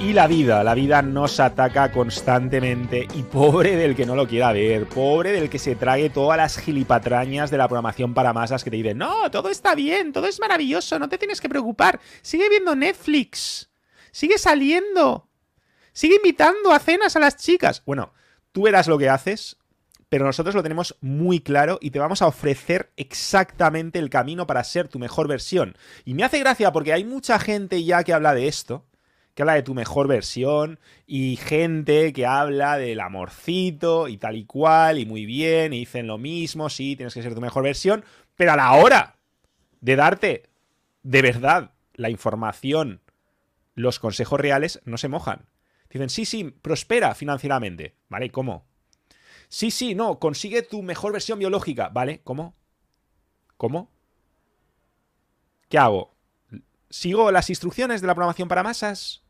Y la vida, la vida nos ataca constantemente y pobre del que no lo quiera ver, pobre del que se trague todas las gilipatrañas de la programación para masas que te dicen, no, todo está bien, todo es maravilloso, no te tienes que preocupar, sigue viendo Netflix, sigue saliendo, sigue invitando a cenas a las chicas. Bueno, tú verás lo que haces, pero nosotros lo tenemos muy claro y te vamos a ofrecer exactamente el camino para ser tu mejor versión. Y me hace gracia porque hay mucha gente ya que habla de esto que habla de tu mejor versión y gente que habla del amorcito y tal y cual y muy bien y dicen lo mismo, sí, tienes que ser tu mejor versión, pero a la hora de darte de verdad la información, los consejos reales no se mojan. Dicen, sí, sí, prospera financieramente. ¿Vale? ¿Cómo? Sí, sí, no, consigue tu mejor versión biológica. ¿Vale? ¿Cómo? ¿Cómo? ¿Qué hago? ¿Sigo las instrucciones de la programación para masas?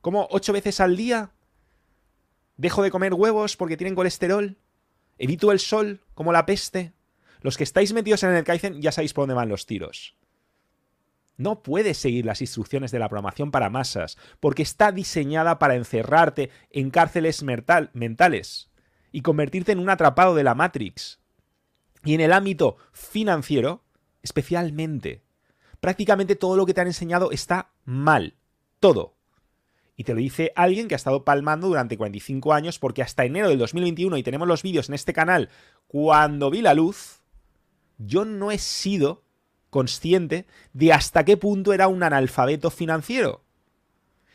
¿Como ocho veces al día? ¿Dejo de comer huevos porque tienen colesterol? ¿Evito el sol como la peste? Los que estáis metidos en el Kaizen ya sabéis por dónde van los tiros. No puedes seguir las instrucciones de la programación para masas, porque está diseñada para encerrarte en cárceles mentales y convertirte en un atrapado de la Matrix. Y en el ámbito financiero, especialmente. Prácticamente todo lo que te han enseñado está mal. Todo. Y te lo dice alguien que ha estado palmando durante 45 años porque hasta enero del 2021, y tenemos los vídeos en este canal, cuando vi la luz, yo no he sido consciente de hasta qué punto era un analfabeto financiero.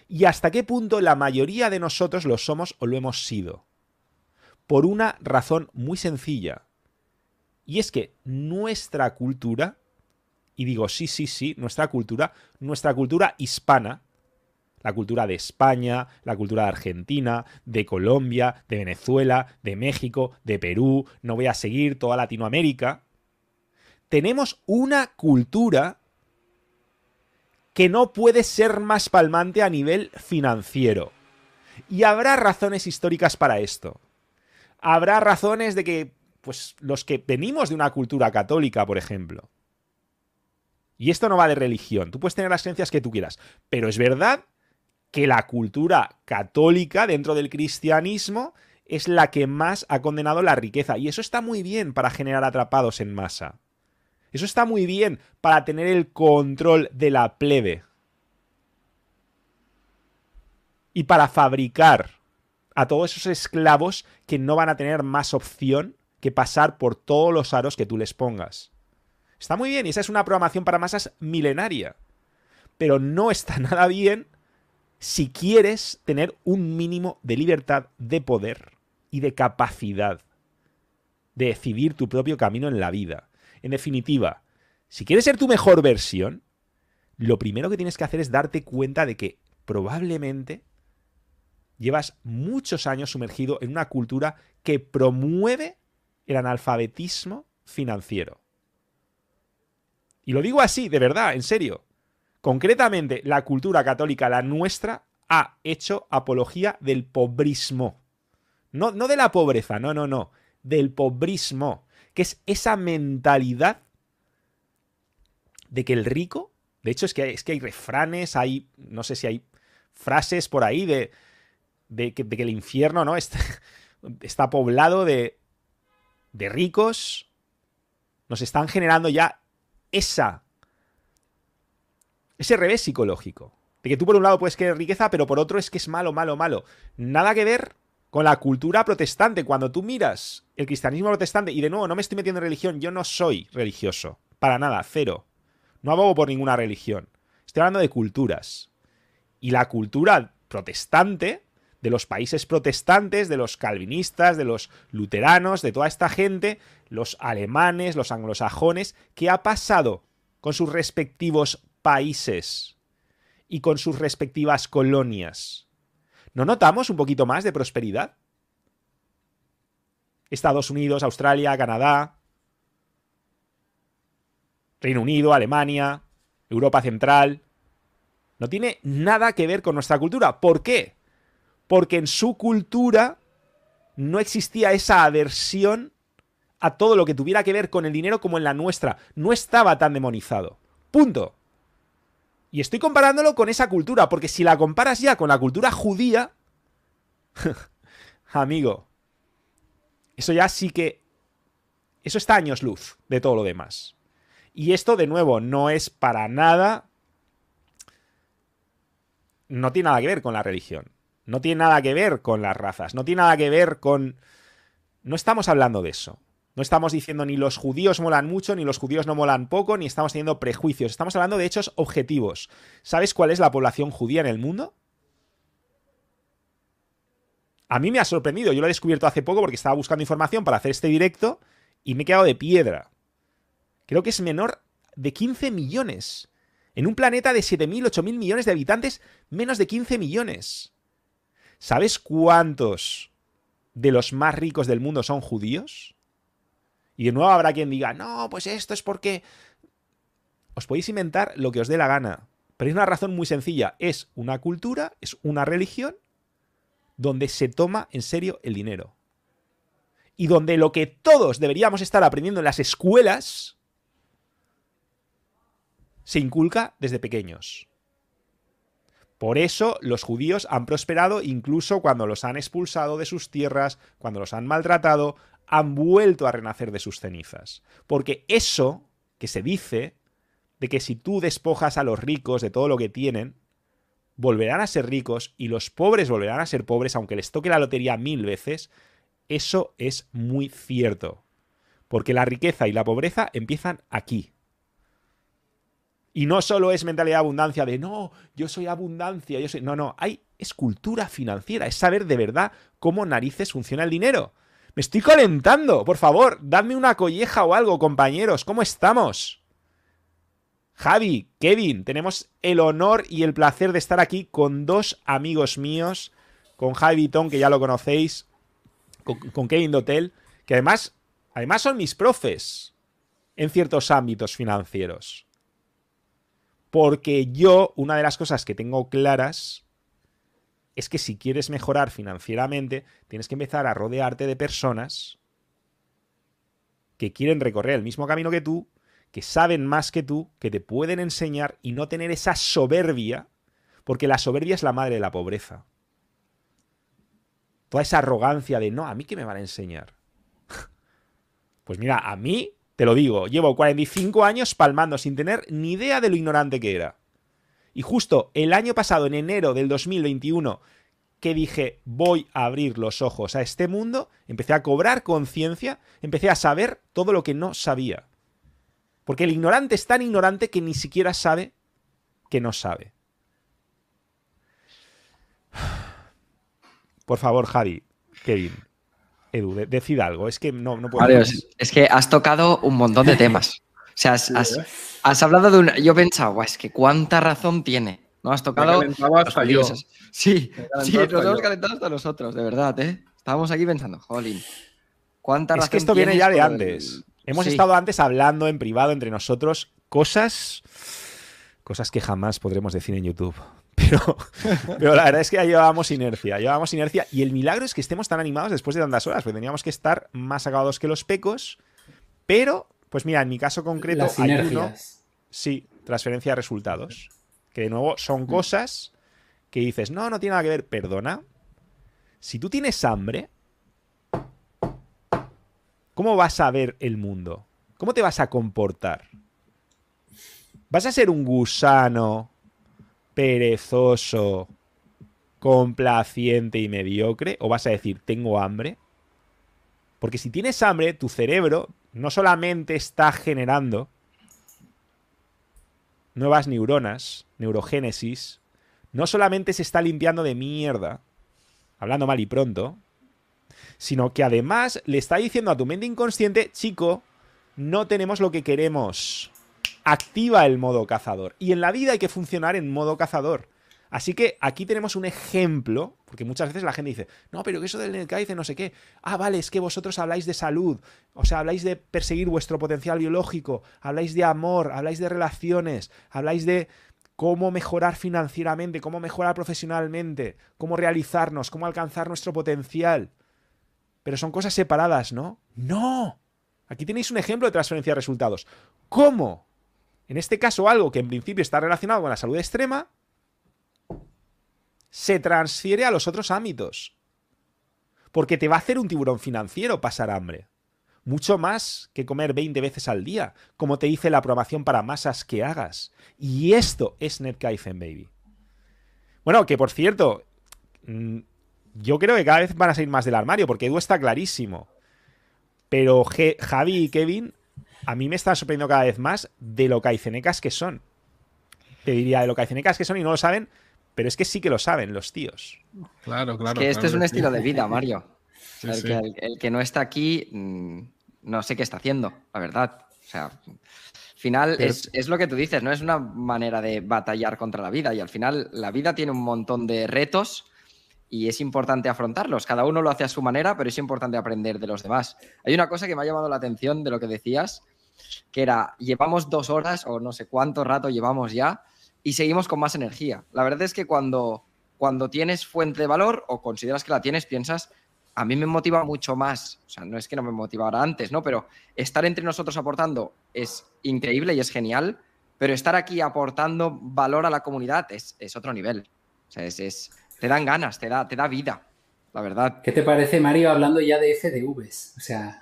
Y hasta qué punto la mayoría de nosotros lo somos o lo hemos sido. Por una razón muy sencilla. Y es que nuestra cultura, y digo sí, sí, sí, nuestra cultura, nuestra cultura hispana, la cultura de España, la cultura de Argentina, de Colombia, de Venezuela, de México, de Perú, no voy a seguir toda Latinoamérica, tenemos una cultura que no puede ser más palmante a nivel financiero. Y habrá razones históricas para esto. Habrá razones de que, pues, los que venimos de una cultura católica, por ejemplo. Y esto no va de religión. Tú puedes tener las creencias que tú quieras. Pero es verdad que la cultura católica dentro del cristianismo es la que más ha condenado la riqueza. Y eso está muy bien para generar atrapados en masa. Eso está muy bien para tener el control de la plebe. Y para fabricar a todos esos esclavos que no van a tener más opción que pasar por todos los aros que tú les pongas. Está muy bien y esa es una programación para masas milenaria. Pero no está nada bien si quieres tener un mínimo de libertad, de poder y de capacidad de decidir tu propio camino en la vida. En definitiva, si quieres ser tu mejor versión, lo primero que tienes que hacer es darte cuenta de que probablemente llevas muchos años sumergido en una cultura que promueve el analfabetismo financiero. Y lo digo así, de verdad, en serio. Concretamente, la cultura católica, la nuestra, ha hecho apología del pobrismo. No, no de la pobreza, no, no, no. Del pobrismo. Que es esa mentalidad de que el rico. De hecho, es que, es que hay refranes, hay. No sé si hay frases por ahí de. De, que, el infierno, ¿no? Está, está poblado de. de ricos. Nos están generando ya esa ese revés psicológico. De que tú por un lado puedes querer riqueza, pero por otro es que es malo, malo, malo. Nada que ver con la cultura protestante. Cuando tú miras el cristianismo protestante, y de nuevo, no me estoy metiendo en religión, yo no soy religioso. Para nada, cero. No abogo por ninguna religión. Estoy hablando de culturas. Y la cultura protestante, de los países protestantes, de los calvinistas, de los luteranos, de toda esta gente, los alemanes, los anglosajones, ¿qué ha pasado con sus respectivos países y con sus respectivas colonias. ¿No notamos un poquito más de prosperidad? Estados Unidos, Australia, Canadá, Reino Unido, Alemania, Europa Central. No tiene nada que ver con nuestra cultura. ¿Por qué? Porque en su cultura no existía esa aversión a todo lo que tuviera que ver con el dinero como en la nuestra. No estaba tan demonizado. Punto. Y estoy comparándolo con esa cultura, porque si la comparas ya con la cultura judía, amigo, eso ya sí que... Eso está años luz de todo lo demás. Y esto, de nuevo, no es para nada... No tiene nada que ver con la religión. No tiene nada que ver con las razas. No tiene nada que ver con... No estamos hablando de eso. No estamos diciendo ni los judíos molan mucho, ni los judíos no molan poco, ni estamos teniendo prejuicios. Estamos hablando de hechos objetivos. ¿Sabes cuál es la población judía en el mundo? A mí me ha sorprendido. Yo lo he descubierto hace poco porque estaba buscando información para hacer este directo y me he quedado de piedra. Creo que es menor de 15 millones. En un planeta de 7.000, 8.000 millones de habitantes, menos de 15 millones. ¿Sabes cuántos de los más ricos del mundo son judíos? Y de nuevo habrá quien diga, no, pues esto es porque... Os podéis inventar lo que os dé la gana. Pero hay una razón muy sencilla. Es una cultura, es una religión donde se toma en serio el dinero. Y donde lo que todos deberíamos estar aprendiendo en las escuelas se inculca desde pequeños. Por eso los judíos han prosperado incluso cuando los han expulsado de sus tierras, cuando los han maltratado, han vuelto a renacer de sus cenizas. Porque eso que se dice de que si tú despojas a los ricos de todo lo que tienen, volverán a ser ricos y los pobres volverán a ser pobres aunque les toque la lotería mil veces, eso es muy cierto. Porque la riqueza y la pobreza empiezan aquí. Y no solo es mentalidad de abundancia de no, yo soy abundancia, yo soy. No, no, hay escultura financiera, es saber de verdad cómo narices funciona el dinero. Me estoy calentando. Por favor, dadme una colleja o algo, compañeros. ¿Cómo estamos? Javi, Kevin, tenemos el honor y el placer de estar aquí con dos amigos míos, con Javi Tom, que ya lo conocéis, con, Kevin Dotel, que además, además son mis profes en ciertos ámbitos financieros. Porque yo, una de las cosas que tengo claras es que si quieres mejorar financieramente, tienes que empezar a rodearte de personas que quieren recorrer el mismo camino que tú, que saben más que tú, que te pueden enseñar y no tener esa soberbia, porque la soberbia es la madre de la pobreza. Toda esa arrogancia de, no, a mí qué me van a enseñar. pues mira, a mí, te lo digo, llevo 45 años palmando sin tener ni idea de lo ignorante que era. Y justo el año pasado, en enero del 2021, que dije, voy a abrir los ojos a este mundo, empecé a cobrar conciencia, empecé a saber todo lo que no sabía. Porque el ignorante es tan ignorante que ni siquiera sabe que no sabe. Por favor, Javi, Kevin, Edu, decida algo. Es que no, no puedo. es que has tocado un montón de temas. O sea, has, has, hablado de una. Yo he pensado, es que cuánta razón tiene. No has tocado. Sí, sí, nos hemos calentado hasta nosotros, de verdad, ¿eh? Estábamos aquí pensando, jolín. ¿Cuánta razón Es que esto viene ya de antes. Hemos estado antes hablando en privado entre nosotros cosas. Cosas que jamás podremos decir en YouTube. Pero, pero, la verdad es que ya llevábamos inercia, llevábamos inercia y el milagro es que estemos tan animados después de tantas horas, porque teníamos que estar más acabados que los pecos, pero pues mira, en mi caso concreto hay uno. Sí, transferencia de resultados. Que de nuevo son mm. cosas que dices, no, no tiene nada que ver. Perdona. Si tú tienes hambre, ¿cómo vas a ver el mundo? ¿Cómo te vas a comportar? ¿Vas a ser un gusano perezoso, complaciente y mediocre? ¿O vas a decir, tengo hambre? Porque si tienes hambre, tu cerebro no solamente está generando nuevas neuronas, neurogénesis, no solamente se está limpiando de mierda, hablando mal y pronto, sino que además le está diciendo a tu mente inconsciente, chico, no tenemos lo que queremos. Activa el modo cazador. Y en la vida hay que funcionar en modo cazador. Así que aquí tenemos un ejemplo, porque muchas veces la gente dice, no, pero eso del NK dice no sé qué. Ah, vale, es que vosotros habláis de salud, o sea, habláis de perseguir vuestro potencial biológico, habláis de amor, habláis de relaciones, habláis de cómo mejorar financieramente, cómo mejorar profesionalmente, cómo realizarnos, cómo alcanzar nuestro potencial. pero son cosas separadas, ¿no? No. Aquí tenéis un ejemplo de transferencia de resultados. ¿Cómo? En este caso, algo que en principio está relacionado con la salud extrema, se transfiere a los otros ámbitos. Porque te va a hacer un tiburón financiero pasar hambre. Mucho más que comer 20 veces al día, como te dice la programación para masas que hagas. Y esto es NetKaizen, baby. Bueno, que por cierto, mm, yo creo que cada vez van a salir más del armario, porque Edu está clarísimo. Pero Javi y Kevin, a mí me están sorprendiendo cada vez más de lo caicenecas que son. Te diría de lo caicenecas que son y no lo saben, pero es que sí que lo saben los tíos. Claro, claro. Es que este es un estilo de vida, Mario. el, Que, no está aquí, mm, no sé qué está haciendo, la verdad. O sea, al final es, es, lo que tú dices, no es una manera de batallar contra la vida. Y al final la vida tiene un montón de retos y es importante afrontarlos. Cada uno lo hace a su manera, pero es importante aprender de los demás. Hay una cosa que me ha llamado la atención de lo que decías, que era, llevamos dos horas o no sé cuánto rato llevamos ya y seguimos con más energía. La verdad es que cuando, cuando tienes fuente de valor o consideras que la tienes, piensas, a mí me motiva mucho más, o sea, no es que no me motivara antes, ¿no? Pero estar entre nosotros aportando es increíble y es genial, pero estar aquí aportando valor a la comunidad es, otro nivel. O sea, es te dan ganas, te da, te da vida, la verdad. ¿Qué te parece, Mario, hablando ya de FDVs? O sea,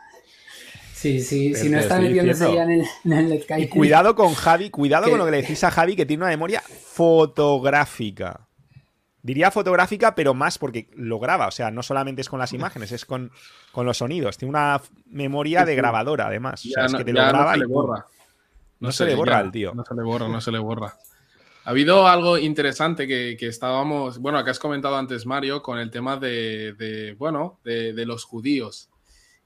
sí, sí, si no está metiéndose ya en el, en Y cuidado con Javi, cuidado con lo que le decís a Javi, que tiene una memoria fotográfica. Diría fotográfica, pero más porque lo graba. O sea, no solamente es con las imágenes, es con, con los sonidos. Tiene una memoria de grabadora, además. O sea, es que te lo graba no se le borra. No, se, le borra al tío. No se le borra, no se le borra. Ha habido algo interesante que, estábamos, bueno, acá has comentado antes, Mario, con el tema de, bueno, de, los judíos.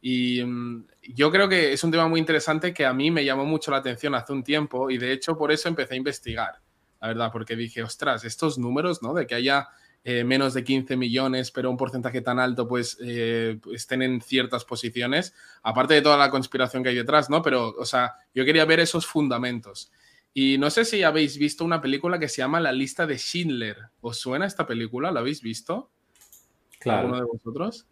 Y mm, yo creo que es un tema muy interesante que a mí me llamó mucho la atención hace un tiempo y de hecho por eso empecé a investigar, la verdad, porque dije, ostras, estos números, ¿no? De que haya eh, menos de 15 millones, pero un porcentaje tan alto, pues eh, estén en ciertas posiciones, aparte de toda la conspiración que hay detrás, ¿no? Pero, o sea, yo quería ver esos fundamentos. Y no sé si habéis visto una película que se llama La lista de Schindler. ¿Os suena esta película? ¿La habéis visto? Claro. ¿Alguno de vosotros?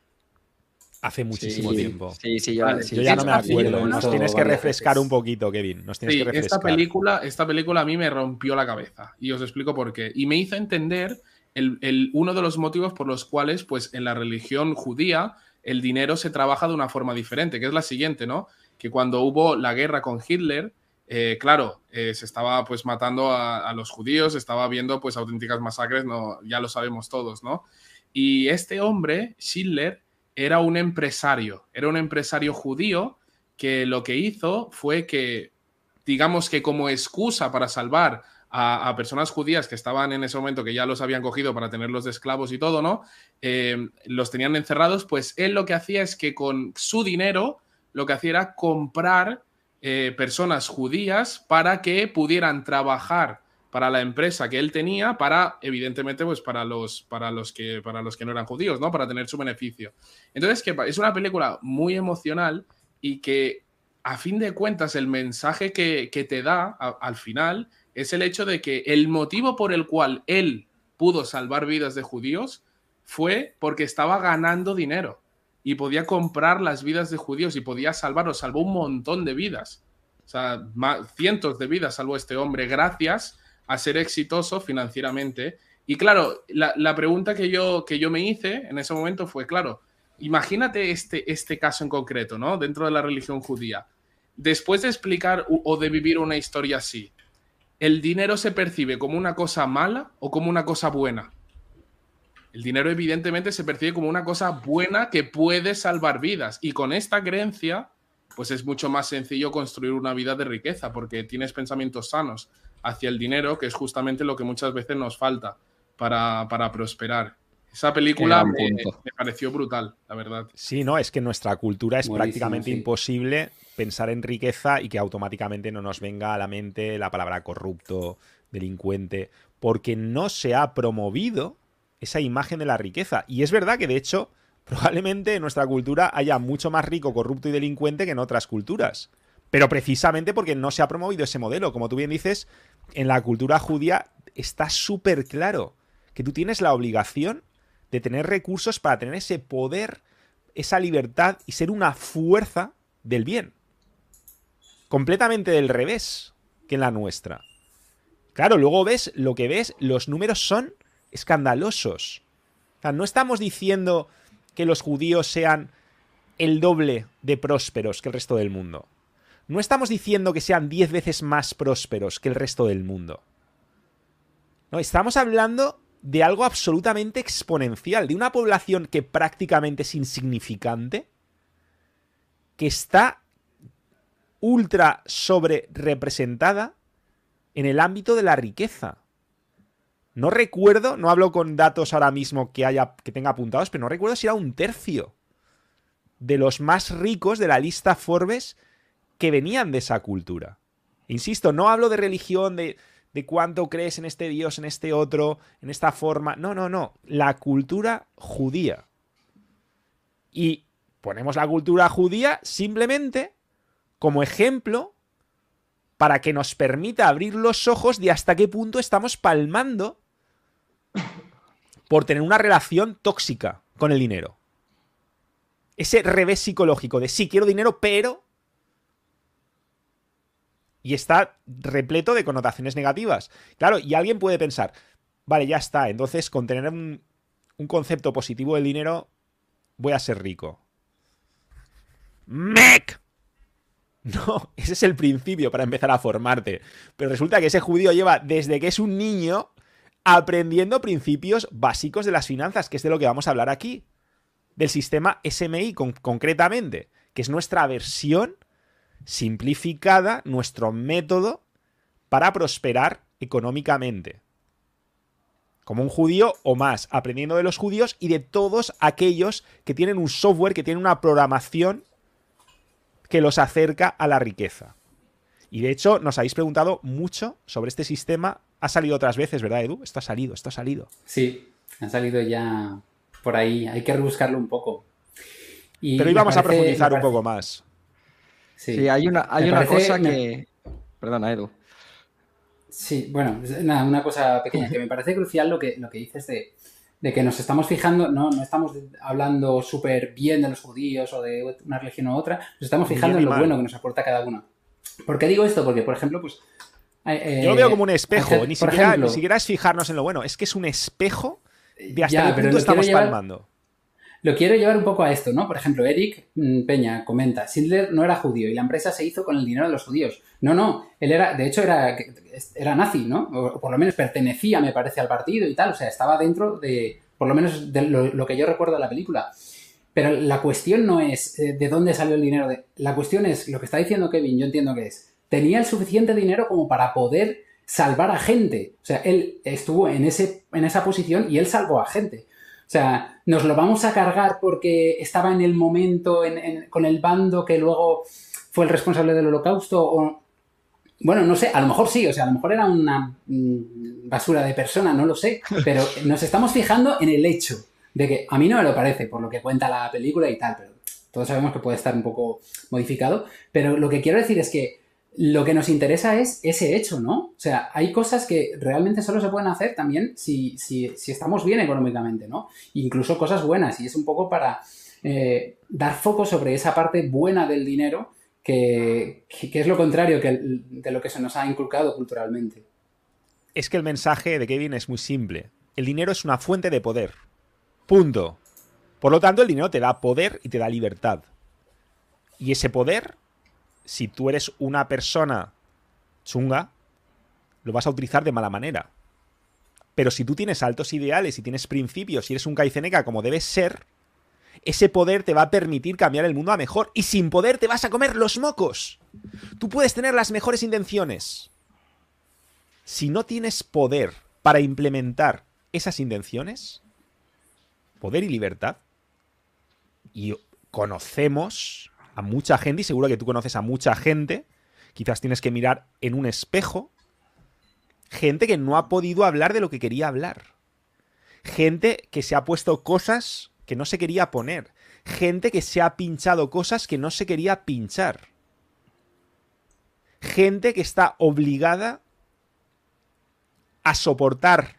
Hace muchísimo tiempo. Sí, sí, yo, ya no me acuerdo. Nos tienes que refrescar un poquito, Kevin. Nos tienes que refrescar. Esta película, esta película a mí me rompió la cabeza. Y os explico por qué. Y me hizo entender el, uno de los motivos por los cuales, pues, en la religión judía, el dinero se trabaja de una forma diferente, que es la siguiente, ¿no? Que cuando hubo la guerra con Hitler, eh, claro, eh, se estaba pues matando a, los judíos, estaba viendo pues auténticas masacres, no, ya lo sabemos todos, ¿no? Y este hombre, Schindler, era un empresario, era un empresario judío que lo que hizo fue que, digamos que como excusa para salvar a, personas judías que estaban en ese momento, que ya los habían cogido para tenerlos de esclavos y todo, ¿no? Eh, los tenían encerrados, pues él lo que hacía es que con su dinero, lo que hacía era comprar eh, personas judías para que pudieran trabajar para la empresa que él tenía, para, evidentemente, pues para los, para los, que, para los que no eran judíos, ¿no? Para tener su beneficio. Entonces, que es una película muy emocional y que, a fin de cuentas, el mensaje que, te da al final es el hecho de que el motivo por el cual él pudo salvar vidas de judíos fue porque estaba ganando dinero y podía comprar las vidas de judíos y podía salvarlos, salvó un montón de vidas. O sea, cientos de vidas salvó este hombre gracias a ser exitoso financieramente. Y claro, la, pregunta que yo, que yo me hice en ese momento fue, claro, imagínate este, este caso en concreto, ¿no? Dentro de la religión judía. Después de explicar o de vivir una historia así, ¿el dinero se percibe como una cosa mala o como una cosa buena? El dinero evidentemente se percibe como una cosa buena que puede salvar vidas y con esta creencia pues es mucho más sencillo construir una vida de riqueza porque tienes pensamientos sanos hacia el dinero, que es justamente lo que muchas veces nos falta para, prosperar. Esa película me, pareció brutal, la verdad. Sí, no, es que en nuestra cultura es prácticamente imposible pensar en riqueza y que automáticamente no nos venga a la mente la palabra corrupto, delincuente, porque no se ha promovido esa imagen de la riqueza. Y es verdad que, de hecho, probablemente en nuestra cultura haya mucho más rico, corrupto y delincuente que en otras culturas. Pero precisamente porque no se ha promovido ese modelo. Como tú bien dices, en la cultura judía está súper claro que tú tienes la obligación de tener recursos para tener ese poder esa libertad y ser una fuerza del bien. Completamente del revés que en la nuestra. Claro, luego ves lo que ves, los números son escandalosos. No estamos diciendo que los judíos sean el doble de prósperos que el resto del mundo. No estamos diciendo que sean diez veces más prósperos que el resto del mundo. No, estamos hablando de algo absolutamente exponencial, de una población que prácticamente es insignificante, que está ultra sobre representada en el ámbito de la riqueza. No recuerdo, no hablo con datos ahora mismo que haya que tenga apuntados, pero no recuerdo si era un tercio de los más ricos de la lista Forbes que venían de esa cultura. Insisto, no hablo de religión, de, de cuánto crees en este Dios, en este otro, en esta forma. No, no, no. La cultura judía. Y ponemos la cultura judía simplemente como ejemplo para que nos permita abrir los ojos de hasta qué punto estamos palmando por tener una relación tóxica con el dinero. Ese revés psicológico de sí, quiero dinero, pero y está repleto de connotaciones negativas. Claro, y alguien puede pensar, vale, ya está, entonces con tener un, concepto positivo del dinero voy a ser rico. ¡Mec! No, ese es el principio para empezar a formarte. Pero resulta que ese judío lleva desde que es un niño aprendiendo principios básicos de las finanzas, que es de lo que vamos a hablar aquí. Del sistema SMI concretamente, que es nuestra versión simplificada nuestro método para prosperar económicamente. Como un judío o más, aprendiendo de los judíos y de todos aquellos que tienen un software, que tienen una programación que los acerca a la riqueza. Y de hecho, nos habéis preguntado mucho sobre este sistema. Ha salido otras veces, ¿verdad, Edu? Esto ha salido, esto ha salido. Sí, ha salido ya por ahí. Hay que rebuscarlo un poco. Pero íbamos a profundizar un poco más. Sí, hay una, hay una cosa que... Perdona, Edu. Sí, bueno, nada, una cosa pequeña, que me parece crucial lo que, lo que dices de, que nos estamos fijando, no, no estamos hablando súper bien de los judíos o de una religión u otra, nos estamos fijando en lo bueno que nos aporta cada uno. ¿Por qué digo esto? Porque, por ejemplo, pues... Eh, Yo lo veo como un espejo, ni, siquiera, ni, siquiera, es fijarnos en lo bueno, es que es un espejo de hasta qué punto estamos palmando. Lo quiero llevar un poco a esto, ¿no? Por ejemplo, Eric mm, Peña comenta, Schindler no era judío y la empresa se hizo con el dinero de los judíos. No, no, él era, de hecho era, era nazi, ¿no? O por lo menos pertenecía, me parece, al partido y tal, o sea, estaba dentro de, por lo menos de lo, que yo recuerdo de la película. Pero la cuestión no es eh, de dónde salió el dinero. De, la cuestión es, lo que está diciendo Kevin, yo entiendo que es, tenía el suficiente dinero como para poder salvar a gente. O sea, él estuvo en, ese, en esa posición y él salvó a gente. O sea, nos lo vamos a cargar porque estaba en el momento con el bando que luego fue el responsable del holocausto o... Bueno, no sé, a lo mejor sí, o sea, a lo mejor era una mm, basura de persona, no lo sé, pero nos estamos fijando en el hecho de que a mí no me lo parece por lo que cuenta la película y tal, pero todos sabemos que puede estar un poco modificado, pero lo que quiero decir es que lo que nos interesa es ese hecho, ¿no? O sea, hay cosas que realmente solo se pueden hacer también si, si, estamos bien económicamente, ¿no? Incluso cosas buenas, y es un poco para eh, dar foco sobre esa parte buena del dinero que, que es lo contrario que de lo que se nos ha inculcado culturalmente. Es que el mensaje de Kevin es muy simple. El dinero es una fuente de poder. Punto. Por lo tanto, el dinero te da poder y te da libertad. Y ese poder si tú eres una persona chunga, lo vas a utilizar de mala manera. Pero si tú tienes altos ideales y tienes principios y eres un caiceneca como debes ser, ese poder te va a permitir cambiar el mundo a mejor. Y sin poder te vas a comer los mocos. Tú puedes tener las mejores intenciones. Si no tienes poder para implementar esas intenciones, poder y libertad, y conocemos a mucha gente, y seguro que tú conoces a mucha gente, quizás tienes que mirar en un espejo, gente que no ha podido hablar de lo que quería hablar. Gente que se ha puesto cosas que no se quería poner. Gente que se ha pinchado cosas que no se quería pinchar. Gente que está obligada a soportar,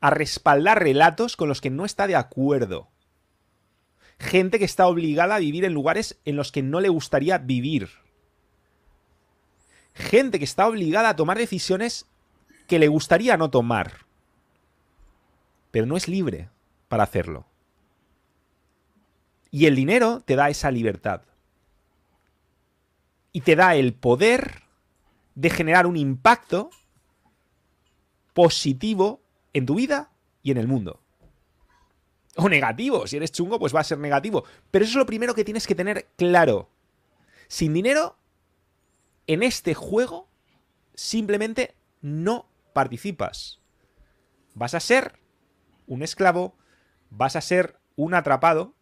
a respaldar relatos con los que no está de acuerdo Gente que está obligada a vivir en lugares en los que no le gustaría vivir. Gente que está obligada a tomar decisiones que le gustaría no tomar. Pero no es libre para hacerlo. Y el dinero te da esa libertad. Y te da el poder de generar un impacto positivo en tu vida y en el mundo. O negativo, si eres chungo, pues va a ser negativo. Pero eso es lo primero que tienes que tener claro. Sin dinero, en este juego, simplemente no participas. Vas a ser un esclavo, vas a ser un atrapado,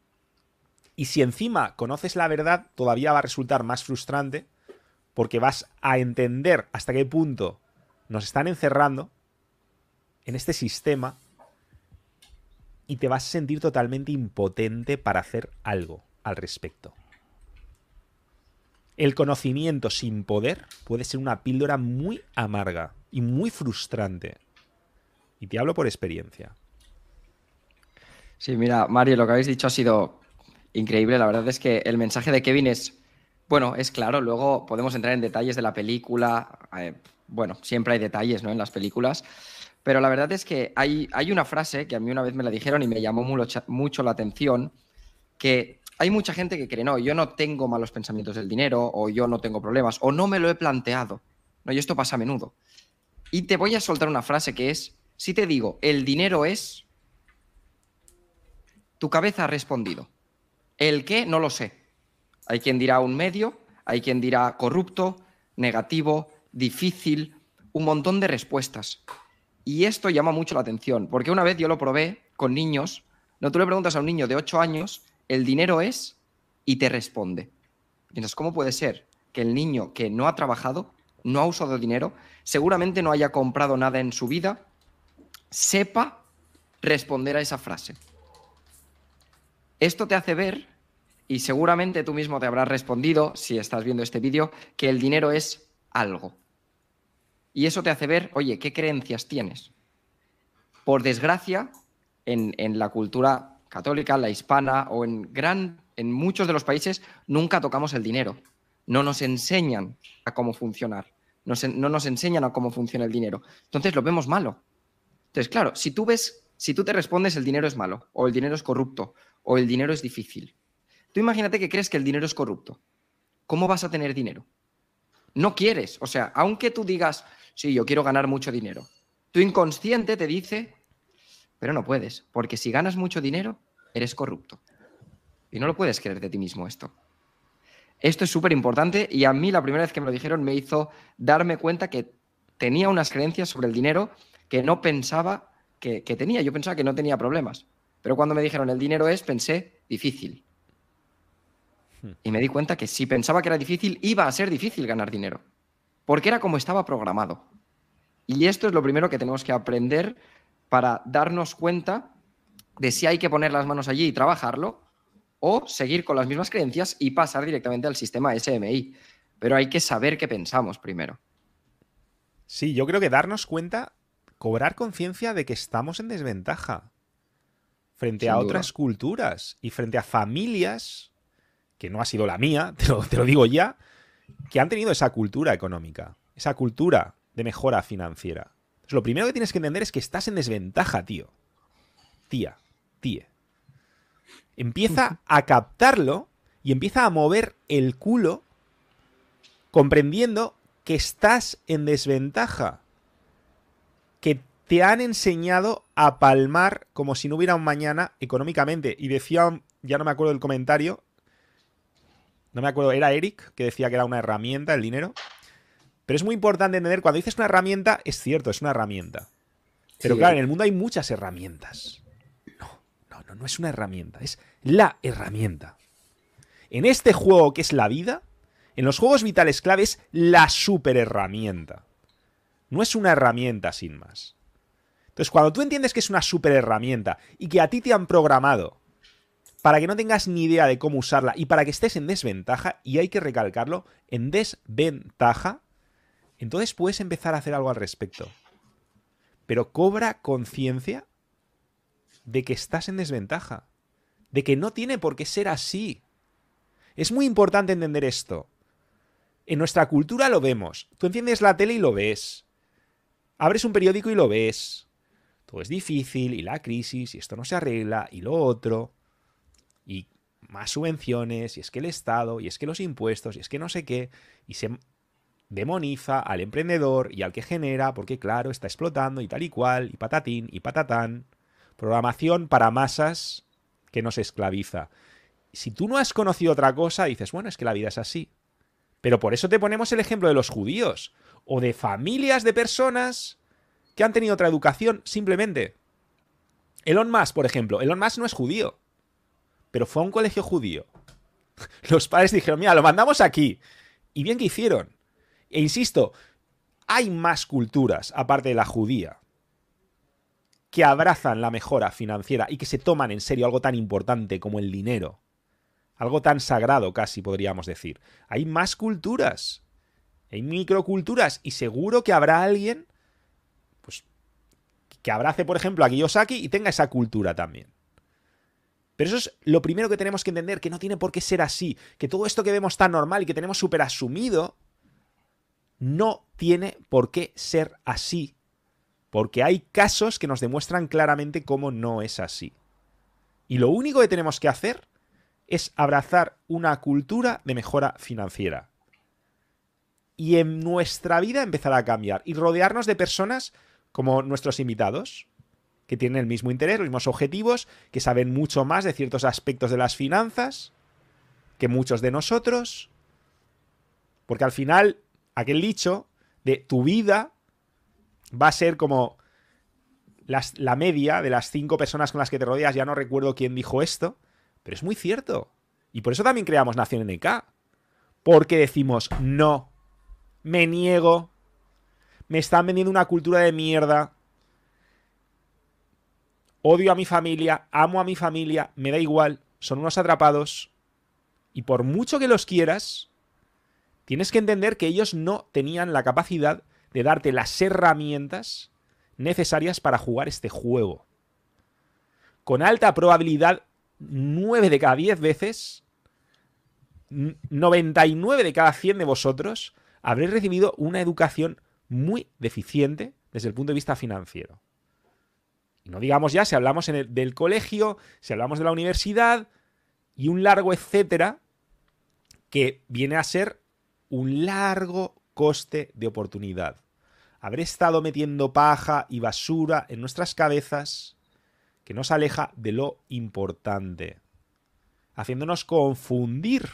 y si encima conoces la verdad, todavía va a resultar más frustrante, porque vas a entender hasta qué punto nos están encerrando en este sistema y te vas a sentir totalmente impotente para hacer algo al respecto. El conocimiento sin poder puede ser una píldora muy amarga y muy frustrante. Y te hablo por experiencia. Sí, mira, Mario, lo que habéis dicho ha sido increíble. La verdad es que el mensaje de Kevin es, bueno, es claro. Luego podemos entrar en detalles de la película. Eh, bueno, siempre hay detalles ¿no? en las películas. Pero la verdad es que hay, hay una frase que a mí una vez me la dijeron y me llamó mucho, la atención, que hay mucha gente que cree, no, yo no tengo malos pensamientos del dinero, o yo no tengo problemas, o no me lo he planteado. No, y esto pasa a menudo. Y te voy a soltar una frase que es, si te digo, el dinero es, tu cabeza ha respondido. El qué, no lo sé. Hay quien dirá un medio, hay quien dirá corrupto, negativo, difícil, un montón de respuestas. Y esto llama mucho la atención, porque una vez yo lo probé con niños, no tú le preguntas a un niño de 8 años, el dinero es, y te responde. Piensas, ¿cómo puede ser que el niño que no ha trabajado, no ha usado dinero, seguramente no haya comprado nada en su vida, sepa responder a esa frase? Esto te hace ver, y seguramente tú mismo te habrás respondido, si estás viendo este vídeo, que el dinero es algo. Y eso te hace ver, oye, ¿qué creencias tienes? Por desgracia, en, la cultura católica, la hispana o en, gran, en muchos de los países nunca tocamos el dinero. No nos enseñan a cómo funcionar. no nos enseñan a cómo funciona el dinero. Entonces lo vemos malo. Entonces, claro, si tú ves, si tú te respondes el dinero es malo, o el dinero es corrupto, o el dinero es difícil. Tú imagínate que crees que el dinero es corrupto. ¿Cómo vas a tener dinero? No quieres. O sea, aunque tú digas, sí, yo quiero ganar mucho dinero. Tu inconsciente te dice, pero no puedes, porque si ganas mucho dinero, eres corrupto. Y no lo puedes creer de ti mismo esto. Esto es súper importante y a mí la primera vez que me lo dijeron me hizo darme cuenta que tenía unas creencias sobre el dinero que no pensaba que, que tenía. Yo pensaba que no tenía problemas. Pero cuando me dijeron el dinero es, pensé, difícil. Hmm. Y me di cuenta que si pensaba que era difícil, iba a ser difícil ganar dinero porque era como estaba programado. Y esto es lo primero que tenemos que aprender para darnos cuenta de si hay que poner las manos allí y trabajarlo o seguir con las mismas creencias y pasar directamente al sistema SMI. Pero hay que saber qué pensamos primero. Sí, yo creo que darnos cuenta, cobrar conciencia de que estamos en desventaja frente a otras culturas y frente a familias, que no ha sido la mía, te lo digo ya, que han tenido esa cultura económica, esa cultura de mejora financiera. lo primero que tienes que entender es que estás en desventaja, tío. Tía, tíe. Empieza a captarlo y empieza a mover el culo comprendiendo que estás en desventaja. Que te han enseñado a palmar como si no hubiera un mañana económicamente. Y decía, ya no me acuerdo del comentario, no me acuerdo, era Eric que decía que era una herramienta el dinero. Pero es muy importante entender, cuando dices una herramienta, es cierto, es una herramienta. Pero claro, en el mundo hay muchas herramientas. No, no, no, no es una herramienta, es la herramienta. En este juego que es la vida, en los juegos vitales clave es la super herramienta. No es una herramienta sin más. Entonces, cuando tú entiendes que es una super herramienta y que a ti te han programado para que no tengas ni idea de cómo usarla y para que estés en desventaja, y hay que recalcarlo, en desventaja, entonces puedes empezar a hacer algo al respecto. Pero cobra conciencia de que estás en desventaja, de que no tiene por qué ser así. Es muy importante entender esto. En nuestra cultura lo vemos. Tú enciendes la tele y lo ves. Abres un periódico y lo ves. Todo es difícil y la crisis y esto no se arregla y lo otro. Y más subvenciones y es que el Estado y es que los impuestos y es que no sé qué. Y se demoniza al emprendedor y al que genera porque claro, está explotando y tal y cual y patatín y patatán. Programación para masas que nos esclaviza. Si tú no has conocido otra cosa, dices, bueno, es que la vida es así. Pero por eso te ponemos el ejemplo de los judíos o de familias de personas que han tenido otra educación simplemente. Elon Musk, por ejemplo, Elon Musk no es judío, pero fue a un colegio judío. Los padres dijeron, mira, lo mandamos aquí. Y bien que hicieron. E insisto, hay más culturas, aparte de la judía, que abrazan la mejora financiera y que se toman en serio algo tan importante como el dinero. Algo tan sagrado casi podríamos decir. Hay más culturas. Hay microculturas y seguro que habrá alguien pues que abrace, por ejemplo, a Kiyosaki y tenga esa cultura también. Pero eso es lo primero que tenemos que entender, que no tiene por qué ser así, que todo esto que vemos tan normal y que tenemos súper asumido, no tiene por qué ser así. Porque hay casos que nos demuestran claramente cómo no es así. Y lo único que tenemos que hacer es abrazar una cultura de mejora financiera. Y en nuestra vida empezar a cambiar y rodearnos de personas como nuestros invitados, que tienen el mismo interés, los mismos objetivos, que saben mucho más de ciertos aspectos de las finanzas que muchos de nosotros. Porque al final, aquel dicho de tu vida va a ser como la media de las cinco personas con las que te rodeas. Ya no recuerdo quién dijo esto, pero es muy cierto. Y por eso también creamos Nación NK. Porque decimos, no, me niego, me están vendiendo una cultura de mierda, odio a mi familia, amo a mi familia, me da igual, son unos atrapados. Y por mucho que los quieras, tienes que entender que ellos no tenían la capacidad de darte las herramientas necesarias para jugar este juego. Con alta probabilidad 9 de cada 10 veces, 99 de cada 100 de vosotros habréis recibido una educación muy deficiente desde el punto de vista financiero. Y no digamos ya si hablamos en el, del colegio, si hablamos de la universidad y un largo etcétera que viene a ser un largo coste de oportunidad. Habré estado metiendo paja y basura en nuestras cabezas que nos aleja de lo importante, haciéndonos confundir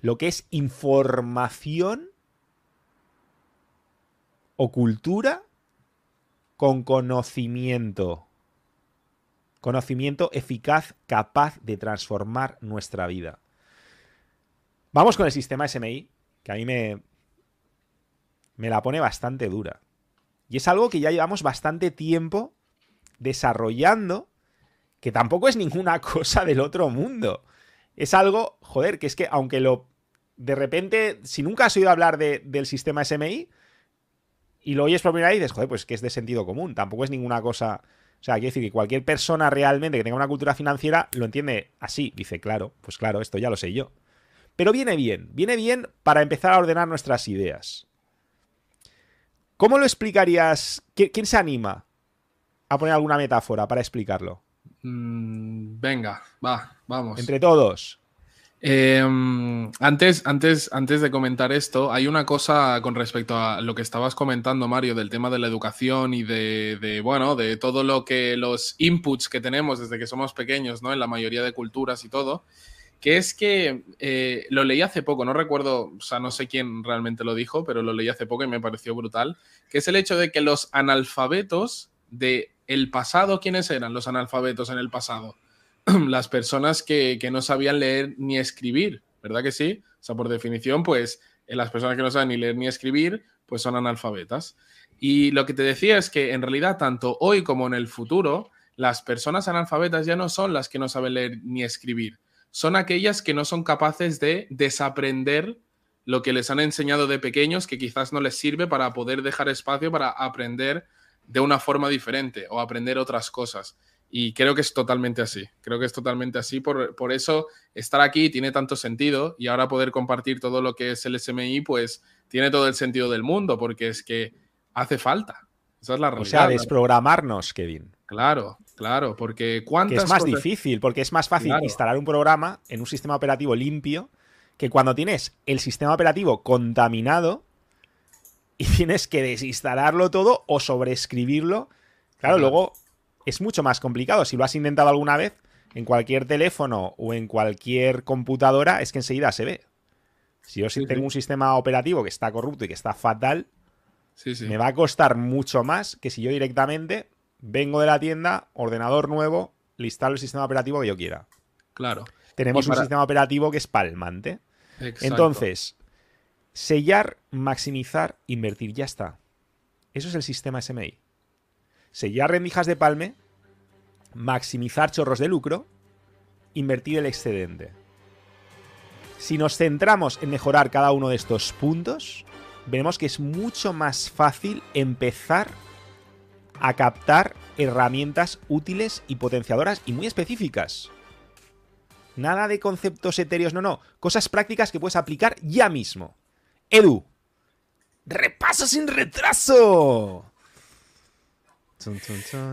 lo que es información o cultura con conocimiento. Conocimiento eficaz, capaz de transformar nuestra vida. Vamos con el sistema SMI, que a mí me, me la pone bastante dura. Y es algo que ya llevamos bastante tiempo desarrollando que tampoco es ninguna cosa del otro mundo. Es algo, joder, que es que aunque lo... De repente, si nunca has oído hablar del sistema SMI y lo oyes por primera vez, dices, joder, pues que es de sentido común. Tampoco es ninguna cosa... O sea, quiero decir que cualquier persona realmente que tenga una cultura financiera lo entiende así. Dice, claro, pues claro, esto ya lo sé yo. Pero viene bien, viene bien para empezar a ordenar nuestras ideas. ¿Cómo lo explicarías? ¿Quién se anima a poner alguna metáfora para explicarlo? Mm, venga, va, vamos. Entre todos. Em, antes, antes, antes de comentar esto, hay una cosa con respecto a lo que estabas comentando, Mario, del tema de la educación y de, bueno, de todo lo que los inputs que tenemos desde que somos pequeños, ¿no? En la mayoría de culturas y todo, que es que eh, lo leí hace poco, no recuerdo, o sea, no sé quién realmente lo dijo, pero lo leí hace poco y me pareció brutal, que es el hecho de que los analfabetos de el pasado, ¿quiénes eran los analfabetos en el pasado? Las personas que, no sabían leer ni escribir, ¿verdad que sí? O sea, por definición, pues eh, las personas que no saben ni leer ni escribir, pues son analfabetas. Y lo que te decía es que en realidad, tanto hoy como en el futuro, las personas analfabetas ya no son las que no saben leer ni escribir, son aquellas que no son capaces de desaprender lo que les han enseñado de pequeños, que quizás no les sirve para poder dejar espacio para aprender de una forma diferente o aprender otras cosas. Y creo que es totalmente así. Creo que es totalmente así. Por, por, eso estar aquí tiene tanto sentido y ahora poder compartir todo lo que es el SMI, pues tiene todo el sentido del mundo, porque es que hace falta. Esa es la realidad. O sea, desprogramarnos, Kevin. Claro, claro, porque cuántas. Que es más difícil, porque es más fácil instalar un programa en un sistema operativo limpio que cuando tienes el sistema operativo contaminado y tienes que desinstalarlo todo o sobreescribirlo. Claro, luego es mucho más complicado. Si lo has intentado alguna vez, en cualquier teléfono o en cualquier computadora, es que enseguida se ve. Si yo tengo un sistema operativo que está corrupto y que está fatal, me va a costar mucho más que si yo directamente vengo de la tienda, ordenador nuevo, le instalo el sistema operativo que yo quiera. Claro. Tenemos un sistema operativo que es palmante. Entonces, sellar, maximizar, invertir, ya está. Eso es el sistema SMI. Sellar rendijas de palme, maximizar chorros de lucro, invertir el excedente. Si nos centramos en mejorar cada uno de estos puntos, vemos que es mucho más fácil empezar a captar herramientas útiles y potenciadoras y muy específicas. Nada de conceptos etéreos, no, no. Cosas prácticas que puedes aplicar ya mismo. Edu, repaso sin retraso.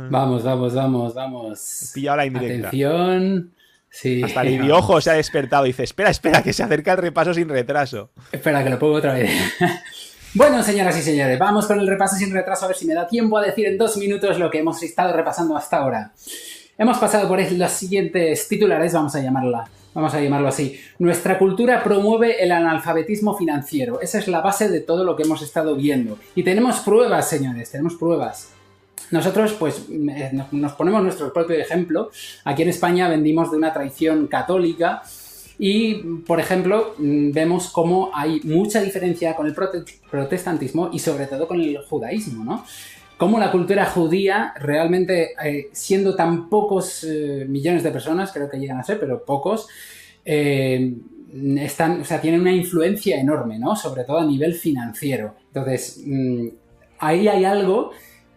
Vamos, vamos, vamos, vamos. Pillado la indirecta. Atención. Sí. Hasta el idiojo se ha despertado y dice, espera, espera, que se acerca el repaso sin retraso. Espera, que lo pongo otra vez. bueno, señoras y señores, vamos con el repaso sin retraso a ver si me da tiempo a decir en dos minutos lo que hemos estado repasando hasta ahora. Hemos pasado por los siguientes titulares, vamos a llamarla. Vamos a llamarlo así. Nuestra cultura promueve el analfabetismo financiero. Esa es la base de todo lo que hemos estado viendo. Y tenemos pruebas, señores, tenemos pruebas. Nosotros, pues, eh, nos ponemos nuestro propio ejemplo. Aquí en España vendimos de una tradición católica y, por ejemplo, mm, vemos cómo hay mucha diferencia con el protestantismo y sobre todo con el judaísmo, ¿no? cómo la cultura judía realmente, eh, siendo tan pocos eh, millones de personas, creo que llegan a ser, pero pocos, eh, están, o sea, tienen una influencia enorme, ¿no? Sobre todo a nivel financiero. Entonces, mm, ahí hay algo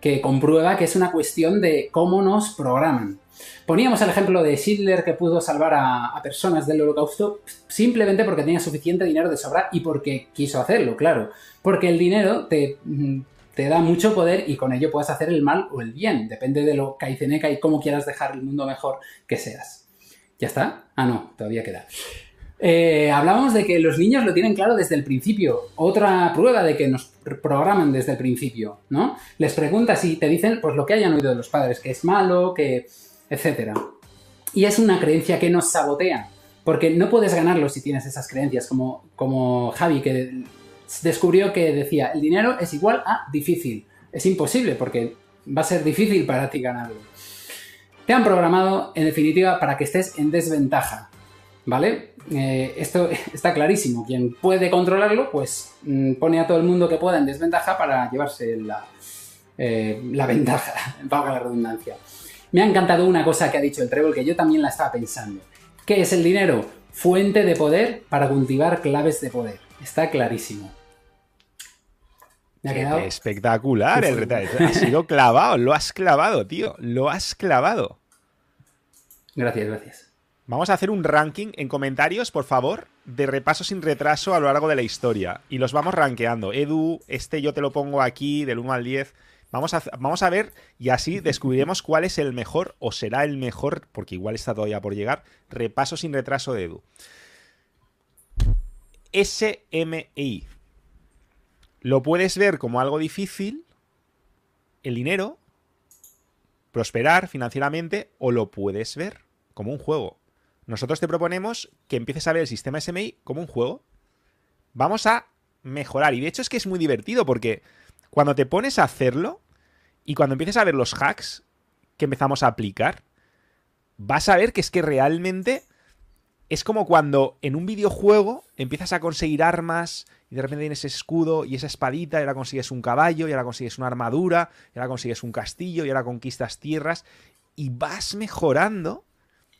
que comprueba que es una cuestión de cómo nos programan. Poníamos el ejemplo de Schindler que pudo salvar a, personas del holocausto simplemente porque tenía suficiente dinero de sobra y porque quiso hacerlo, claro. Porque el dinero te, mm, te da mucho poder y con ello puedes hacer el mal o el bien. Depende de lo caiceneca y cómo quieras dejar el mundo mejor que seas. ¿Ya está? Ah, no, todavía queda. Eh, hablamos de que los niños lo tienen claro desde el principio. Otra prueba de que nos programan desde el principio, ¿no? Les preguntas y te dicen pues lo que hayan oído de los padres, que es malo, que. etcétera. Y es una creencia que nos sabotea. Porque no puedes ganarlo si tienes esas creencias, como, como Javi, que descubrió que decía, el dinero es igual a difícil. Es imposible porque va a ser difícil para ti ganarlo. Te han programado, en definitiva, para que estés en desventaja. ¿Vale? Eh, esto está clarísimo. Quien puede controlarlo, pues mm, pone a todo el mundo que pueda en desventaja para llevarse la, eh, la ventaja, valga la redundancia. Me ha encantado una cosa que ha dicho el Trevor que yo también la estaba pensando. ¿Qué es el dinero? Fuente de poder para cultivar claves de poder. Está clarísimo. Espectacular el retrato. Ha sido clavado, lo has clavado, tío. Lo has clavado. Gracias, gracias. Vamos a hacer un ranking en comentarios, por favor, de repaso sin retraso a lo largo de la historia. Y los vamos rankeando. Edu, este yo te lo pongo aquí del 1 al 10. Vamos a, vamos a ver y así descubriremos cuál es el mejor o será el mejor, porque igual está todavía por llegar, repaso sin retraso de Edu. SMI. Lo puedes ver como algo difícil, el dinero, prosperar financieramente, o lo puedes ver como un juego. Nosotros te proponemos que empieces a ver el sistema SMI como un juego. Vamos a mejorar. Y de hecho es que es muy divertido porque cuando te pones a hacerlo y cuando empieces a ver los hacks que empezamos a aplicar, vas a ver que es que realmente es como cuando en un videojuego empiezas a conseguir armas y de repente tienes ese escudo y esa espadita y ahora consigues un caballo y ahora consigues una armadura y ahora consigues un castillo y ahora conquistas tierras y vas mejorando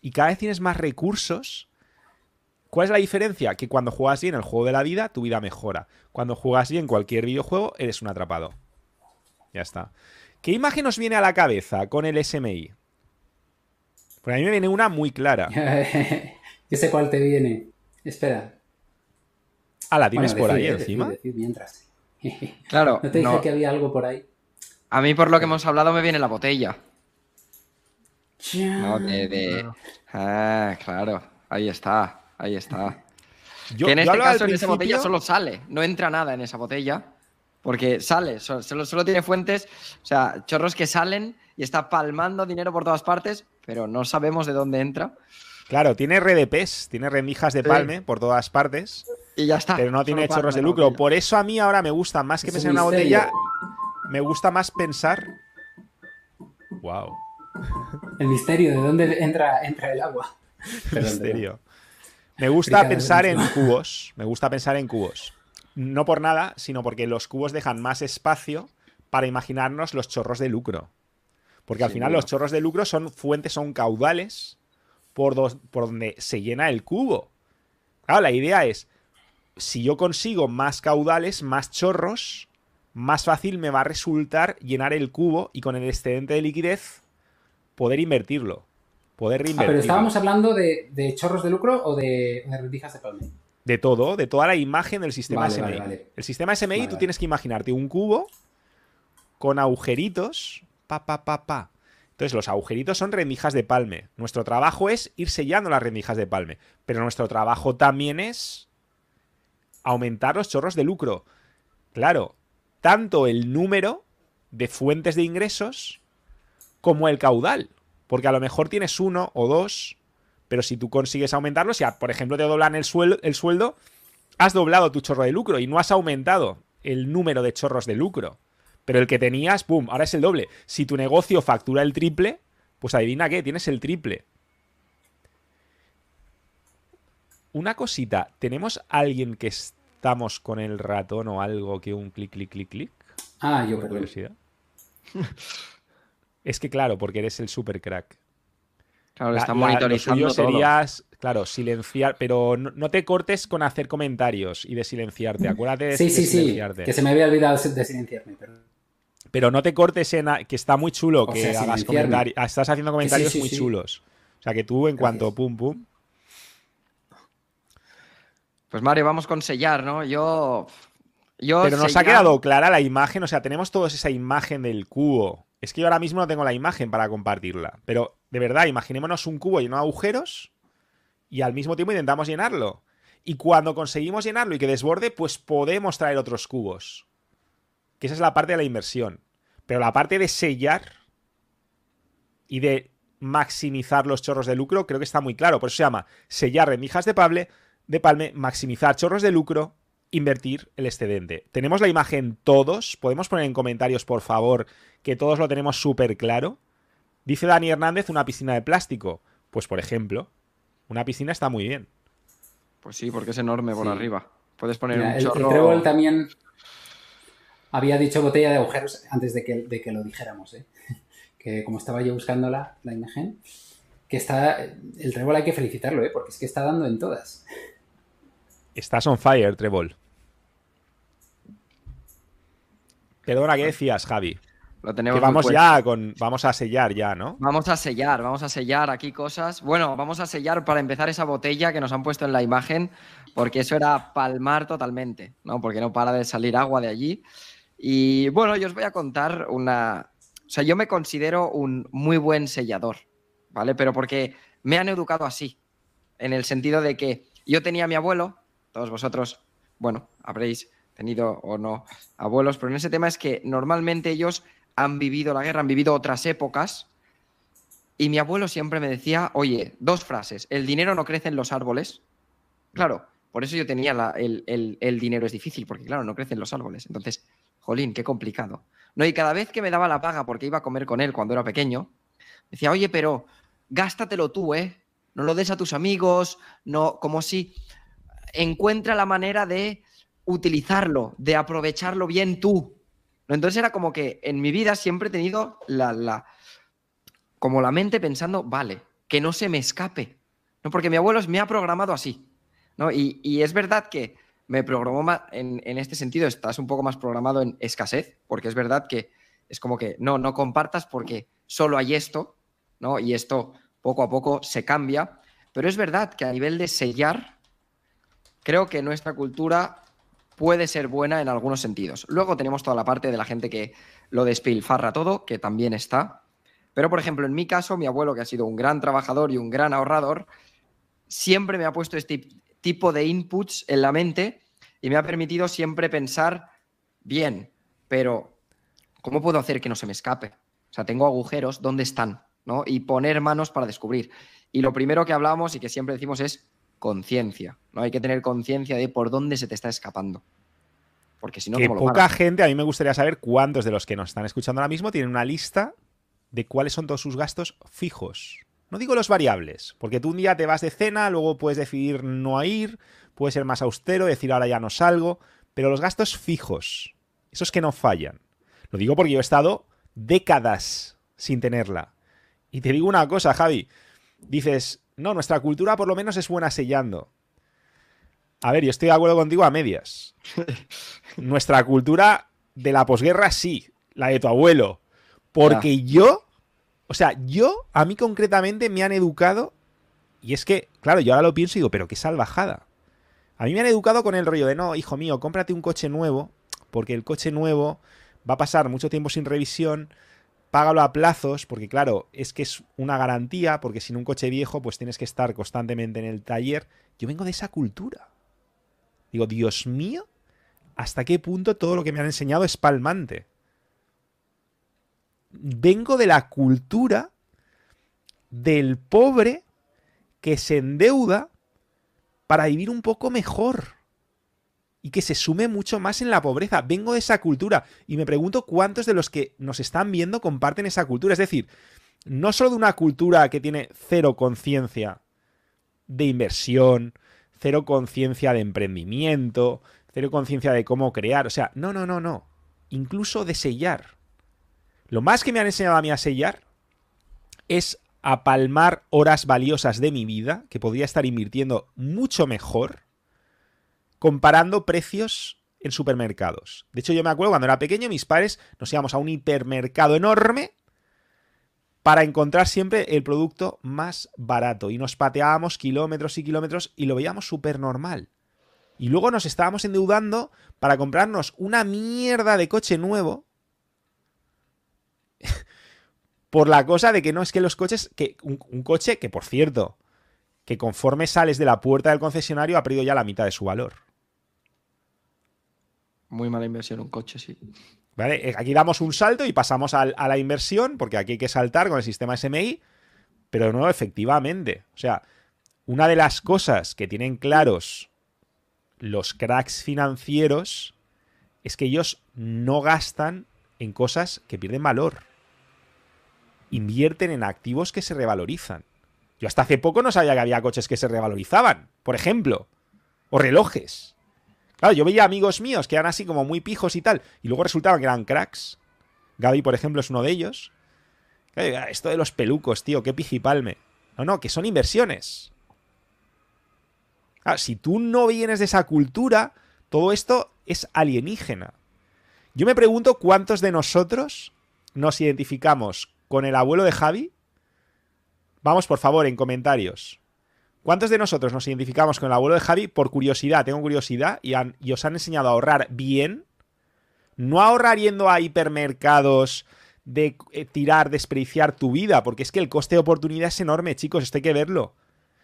y cada vez tienes más recursos. ¿Cuál es la diferencia? Que cuando juegas bien el juego de la vida, tu vida mejora. Cuando juegas bien cualquier videojuego, eres un atrapado. Ya está. ¿Qué imagen nos viene a la cabeza con el SMI? Porque a mí me viene una muy clara. ¿Qué sé cuál te viene. Espera. Ah, ¿la tienes por ahí encima? mientras. Claro. ¿No te dije que había algo por ahí? A mí, por lo que hemos hablado, me viene la botella. No, de, Ah, claro. Ahí está. Ahí está. que en este caso, en esa botella solo sale. No entra nada en esa botella. Porque sale, solo, solo tiene fuentes, o sea, chorros que salen y está palmando dinero por todas partes, pero no sabemos de dónde entra. Claro, tiene RDPs, tiene rendijas de palme por todas partes. Y ya está. Pero no tiene chorros de lucro. Por eso a mí ahora me gusta más que pensar en una botella. Me gusta más pensar. Wow. El misterio de dónde entra, entra el agua. El misterio. Me gusta pensar en cubos. Me gusta pensar en cubos. No por nada, sino porque los cubos dejan más espacio para imaginarnos los chorros de lucro. Porque al final los chorros de lucro son fuentes, son caudales por, por donde se llena el cubo. Claro, la idea es, si yo consigo más caudales, más chorros, más fácil me va a resultar llenar el cubo y con el excedente de liquidez poder invertirlo. Poder reinvertirlo. Ah, pero estábamos hablando de, chorros de lucro o de, rendijas de palme. De todo, de toda la imagen del sistema SMI. El sistema SMI tú tienes que imaginarte un cubo con agujeritos, pa, pa, pa, pa. Entonces, los agujeritos son rendijas de palme. Nuestro trabajo es ir sellando las rendijas de palme. Pero nuestro trabajo también es aumentar los chorros de lucro. Claro, tanto el número de fuentes de ingresos como el caudal. Porque a lo mejor tienes uno o dos, pero si tú consigues aumentarlo, si por ejemplo te doblan el sueldo, el sueldo, has doblado tu chorro de lucro y no has aumentado el número de chorros de lucro. Pero el que tenías, ¡pum! Ahora es el doble. Si tu negocio factura el triple, pues adivina qué, tienes el triple. Una cosita, ¿tenemos alguien que estamos con el ratón o algo que un clic, clic, clic, clic? Ah, yo creo. es que claro, porque eres el super crack. Claro, está monitorizando serías, claro, silenciar, pero no, te cortes con hacer comentarios y de silenciarte. Acuérdate de, sí, sí, Sí, que se me había olvidado de silenciarme, pero... Pero no te cortes en. que está muy chulo que hagas comentarios. Ah, estás haciendo comentarios muy chulos. O sea que tú, en cuanto pum pum. Pues Mario, vamos con sellar, ¿no? Yo. Yo Pero nos ha quedado clara la imagen. O sea, tenemos todos esa imagen del cubo. Es que yo ahora mismo no tengo la imagen para compartirla. Pero de verdad, imaginémonos un cubo lleno de agujeros y al mismo tiempo intentamos llenarlo. Y cuando conseguimos llenarlo y que desborde, pues podemos traer otros cubos. Que esa es la parte de la inversión. Pero la parte de sellar y de maximizar los chorros de lucro, creo que está muy claro. Por eso se llama sellar rendijas de, palme, de palme, maximizar chorros de lucro, invertir el excedente. ¿Tenemos la imagen todos? ¿Podemos poner en comentarios, por favor, que todos lo tenemos súper claro? Dice Dani Hernández una piscina de plástico. Pues, por ejemplo, una piscina está muy bien. Pues sí, porque es enorme por arriba. Puedes poner un chorro... El también había dicho botella de agujeros antes de que, lo dijéramos, ¿eh? que como estaba yo buscando la, imagen, que está, el Trébol hay que felicitarlo, ¿eh? porque es que está dando en todas. Estás on fire, Trébol. Perdona, ¿qué decías, Javi? Lo tenemos que vamos ya con. Vamos a sellar ya, ¿no? Vamos a sellar, vamos a sellar aquí cosas. Bueno, vamos a sellar para empezar esa botella que nos han puesto en la imagen, porque eso era palmar totalmente, ¿no? Porque no para de salir agua de allí. Y bueno, yo os voy a contar una... O sea, yo me considero un muy buen sellador, ¿vale? Pero porque me han educado así, en el sentido de que yo tenía a mi abuelo, todos vosotros, bueno, habréis tenido o no abuelos, pero en ese tema es que normalmente ellos han vivido la guerra, han vivido otras épocas, y mi abuelo siempre me decía, oye, dos frases, el dinero no crece en los árboles. Claro, por eso yo tenía el, el dinero es difícil, porque claro, no crecen los árboles. Entonces, Jolín, qué complicado. No, y cada vez que me daba la paga porque iba a comer con él cuando era pequeño, decía, oye, pero gástatelo tú, ¿eh? No lo des a tus amigos, no, como si encuentra la manera de utilizarlo, de aprovecharlo bien tú. Entonces era como que en mi vida siempre he tenido la, la como la mente pensando, vale, que no se me escape. ¿no? Porque mi abuelo me ha programado así. ¿no? Y, y es verdad que me programó más, en, este sentido, estás un poco más programado en escasez, porque es verdad que es como que no, no compartas porque solo hay esto, ¿no? Y esto poco a poco se cambia, pero es verdad que a nivel de sellar, creo que nuestra cultura puede ser buena en algunos sentidos. Luego tenemos toda la parte de la gente que lo despilfarra todo, que también está. Pero, por ejemplo, en mi caso, mi abuelo, que ha sido un gran trabajador y un gran ahorrador, siempre me ha puesto este tipo de inputs en la mente y me ha permitido siempre pensar, bien, pero ¿cómo puedo hacer que no se me escape? O sea, tengo agujeros, ¿dónde están? ¿no? Y poner manos para descubrir. Y lo primero que hablamos y que siempre decimos es conciencia. ¿no? Hay que tener conciencia de por dónde se te está escapando. Porque si no, que poca gente, a mí me gustaría saber cuántos de los que nos están escuchando ahora mismo tienen una lista de cuáles son todos sus gastos fijos. No digo los variables, porque tú un día te vas de cena, luego puedes decidir no ir, puedes ser más austero, decir ahora ya no salgo, pero los gastos fijos, esos que no fallan. Lo digo porque yo he estado décadas sin tenerla. Y te digo una cosa, Javi. Dices, no, nuestra cultura por lo menos es buena sellando. A ver, yo estoy de acuerdo contigo a medias. nuestra cultura de la posguerra sí, la de tu abuelo. Porque yo, o sea, yo, a mí concretamente me han educado, y es que, claro, yo ahora lo pienso y digo, pero qué salvajada. A mí me han educado con el rollo de, no, hijo mío, cómprate un coche nuevo, porque el coche nuevo va a pasar mucho tiempo sin revisión, págalo a plazos, porque claro, es que es una garantía, porque sin un coche viejo, pues tienes que estar constantemente en el taller. Yo vengo de esa cultura. Digo, Dios mío, ¿hasta qué punto todo lo que me han enseñado es palmante? vengo de la cultura del pobre que se endeuda para vivir un poco mejor y que se sume mucho más en la pobreza. Vengo de esa cultura y me pregunto cuántos de los que nos están viendo comparten esa cultura. Es decir, no solo de una cultura que tiene cero conciencia de inversión, cero conciencia de emprendimiento, cero conciencia de cómo crear. O sea, no, no, no, no. Incluso de sellar. Lo más que me han enseñado a mí a sellar es a palmar horas valiosas de mi vida, que podría estar invirtiendo mucho mejor, comparando precios en supermercados. De hecho, yo me acuerdo cuando era pequeño, mis padres nos íbamos a un hipermercado enorme para encontrar siempre el producto más barato. Y nos pateábamos kilómetros y kilómetros y lo veíamos súper normal. Y luego nos estábamos endeudando para comprarnos una mierda de coche nuevo por la cosa de que no es que los coches, que un, coche que por cierto, que conforme sales de la puerta del concesionario ha perdido ya la mitad de su valor. Muy mala inversión un coche, sí. Vale, eh, aquí damos un salto y pasamos a, a la inversión, porque aquí hay que saltar con el sistema SMI, pero no, efectivamente. O sea, una de las cosas que tienen claros los cracks financieros es que ellos no gastan en cosas que pierden valor invierten en activos que se revalorizan. Yo hasta hace poco no sabía que había coches que se revalorizaban, por ejemplo, o relojes. Claro, yo veía amigos míos que eran así como muy pijos y tal, y luego resultaban que eran cracks. Gaby, por ejemplo, es uno de ellos. Esto de los pelucos, tío, qué pijipalme. No, no, que son inversiones. si tú no vienes de esa cultura, todo esto es alienígena. Yo me pregunto cuántos de nosotros nos identificamos con el abuelo de Javi? Vamos, por favor, en comentarios. ¿Cuántos de nosotros nos identificamos con el abuelo de Javi por curiosidad? Tengo curiosidad y, os han enseñado a ahorrar bien. No ahorrar yendo a hipermercados de eh, tirar, desperdiciar tu vida, porque es que el coste de oportunidad es enorme, chicos, esto hay que verlo.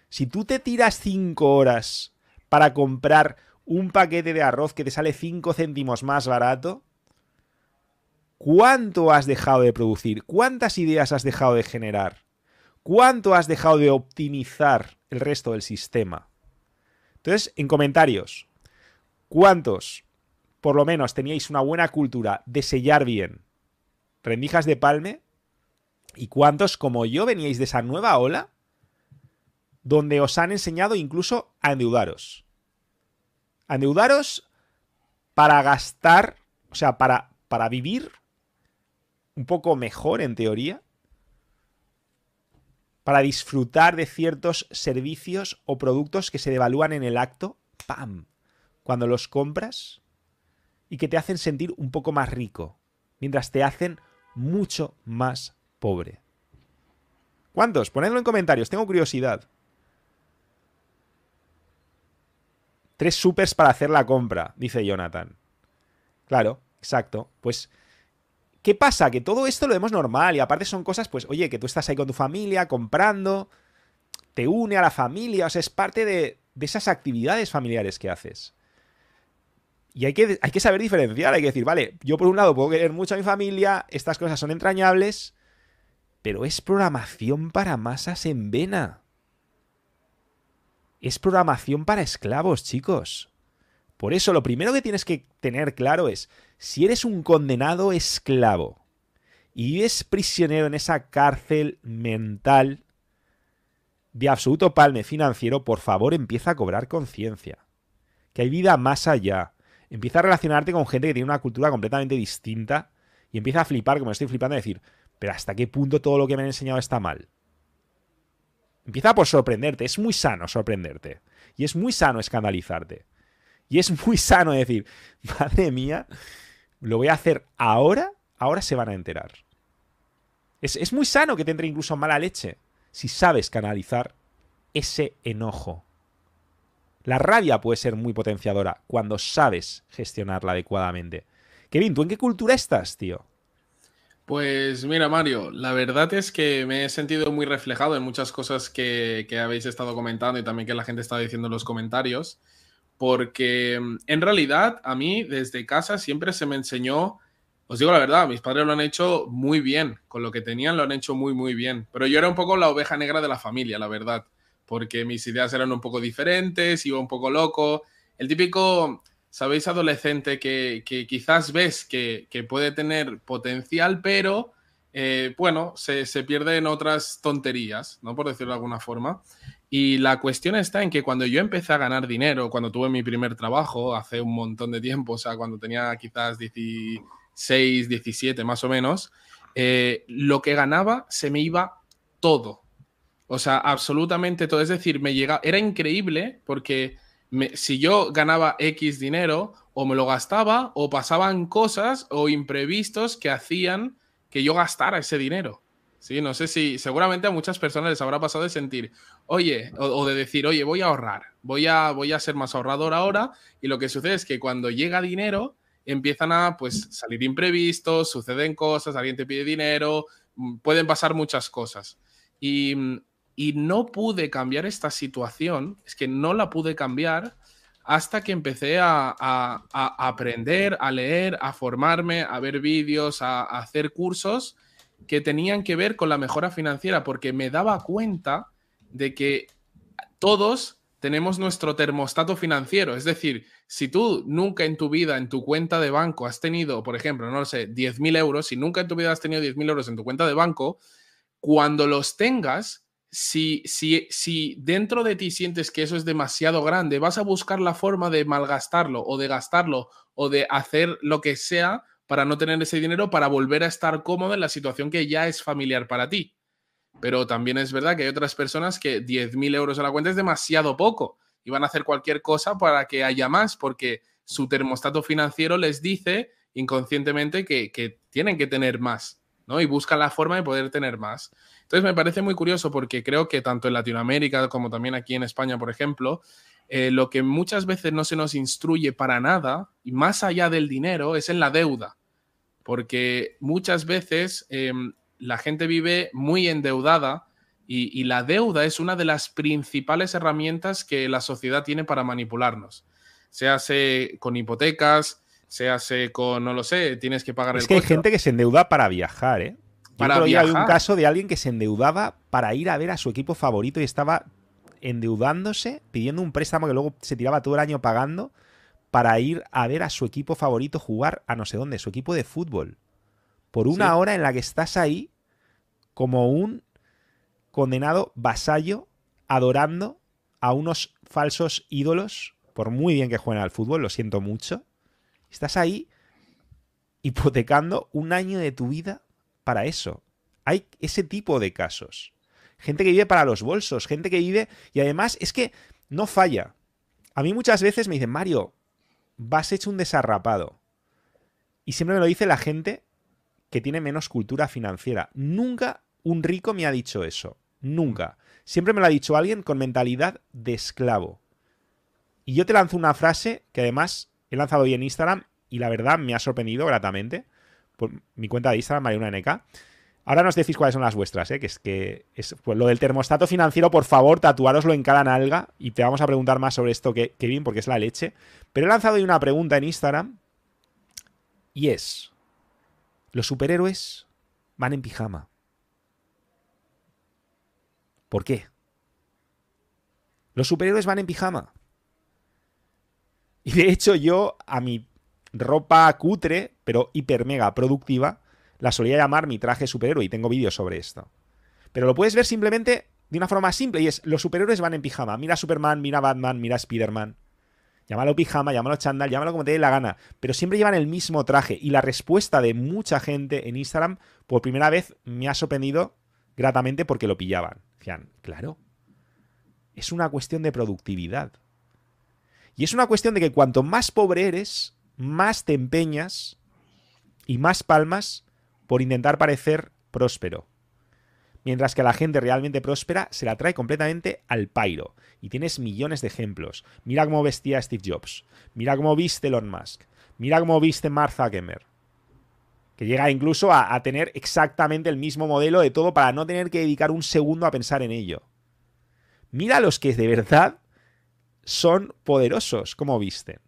Si tú te tiras 5 horas para comprar un paquete de arroz que te sale 5 céntimos más barato, ¿Cuánto has dejado de producir? ¿Cuántas ideas has dejado de generar? ¿Cuánto has dejado de optimizar el resto del sistema? Entonces, en comentarios, ¿cuántos, por lo menos, teníais una buena cultura de sellar bien rendijas de palme? ¿Y cuántos, como yo, veníais de esa nueva ola donde os han enseñado incluso a endeudaros? A endeudaros para gastar, o sea, para, para vivir un poco mejor en teoría para disfrutar de ciertos servicios o productos que se devalúan en el acto, ¡pam! Cuando los compras y que te hacen sentir un poco más rico, mientras te hacen mucho más pobre. ¿Cuántos? Ponedlo en comentarios, tengo curiosidad. Tres supers para hacer la compra, dice Jonathan. Claro, exacto. Pues, ¿qué pasa? Que todo esto lo vemos normal y aparte son cosas, pues, oye, que tú estás ahí con tu familia comprando, te une a la familia, o sea, es parte de, de esas actividades familiares que haces. Y hay que, hay que saber diferenciar, hay que decir, vale, yo por un lado puedo querer mucho a mi familia, estas cosas son entrañables, pero es programación para masas en vena. Es programación para esclavos, chicos. Por eso lo primero que tienes que tener claro es, si eres un condenado esclavo y vives prisionero en esa cárcel mental de absoluto palme financiero, por favor empieza a cobrar conciencia. Que hay vida más allá. Empieza a relacionarte con gente que tiene una cultura completamente distinta y empieza a flipar, como estoy flipando, a decir, pero ¿hasta qué punto todo lo que me han enseñado está mal? Empieza por sorprenderte, es muy sano sorprenderte. Y es muy sano escandalizarte. Y es muy sano decir, madre mía, lo voy a hacer ahora, ahora se van a enterar. Es, es muy sano que te entre incluso mala leche si sabes canalizar ese enojo. La rabia puede ser muy potenciadora cuando sabes gestionarla adecuadamente. Kevin, ¿tú en qué cultura estás, tío? Pues mira, Mario, la verdad es que me he sentido muy reflejado en muchas cosas que, habéis estado comentando y también que la gente estaba diciendo en los comentarios, porque mm, en realidad a mí desde casa siempre se me enseñó, os digo la verdad, mis padres lo han hecho muy bien, con lo que tenían lo han hecho muy, muy bien, pero yo era un poco la oveja negra de la familia, la verdad porque mis ideas eran un poco diferentes, iba un poco loco. El típico, ¿sabéis? Adolescente que, quizás ves que, puede tener potencial, pero eh, bueno, se, pierde en otras tonterías, ¿no? Por decirlo de alguna forma. Y la cuestión está en que cuando yo empecé a ganar dinero, cuando tuve mi primer trabajo, hace un montón de tiempo, o sea, cuando tenía quizás 16, 17 más o menos, eh, lo que ganaba se me iba todo. O sea, absolutamente todo. Es decir, me llega, era increíble porque si yo ganaba X dinero, o me lo gastaba, o pasaban cosas o imprevistos que hacían que yo gastara ese dinero. Sí, no sé si seguramente a muchas personas les habrá pasado de sentir, oye, o, de decir, oye, voy a ahorrar, voy a, voy a ser más ahorrador ahora. Y lo que sucede es que cuando llega dinero, empiezan a pues salir imprevistos, suceden cosas, alguien te pide dinero, mm, pueden pasar muchas cosas. Y y no pude cambiar esta situación, es que no la pude cambiar hasta que empecé a, aprender, a leer, a formarme, a ver vídeos, a, hacer cursos que tenían que ver con la mejora financiera, porque me daba cuenta de que todos tenemos nuestro termostato financiero. Es decir, si tú nunca en tu vida, en tu cuenta de banco, has tenido, por ejemplo, no lo sé, 10.000 euros, si nunca en tu vida has tenido 10.000 euros en tu cuenta de banco, cuando los tengas, si, si, si dentro de ti sientes que eso es demasiado grande, vas a buscar la forma de malgastarlo o de gastarlo o de hacer lo que sea para no tener ese dinero, para volver a estar cómodo en la situación que ya es familiar para ti. Pero también es verdad que hay otras personas que 10.000 euros a la cuenta es demasiado poco y van a hacer cualquier cosa para que haya más, porque su termostato financiero les dice inconscientemente que, que tienen que tener más, ¿no? Y buscan la forma de poder tener más. Entonces me parece muy curioso porque creo que tanto en Latinoamérica como también aquí en España, por ejemplo, eh, lo que muchas veces no se nos instruye para nada, y más allá del dinero, es en la deuda. Porque muchas veces em, la gente vive muy endeudada y, y, la deuda es una de las principales herramientas que la sociedad tiene para manipularnos. Se hace con hipotecas, se hace con, no lo sé, tienes que pagar es que hay gente que se endeuda para viajar, ¿eh? Para Hay un caso de alguien que se endeudaba para ir a ver a su equipo favorito y estaba endeudándose, pidiendo un préstamo que luego se tiraba todo el año pagando para ir a ver a su equipo favorito jugar a no sé dónde, su equipo de fútbol. Por una hora en la que estás ahí como un condenado vasallo adorando a unos falsos ídolos, por muy bien que jueguen al fútbol, lo siento mucho. Estás ahí hipotecando un año de tu vida para eso. Hay ese tipo de casos. Gente que vive para los bolsos, gente que vive... Y además es que no falla. A mí muchas veces me dicen, Mario, vas hecho un desarrapado. Y siempre me lo dice la gente que tiene menos cultura financiera. Nunca un rico me ha dicho eso. Nunca. Siempre me lo ha dicho alguien con mentalidad de esclavo. Y yo te lanzo una frase que además he lanzado hoy en Instagram y la verdad me ha sorprendido gratamente. Por mi cuenta de Instagram, Mariana NK. Ahora nos decís cuáles son las vuestras, ¿eh? que es que es pues, lo del termostato financiero, por favor, tatuároslo en cada nalga y te vamos a preguntar más sobre esto, que, Kevin, porque es la leche. Pero he lanzado hoy una pregunta en Instagram y es, ¿los superhéroes van en pijama? ¿Por qué? Los superhéroes van en pijama. Y de hecho yo a mi ropa cutre, pero hiper mega productiva, la solía llamar mi traje superhéroe y tengo vídeos sobre esto. Pero lo puedes ver simplemente de una forma simple y es los superhéroes van en pijama. Mira Superman, mira Batman, mira Spiderman. Llámalo pijama, llámalo chandal, llámalo como te dé la gana. Pero siempre llevan el mismo traje. Y la respuesta de mucha gente en Instagram por primera vez me ha sorprendido gratamente porque lo pillaban. Decían, claro, es una cuestión de productividad. Y es una cuestión de que cuanto más pobre eres, más te empeñas y más palmas por intentar parecer próspero. Mientras que a la gente realmente próspera se la trae completamente al pairo. Y tienes millones de ejemplos. Mira cómo vestía Steve Jobs. Mira cómo viste Elon Musk. Mira cómo viste Mark Zuckerberg. Que llega incluso a, tener exactamente el mismo modelo de todo para no tener que dedicar un segundo a pensar en ello. Mira a los que de verdad son poderosos, como visten.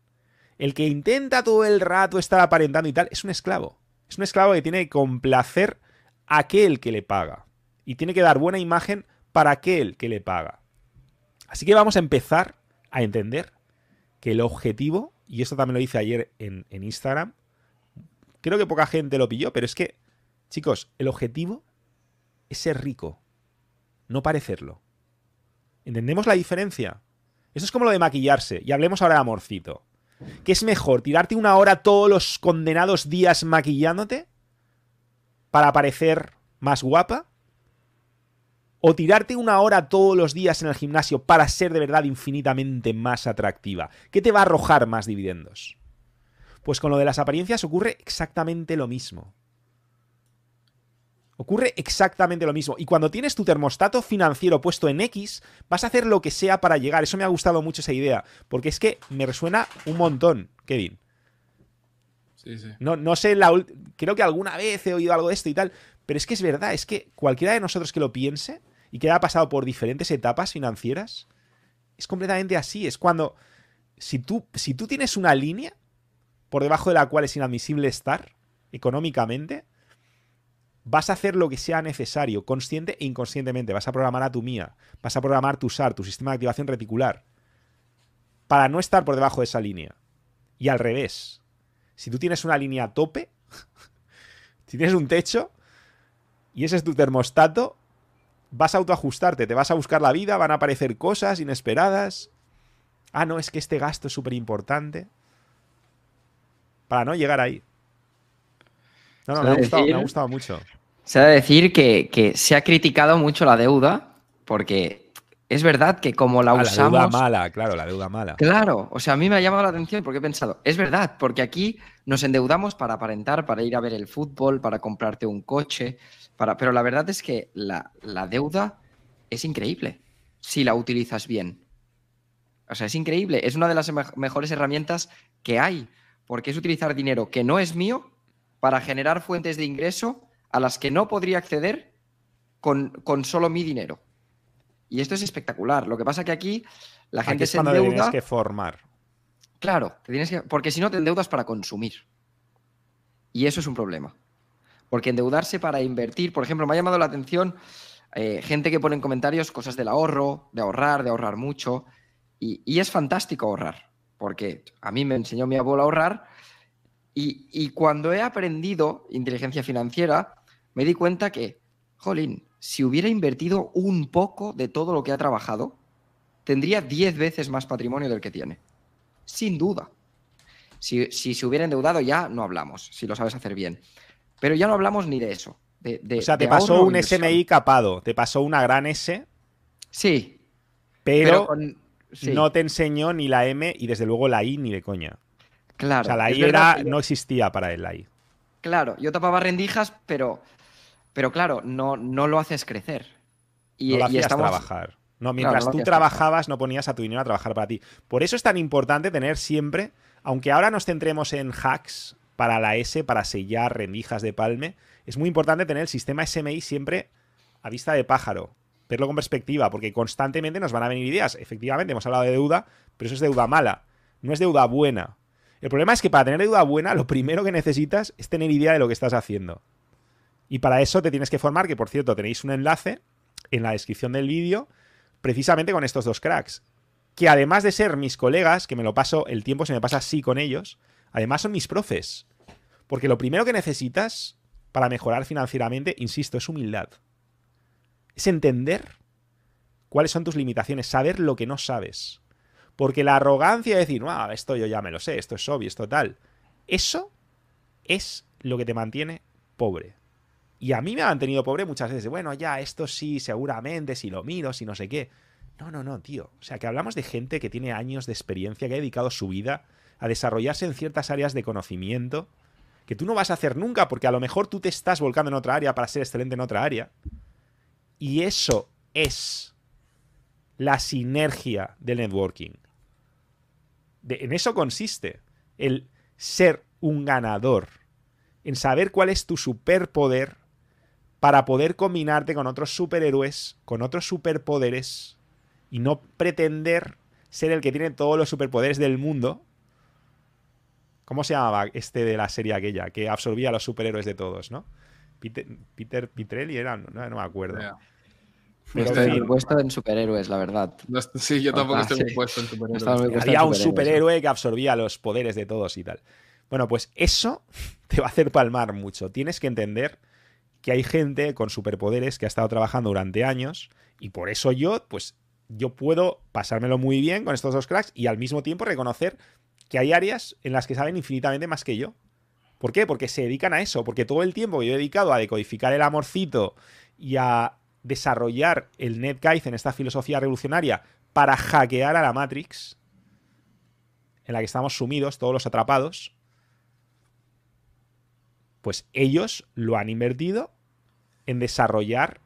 El que intenta todo el rato estar aparentando y tal es un esclavo. Es un esclavo que tiene que complacer a aquel que le paga. Y tiene que dar buena imagen para aquel que le paga. Así que vamos a empezar a entender que el objetivo, y esto también lo hice ayer en, en Instagram, creo que poca gente lo pilló, pero es que, chicos, el objetivo es ser rico, no parecerlo. ¿Entendemos la diferencia? Eso es como lo de maquillarse. Y hablemos ahora de amorcito. ¿Qué es mejor? ¿Tirarte una hora todos los condenados días maquillándote? ¿Para parecer más guapa? ¿O tirarte una hora todos los días en el gimnasio para ser de verdad infinitamente más atractiva? ¿Qué te va a arrojar más dividendos? Pues con lo de las apariencias ocurre exactamente lo mismo. Ocurre exactamente lo mismo. Y cuando tienes tu termostato financiero puesto en X, vas a hacer lo que sea para llegar. Eso me ha gustado mucho esa idea. Porque es que me resuena un montón, Kevin. Sí, sí. No, no sé, la creo que alguna vez he oído algo de esto y tal. Pero es que es verdad, es que cualquiera de nosotros que lo piense y que haya pasado por diferentes etapas financieras, es completamente así. Es cuando, si tú, si tú tienes una línea por debajo de la cual es inadmisible estar económicamente, vas a hacer lo que sea necesario, consciente e inconscientemente. Vas a programar a tu mía, vas a programar tu SAR, tu sistema de activación reticular, para no estar por debajo de esa línea. Y al revés, si tú tienes una línea a tope, si tienes un techo y ese es tu termostato, vas a autoajustarte, te vas a buscar la vida, van a aparecer cosas inesperadas. Ah, no, es que este gasto es súper importante. Para no llegar ahí. No, no, me ha, gustado, me ha, gustado, mucho. Se ha de decir que, se ha criticado mucho la deuda, porque es verdad que como la usamos. Ah, la deuda mala, claro, la deuda mala. Claro, o sea, a mí me ha llamado la atención porque he pensado, es verdad, porque aquí nos endeudamos para aparentar, para ir a ver el fútbol, para comprarte un coche, para... pero la verdad es que la, la deuda es increíble si la utilizas bien. O sea, es increíble, es una de las mejores herramientas que hay, porque es utilizar dinero que no es mío para generar fuentes de ingreso a las que no podría acceder con, solo mi dinero. Y esto es espectacular. Lo que pasa que aquí la gente se endeuda. Tienes que formar. Claro, tienes que... porque si no te endeudas para consumir. Y eso es un problema. Porque endeudarse para invertir, por ejemplo, me ha llamado la atención eh, gente que pone en comentarios cosas del ahorro, de ahorrar, de ahorrar mucho. Y, y, es fantástico ahorrar, porque a mí me enseñó mi abuelo a ahorrar y, cuando he aprendido inteligencia financiera, me di cuenta que, jolín, si hubiera invertido un poco de todo lo que ha trabajado, tendría 10 veces más patrimonio del que tiene. Sin duda. Si, se hubiera endeudado ya, no hablamos, si lo sabes hacer bien. Pero ya no hablamos ni de eso. De, o sea, te pasó un SMI capado, te pasó una gran S. Sí. Pero, no te enseñó ni la M y desde luego la I ni de coña. Claro. O sea, la I era, no existía para él ahí. Claro, yo tapaba rendijas, pero, pero claro, no, no lo haces crecer. Y, no lo hacías trabajar. No, mientras tú trabajabas, no ponías a tu dinero a trabajar para ti. Por eso es tan importante tener siempre, aunque ahora nos centremos en hacks para la S, para sellar rendijas de palme, es muy importante tener el sistema SMI siempre a vista de pájaro. Verlo con perspectiva, porque constantemente nos van a venir ideas. Efectivamente, hemos hablado de deuda, pero eso es deuda mala, no es deuda buena. El problema es que para tener deuda buena, lo primero que necesitas es tener idea de lo que estás haciendo. Y para eso te tienes que formar, que por cierto tenéis un enlace en la descripción del vídeo, precisamente con estos dos cracks. Que además de ser mis colegas, que me lo paso, el tiempo se me pasa así con ellos, además son mis profes. Porque lo primero que necesitas para mejorar financieramente, insisto, es humildad. Es entender cuáles son tus limitaciones, saber lo que no sabes. Porque la arrogancia de decir, no, esto yo ya me lo sé, esto es obvio, esto tal. Eso es lo que te mantiene pobre. Y a mí me ha mantenido pobre muchas veces. Bueno, ya, esto sí, seguramente, si lo miro, si no sé qué. No, no, no, tío. O sea, que hablamos de gente que tiene años de experiencia, que ha dedicado su vida a desarrollarse en ciertas áreas de conocimiento que tú no vas a hacer nunca porque a lo mejor tú te estás volcando en otra área para ser excelente en otra área. Y eso es la sinergia del networking en eso consiste, el ser un ganador, en saber cuál es tu superpoder para poder combinarte con otros superhéroes, con otros superpoderes, y no pretender ser el que tiene todos los superpoderes del mundo. ¿Cómo se llamaba este de la serie aquella? Que absorbía a los superhéroes de todos, ¿no? Peter, Peter Pitrelli era, no, no me acuerdo. No estoy muy puesto en superhéroes, la verdad. sí, yo tampoco estoy muy puesto en superhéroes. Había un superhéroe que absorbía los poderes de todos y tal. Bueno, pues eso te va a hacer palmar mucho. Tienes que entender que hay gente con superpoderes que ha estado trabajando durante años y por eso yo, pues yo puedo pasármelo muy bien con estos dos cracks y al mismo tiempo reconocer que hay áreas en las que saben infinitamente más que yo. ¿Por qué? Porque se dedican a eso, porque todo el tiempo que yo he dedicado a decodificar el amorcito y a desarrollar el en esta filosofía revolucionaria, para hackear a la Matrix, en la que estamos sumidos, todos los atrapados, pues ellos lo han invertido en desarrollar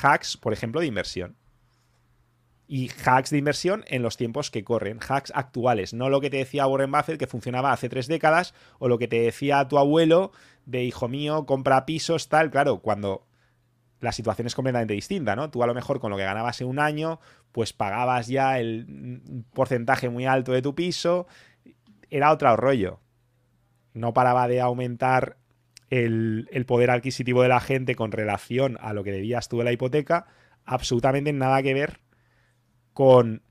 hacks, por ejemplo, de inversión. Y hacks de inversión en los tiempos que corren, hacks actuales, no lo que te decía Warren Buffett que funcionaba hace tres décadas, o lo que te decía tu abuelo de hijo mío, compra pisos, tal, claro, cuando la situación es completamente distinta, ¿no? Tú a lo mejor con lo que ganabas en un año, pues pagabas ya el porcentaje muy alto de tu piso, era otro rollo. No paraba de aumentar el, poder adquisitivo de la gente con relación a lo que debías tú de la hipoteca, absolutamente nada que ver con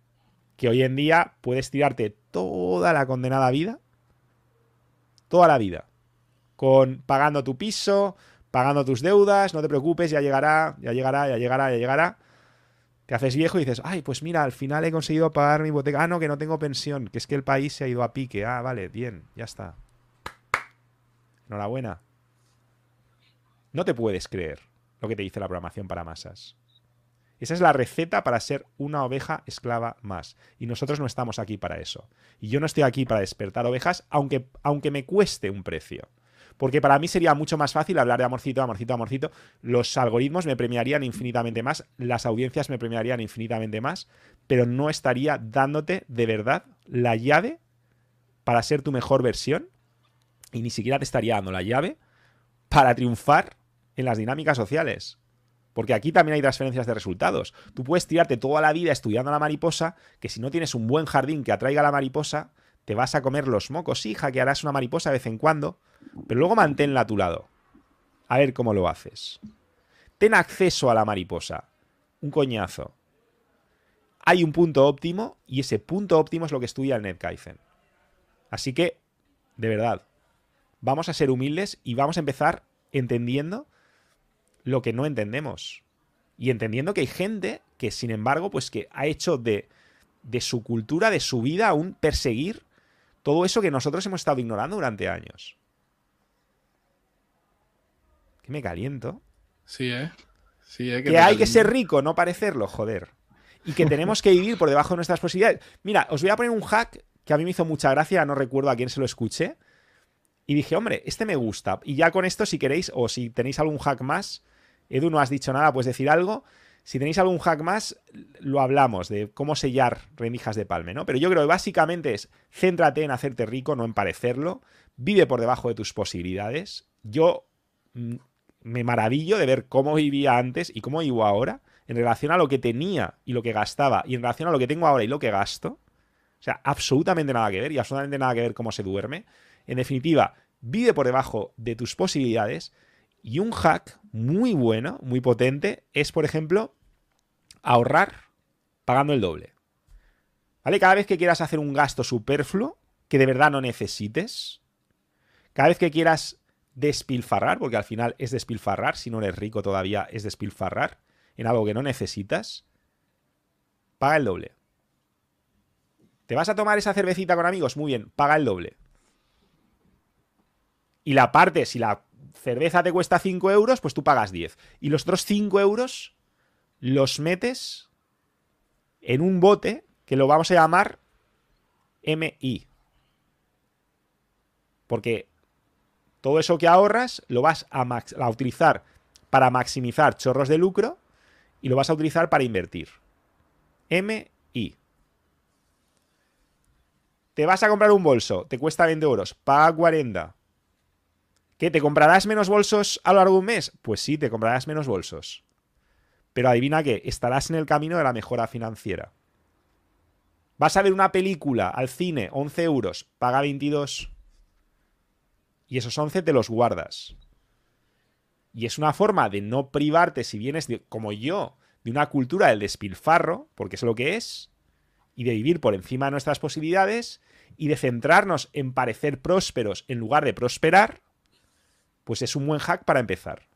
que hoy en día puedes tirarte toda la condenada vida, toda la vida, con pagando tu piso, pagando tus deudas, no te preocupes, ya llegará, ya llegará, ya llegará, ya llegará. Te haces viejo y dices, ay, pues mira, al final he conseguido pagar mi hipoteca. Ah, no, que no tengo pensión, que es que el país se ha ido a pique. Ah, vale, bien, ya está. Enhorabuena. No te puedes creer lo que te dice la programación para masas. Esa es la receta para ser una oveja esclava más. Y nosotros no estamos aquí para eso. Y yo no estoy aquí para despertar ovejas, aunque, aunque me cueste un precio. Porque para mí sería mucho más fácil hablar de amorcito, amorcito, amorcito. Los algoritmos me premiarían infinitamente más, las audiencias me premiarían infinitamente más, pero no estaría dándote de verdad la llave para ser tu mejor versión y ni siquiera te estaría dando la llave para triunfar en las dinámicas sociales. Porque aquí también hay transferencias de resultados. Tú puedes tirarte toda la vida estudiando la mariposa, que si no tienes un buen jardín que atraiga a la mariposa, te vas a comer los mocos. Sí, hackearás una mariposa de vez en cuando, pero luego manténla a tu lado. A ver cómo lo haces. Ten acceso a la mariposa. Un coñazo. Hay un punto óptimo y ese punto óptimo es lo que estudia el NetKaizen. Así que, de verdad, vamos a ser humildes y vamos a empezar entendiendo lo que no entendemos. Y entendiendo que hay gente que, sin embargo, pues que ha hecho de, de su cultura, de su vida, un perseguir todo eso que nosotros hemos estado ignorando durante años me caliento. Sí, ¿eh? Sí, ¿eh? Que, hay que ser rico, no parecerlo, joder. Y que tenemos que vivir por debajo de nuestras posibilidades. Mira, os voy a poner un hack que a mí me hizo mucha gracia, no recuerdo a quién se lo escuché. Y dije, hombre, este me gusta. Y ya con esto, si queréis, o si tenéis algún hack más, Edu, no has dicho nada, puedes decir algo. Si tenéis algún hack más, lo hablamos de cómo sellar rendijas de palme, ¿no? Pero yo creo que básicamente es céntrate en hacerte rico, no en parecerlo. Vive por debajo de tus posibilidades. Yo mm, me maravillo de ver cómo vivía antes y cómo vivo ahora en relación a lo que tenía y lo que gastaba y en relación a lo que tengo ahora y lo que gasto. O sea, absolutamente nada que ver y absolutamente nada que ver cómo se duerme. En definitiva, vive por debajo de tus posibilidades. Y un hack muy bueno, muy potente, es, por ejemplo, ahorrar pagando el doble. ¿Vale? Cada vez que quieras hacer un gasto superfluo que de verdad no necesites, cada vez que quieras despilfarrar, porque al final es despilfarrar, si no eres rico todavía es despilfarrar en algo que no necesitas, paga el doble. ¿Te vas a tomar esa cervecita con amigos? Muy bien, paga el doble. Y la parte, si la cerveza te cuesta 5 euros, pues tú pagas 10. Y los otros 5 euros los metes en un bote que lo vamos a llamar MI. Porque todo eso que ahorras lo vas a, utilizar para maximizar chorros de lucro y lo vas a utilizar para invertir. MI. Te vas a comprar un bolso, te cuesta 20 euros, paga 40. ¿Qué? ¿Te comprarás menos bolsos a lo largo de un mes? Pues sí, te comprarás menos bolsos. Pero adivina qué, estarás en el camino de la mejora financiera. Vas a ver una película al cine, 11 euros, paga 22. Y esos 11 te los guardas. Y es una forma de no privarte si vienes, como yo, de una cultura del despilfarro, porque es lo que es, y de vivir por encima de nuestras posibilidades, y de centrarnos en parecer prósperos en lugar de prosperar, pues es un buen hack para empezar.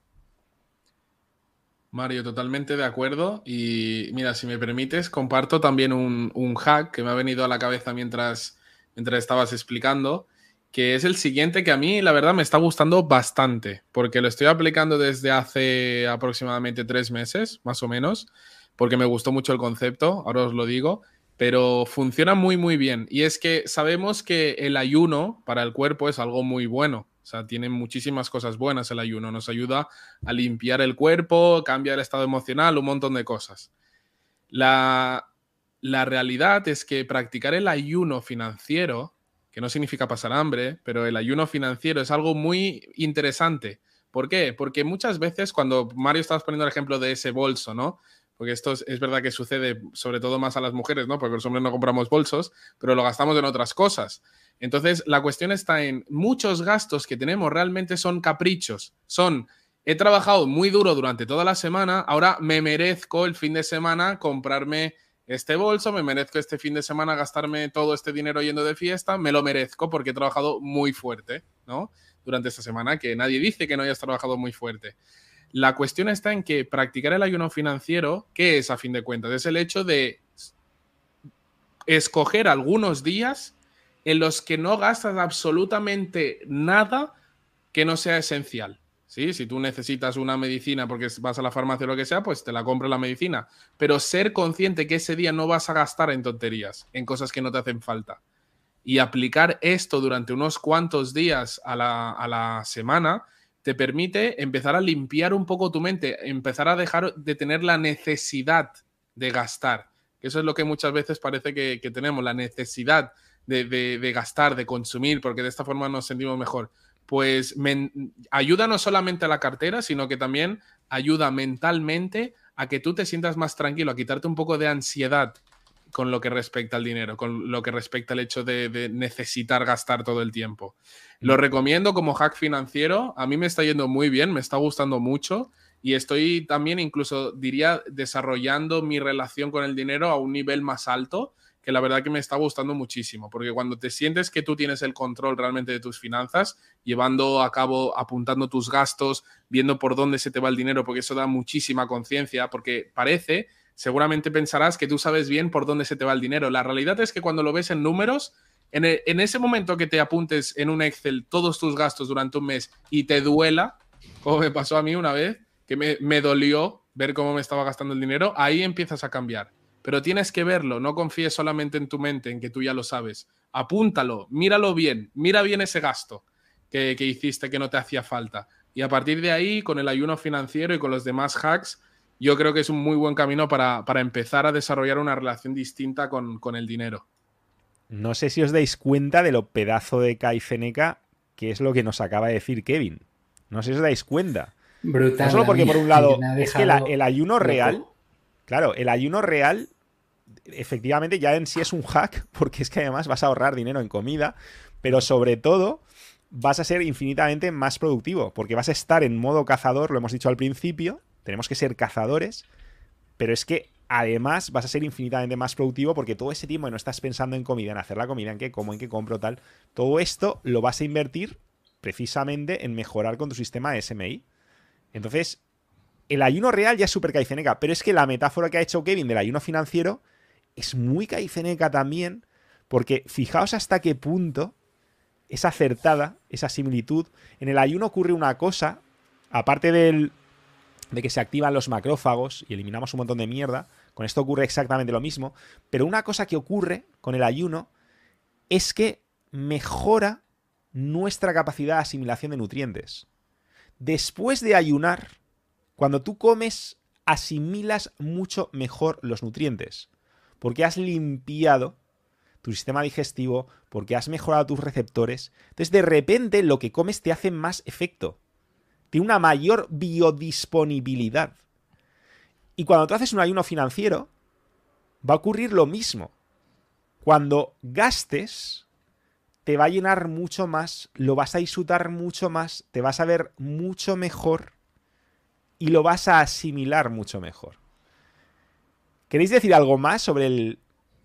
Mario, totalmente de acuerdo. Y mira, si me permites, comparto también un, hack que me ha venido a la cabeza mientras, mientras estabas explicando, que es el siguiente que a mí, la verdad, me está gustando bastante, porque lo estoy aplicando desde hace aproximadamente tres meses, más o menos, porque me gustó mucho el concepto, ahora os lo digo, pero funciona muy, muy bien. Y es que sabemos que el ayuno para el cuerpo es algo muy bueno. O sea, tiene muchísimas cosas buenas el ayuno. Nos ayuda a limpiar el cuerpo, cambia el estado emocional, un montón de cosas. La, la realidad es que practicar el ayuno financiero, que no significa pasar hambre, pero el ayuno financiero es algo muy interesante. ¿Por qué? Porque muchas veces cuando Mario estabas poniendo el ejemplo de ese bolso, ¿no? Porque esto es, es, verdad que sucede sobre todo más a las mujeres, ¿no? Porque los hombres no compramos bolsos, pero lo gastamos en otras cosas. Entonces, la cuestión está en muchos gastos que tenemos realmente son caprichos, son he trabajado muy duro durante toda la semana, ahora me merezco el fin de semana comprarme este bolso, me merezco este fin de semana gastarme todo este dinero yendo de fiesta, me lo merezco porque he trabajado muy fuerte, ¿no? Durante esta semana, que nadie dice que no hayas trabajado muy fuerte. La cuestión está en que practicar el ayuno financiero, ¿qué es a fin de cuentas? Es el hecho de escoger algunos días en los que no gastas absolutamente nada que no sea esencial. ¿sí? Si tú necesitas una medicina porque vas a la farmacia o lo que sea, pues te la compro la medicina. Pero ser consciente que ese día no vas a gastar en tonterías, en cosas que no te hacen falta. Y aplicar esto durante unos cuantos días a la, a la semana te permite empezar a limpiar un poco tu mente, empezar a dejar de tener la necesidad de gastar. Eso es lo que muchas veces parece que, que tenemos, la necesidad de, gastar, de consumir, porque de esta forma nos sentimos mejor. Pues ayuda no solamente a la cartera, sino que también ayuda mentalmente a que tú te sientas más tranquilo, a quitarte un poco de ansiedad con lo que respecta al dinero, con lo que respecta al hecho de, de, necesitar gastar todo el tiempo. Lo recomiendo como hack financiero, a mí me está yendo muy bien, me está gustando mucho y estoy también incluso diría desarrollando mi relación con el dinero a un nivel más alto que la verdad que me está gustando muchísimo, porque cuando te sientes que tú tienes el control realmente de tus finanzas, llevando a cabo, apuntando tus gastos, viendo por dónde se te va el dinero, porque eso da muchísima conciencia, porque parece, seguramente pensarás que tú sabes bien por dónde se te va el dinero. La realidad es que cuando lo ves en números, en, e, ese momento que te apuntes en un Excel todos tus gastos durante un mes y te duela, como me pasó a mí una vez, que me, me dolió ver cómo me estaba gastando el dinero, ahí empiezas a cambiar pero tienes que verlo, no confíes solamente en tu mente, en que tú ya lo sabes. Apúntalo, míralo bien, mira bien ese gasto que, hiciste que no te hacía falta. Y a partir de ahí, con el ayuno financiero y con los demás hacks, yo creo que es un muy buen camino para, empezar a desarrollar una relación distinta con, el dinero. No sé si os dais cuenta de lo pedazo de Kai que es lo que nos acaba de decir Kevin. No sé si os dais cuenta. Brutal. No solo porque, por un lado, es que el ayuno real. Claro, el ayuno real efectivamente ya en sí es un hack, porque es que además vas a ahorrar dinero en comida, pero sobre todo vas a ser infinitamente más productivo, porque vas a estar en modo cazador, lo hemos dicho al principio, tenemos que ser cazadores, pero es que además vas a ser infinitamente más productivo porque todo ese tiempo que no estás pensando en comida, en hacer la comida, en qué como, en qué compro, tal, todo esto lo vas a invertir precisamente en mejorar con tu sistema SMI. Entonces, el ayuno real ya es súper caiceneca, pero es que la metáfora que ha hecho Kevin del ayuno financiero es muy caiceneca también, porque fijaos hasta qué punto es acertada esa similitud. En el ayuno ocurre una cosa, aparte del, de que se activan los macrófagos y eliminamos un montón de mierda, con esto ocurre exactamente lo mismo, pero una cosa que ocurre con el ayuno es que mejora nuestra capacidad de asimilación de nutrientes. Después de ayunar, cuando tú comes, asimilas mucho mejor los nutrientes porque has limpiado tu sistema digestivo, porque has mejorado tus receptores. Entonces, de repente, lo que comes te hace más efecto. Tiene una mayor biodisponibilidad. Y cuando tú haces un ayuno financiero, va a ocurrir lo mismo. Cuando gastes, te va a llenar mucho más, lo vas a disfrutar mucho más, te vas a ver mucho mejor y lo vas a asimilar mucho mejor. ¿Queréis decir algo más sobre, el,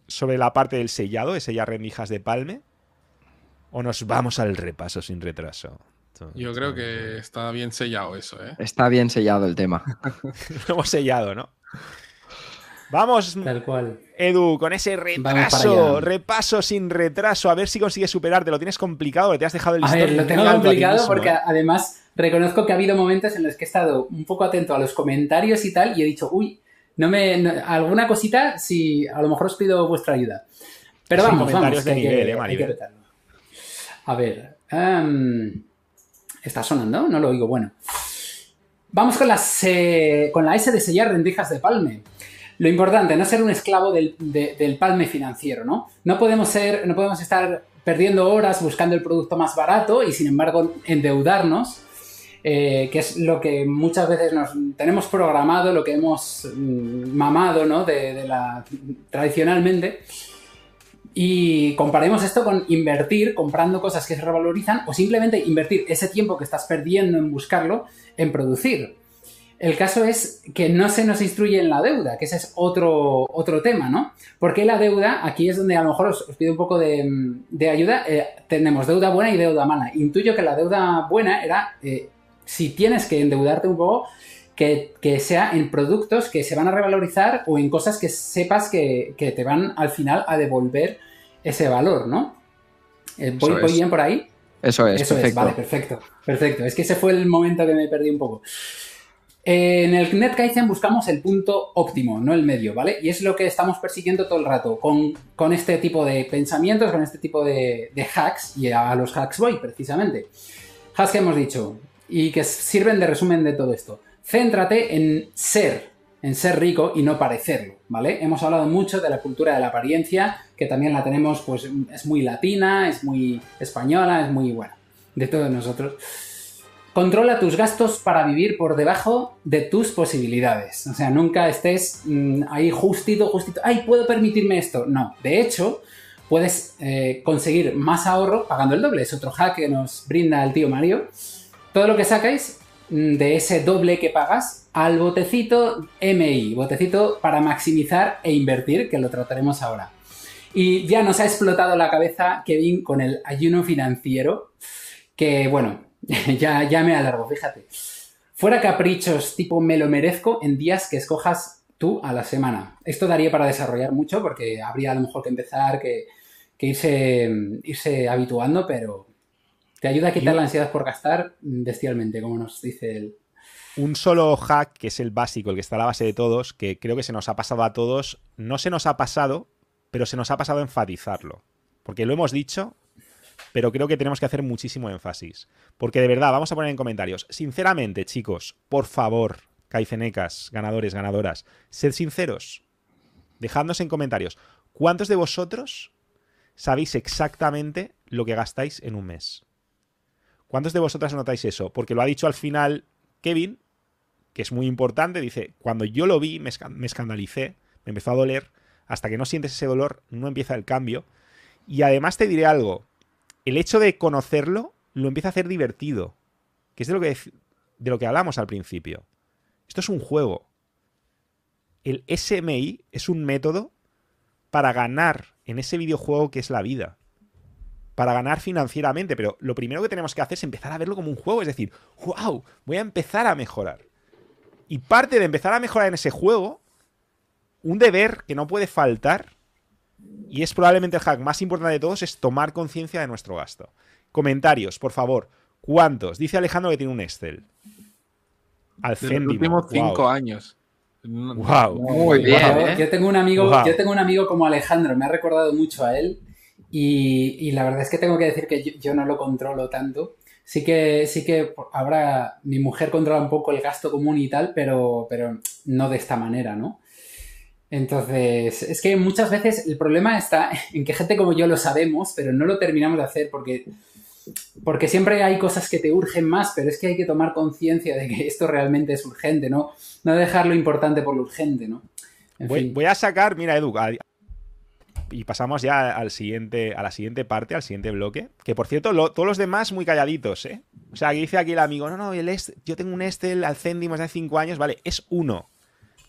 sobre la parte del sellado, de sellar rendijas de palme? ¿O nos vamos al repaso sin retraso? Yo creo que está bien sellado eso, ¿eh? Está bien sellado el tema. Lo hemos sellado, ¿no? Vamos, Tal cual. Edu, con ese retraso, repaso sin retraso, a ver si consigues superarte. Lo tienes complicado, te has dejado el A ver, lo tengo complicado porque ¿eh? además reconozco que ha habido momentos en los que he estado un poco atento a los comentarios y tal y he dicho, uy, no me. alguna cosita, si a lo mejor os pido vuestra ayuda. Pero vamos, vamos. De nivel, eh, a ver. Em, ¿Está sonando? No lo oigo. Bueno. Vamos con, las, eh, con la S de sellar rendijas de palme. Lo importante, no ser un esclavo del, del, palme financiero, ¿no? No podemos ser, no podemos estar perdiendo horas buscando el producto más barato y sin embargo endeudarnos eh, que es lo que muchas veces nos tenemos programado, lo que hemos mm, mamado, ¿no? De, la, tradicionalmente. Y comparemos esto con invertir comprando cosas que se revalorizan o simplemente invertir ese tiempo que estás perdiendo en buscarlo en producir. El caso es que no se nos instruye en la deuda, que ese es otro, otro tema, ¿no? Porque la deuda, aquí es donde a lo mejor os, pido un poco de, ayuda, eh, tenemos deuda buena y deuda mala. Intuyo que la deuda buena era eh, si tienes que endeudarte un poco, que, sea en productos que se van a revalorizar o en cosas que sepas que, te van al final a devolver ese valor, ¿no? Eh, ¿Voy, bien por ahí? Eso es, Eso perfecto. Es, vale, perfecto, perfecto. Es que ese fue el momento que me perdí un poco. En el NetKaizen buscamos el punto óptimo, no el medio, ¿vale? Y es lo que estamos persiguiendo todo el rato, con, con este tipo de pensamientos, con este tipo de, de, hacks, y a los hacks voy, precisamente. Hacks que hemos dicho, y que sirven de resumen de todo esto. Céntrate en ser, en ser rico y no parecerlo, ¿vale? Hemos hablado mucho de la cultura de la apariencia, que también la tenemos, pues es muy latina, es muy española, es muy buena, de todos nosotros. Controla tus gastos para vivir por debajo de tus posibilidades. O sea, nunca estés mm, ahí justito, justito. ¡Ay, puedo permitirme esto! No, de hecho, puedes eh, conseguir más ahorro pagando el doble. Es otro hack que nos brinda el tío Mario todo lo que sacáis mm, de ese doble que pagas al botecito MI, botecito para maximizar e invertir, que lo trataremos ahora. Y ya nos ha explotado la cabeza Kevin con el ayuno financiero, que bueno, ya, ya me alargo, fíjate. Fuera caprichos tipo me lo merezco en días que escojas tú a la semana. Esto daría para desarrollar mucho porque habría a lo mejor que empezar, que, que irse, irse habituando, pero, te ayuda a quitar la ansiedad por gastar bestialmente, como nos dice él. Un solo hack, que es el básico, el que está a la base de todos, que creo que se nos ha pasado a todos. No se nos ha pasado, pero se nos ha pasado a enfatizarlo. Porque lo hemos dicho, pero creo que tenemos que hacer muchísimo énfasis. Porque de verdad, vamos a poner en comentarios. Sinceramente, chicos, por favor, caicenecas, ganadores, ganadoras, sed sinceros. Dejadnos en comentarios. ¿Cuántos de vosotros sabéis exactamente lo que gastáis en un mes? ¿Cuántos de vosotras notáis eso? Porque lo ha dicho al final Kevin, que es muy importante. Dice, cuando yo lo vi, me, escandalicé, me empezó a doler. Hasta que no sientes ese dolor, no empieza el cambio. Y además te diré algo. El hecho de conocerlo lo empieza a hacer divertido. Que es de lo que, de lo que hablamos al principio. Esto es un juego. El SMI es un método para ganar en ese videojuego que es la vida. Para ganar financieramente. Pero lo primero que tenemos que hacer es empezar a verlo como un juego. Es decir, wow, voy a empezar a mejorar. Y parte de empezar a mejorar en ese juego, un deber que no puede faltar, y es probablemente el hack más importante de todos, es tomar conciencia de nuestro gasto. Comentarios, por favor. ¿Cuántos? Dice Alejandro que tiene un Excel. Al céntimo. Los últimos cinco años. Wow. Muy bien. ¿eh? Yo tengo un amigo, yo tengo un amigo como Alejandro, me ha recordado mucho a él. Y, la verdad es que tengo que decir que yo, no lo controlo tanto. Sí que, sí que ahora mi mujer controla un poco el gasto común y tal, pero, pero no de esta manera, ¿no? Entonces, es que muchas veces el problema está en que gente como yo lo sabemos, pero no lo terminamos de hacer porque porque siempre hay cosas que te urgen más, pero es que hay que tomar conciencia de que esto realmente es urgente, ¿no? No dejar lo importante por lo urgente, ¿no? Voy, a sacar, mira, Edu, y pasamos ya al siguiente, a la siguiente parte, al siguiente bloque. Que por cierto, todos los demás muy calladitos, ¿eh? O sea, que dice aquí el amigo, no, no, el yo tengo un Estel al céntimo de 5 años, vale, es uno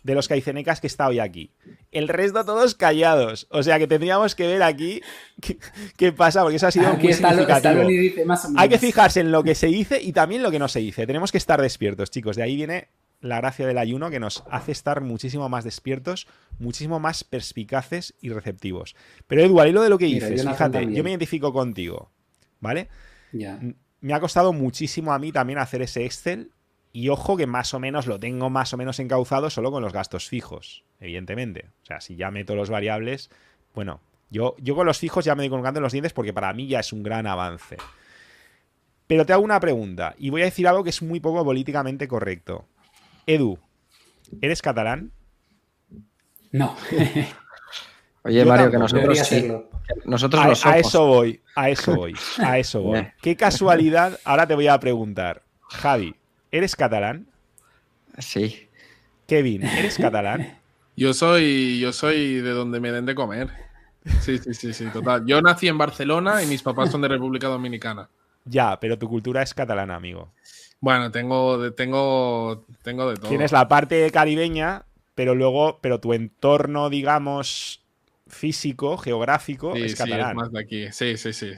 de los caicenecas que está hoy aquí. El resto todos callados. O sea que tendríamos que ver aquí qué, pasa, porque eso ha sido muy significativo. Hay que fijarse en lo que se dice y también lo que no se dice. Tenemos que estar despiertos, chicos. De ahí viene la gracia del ayuno que nos hace estar muchísimo más despiertos, muchísimo más perspicaces y receptivos. Pero Edu, lo de lo que dices, fíjate, yo me identifico contigo, ¿vale? Ya. Me ha costado muchísimo a mí también hacer ese Excel y ojo que más o menos lo tengo más o menos encauzado solo con los gastos fijos, evidentemente. O sea, si ya meto los variables, bueno, yo, yo con los fijos ya me doy colgando los dientes porque para mí ya es un gran avance. Pero te hago una pregunta y voy a decir algo que es muy poco políticamente correcto. Edu, ¿eres catalán? No. Oye, Mario, que nosotros sí. Nosotros lo somos. A eso voy, a eso voy, a eso voy. Qué casualidad, ahora te voy a preguntar, Javi, ¿Eres catalán? Sí. Kevin, ¿eres catalán? Yo soy, yo soy de donde me den de comer. Sí, sí, sí, sí, total. Yo nací en Barcelona y mis papás son de República Dominicana. Ya, pero tu cultura es catalana, amigo. Bueno, tengo, tengo, tengo de todo. Tienes la parte caribeña, pero luego, pero tu entorno, digamos, físico, geográfico, es catalán. Sí, es más de aquí. Sí, sí, sí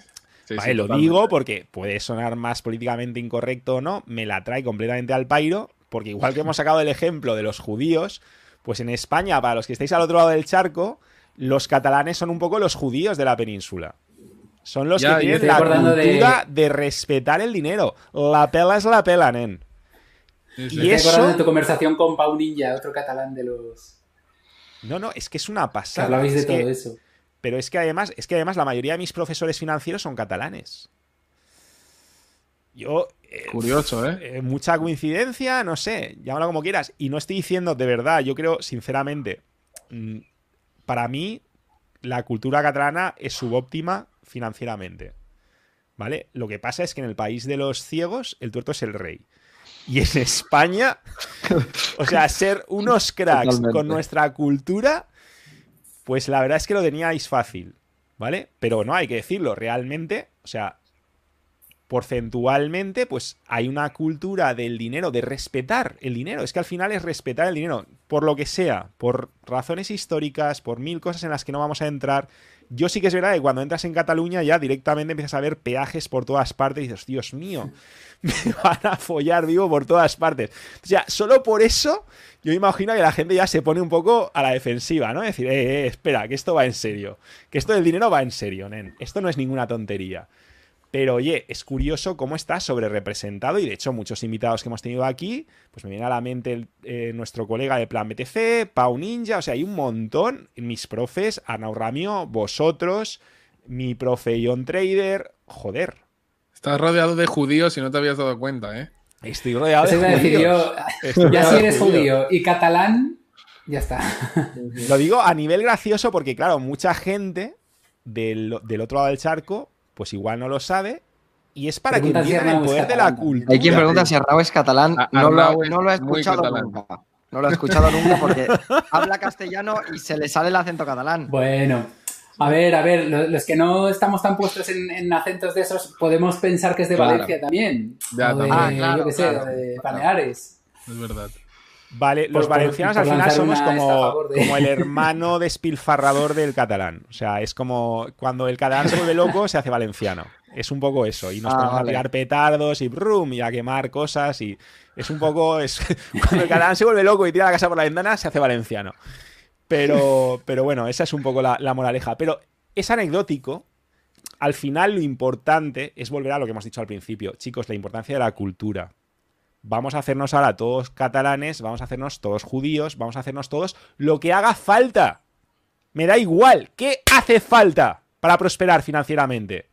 lo digo porque puede sonar más políticamente incorrecto o no, me la trae completamente al pairo, porque igual que hemos sacado el ejemplo de los judíos, pues en España, para los que estáis al otro lado del charco, los catalanes son un poco los judíos de la península. Son los que tienen la cultura de... respetar el dinero. La pela es la pela, nen. y eso... de tu conversación con Pau Ninja, otro catalán de los... No, no, es que es una pasada. Hablabais de todo eso. Pero es que además, es que además la mayoría de mis profesores financieros son catalanes. Yo. Eh, Curioso, ¿eh? ¿eh? Mucha coincidencia, no sé, llámalo como quieras. Y no estoy diciendo, de verdad, yo creo, sinceramente, mm, para mí, la cultura catalana es subóptima financieramente. ¿Vale? Lo que pasa es que en el país de los ciegos, el tuerto es el rey. Y en España, o sea, ser unos cracks con nuestra cultura pues la verdad es que lo teníais fácil, ¿vale? Pero no hay que decirlo, realmente, o sea, porcentualmente, pues hay una cultura del dinero, de respetar el dinero. Es que al final es respetar el dinero, por lo que sea, por razones históricas, por mil cosas en las que no vamos a entrar. Yo sí que es verdad que cuando entras en Cataluña ya directamente empiezas a ver peajes por todas partes y dices, Dios mío, me van a follar vivo por todas partes. O sea, solo por eso yo imagino que la gente ya se pone un poco a la defensiva, ¿no? Es decir, eh, eh, espera, que esto va en serio. Que esto del dinero va en serio, nen. Esto no es ninguna tontería. Pero oye, es curioso cómo está sobre representado y de hecho muchos invitados que hemos tenido aquí, pues me viene a la mente eh, nuestro colega de Plan BTC, Pau Ninja, o sea, hay un montón, mis profes, Arnau Ramio, vosotros, mi profe John Trader, joder. Estás rodeado de judíos y no te habías dado cuenta, ¿eh? Estoy rodeado de judíos. ya si eres judío y catalán, ya está. Lo digo a nivel gracioso porque, claro, mucha gente del, otro lado del charco, pues igual no lo sabe. Y es para que entiendan el poder de la cultura. Hay quien pregunta si Arnau es catalán. no, lo, no, lo, he escuchado nunca. No lo he escuchado nunca porque habla castellano y se le sale el acento catalán. Bueno, a ver, a ver, los que no estamos tan puestos en, acentos de esos, podemos pensar que es de Valencia también. Ya, de, ah, claro, yo qué sé, de Baleares. Es verdad. Vale, los valencianos al final somos como, como, el hermano despilfarrador del catalán. O sea, es como cuando el catalán se vuelve loco, se hace valenciano. Es un poco eso. Y nos ah, ponemos a tirar petardos y brum, y a quemar cosas. Y es un poco. Es, cuando el catalán se vuelve loco y tira la casa por la ventana, se hace valenciano. Pero, pero bueno, esa es un poco la, la moraleja. Pero es anecdótico. Al final, lo importante es volver a lo que hemos dicho al principio. Chicos, la importancia de la cultura vamos a hacernos ahora todos catalanes, vamos a hacernos todos judíos, vamos a hacernos todos lo que haga falta. Me da igual, ¿qué hace falta para prosperar financieramente?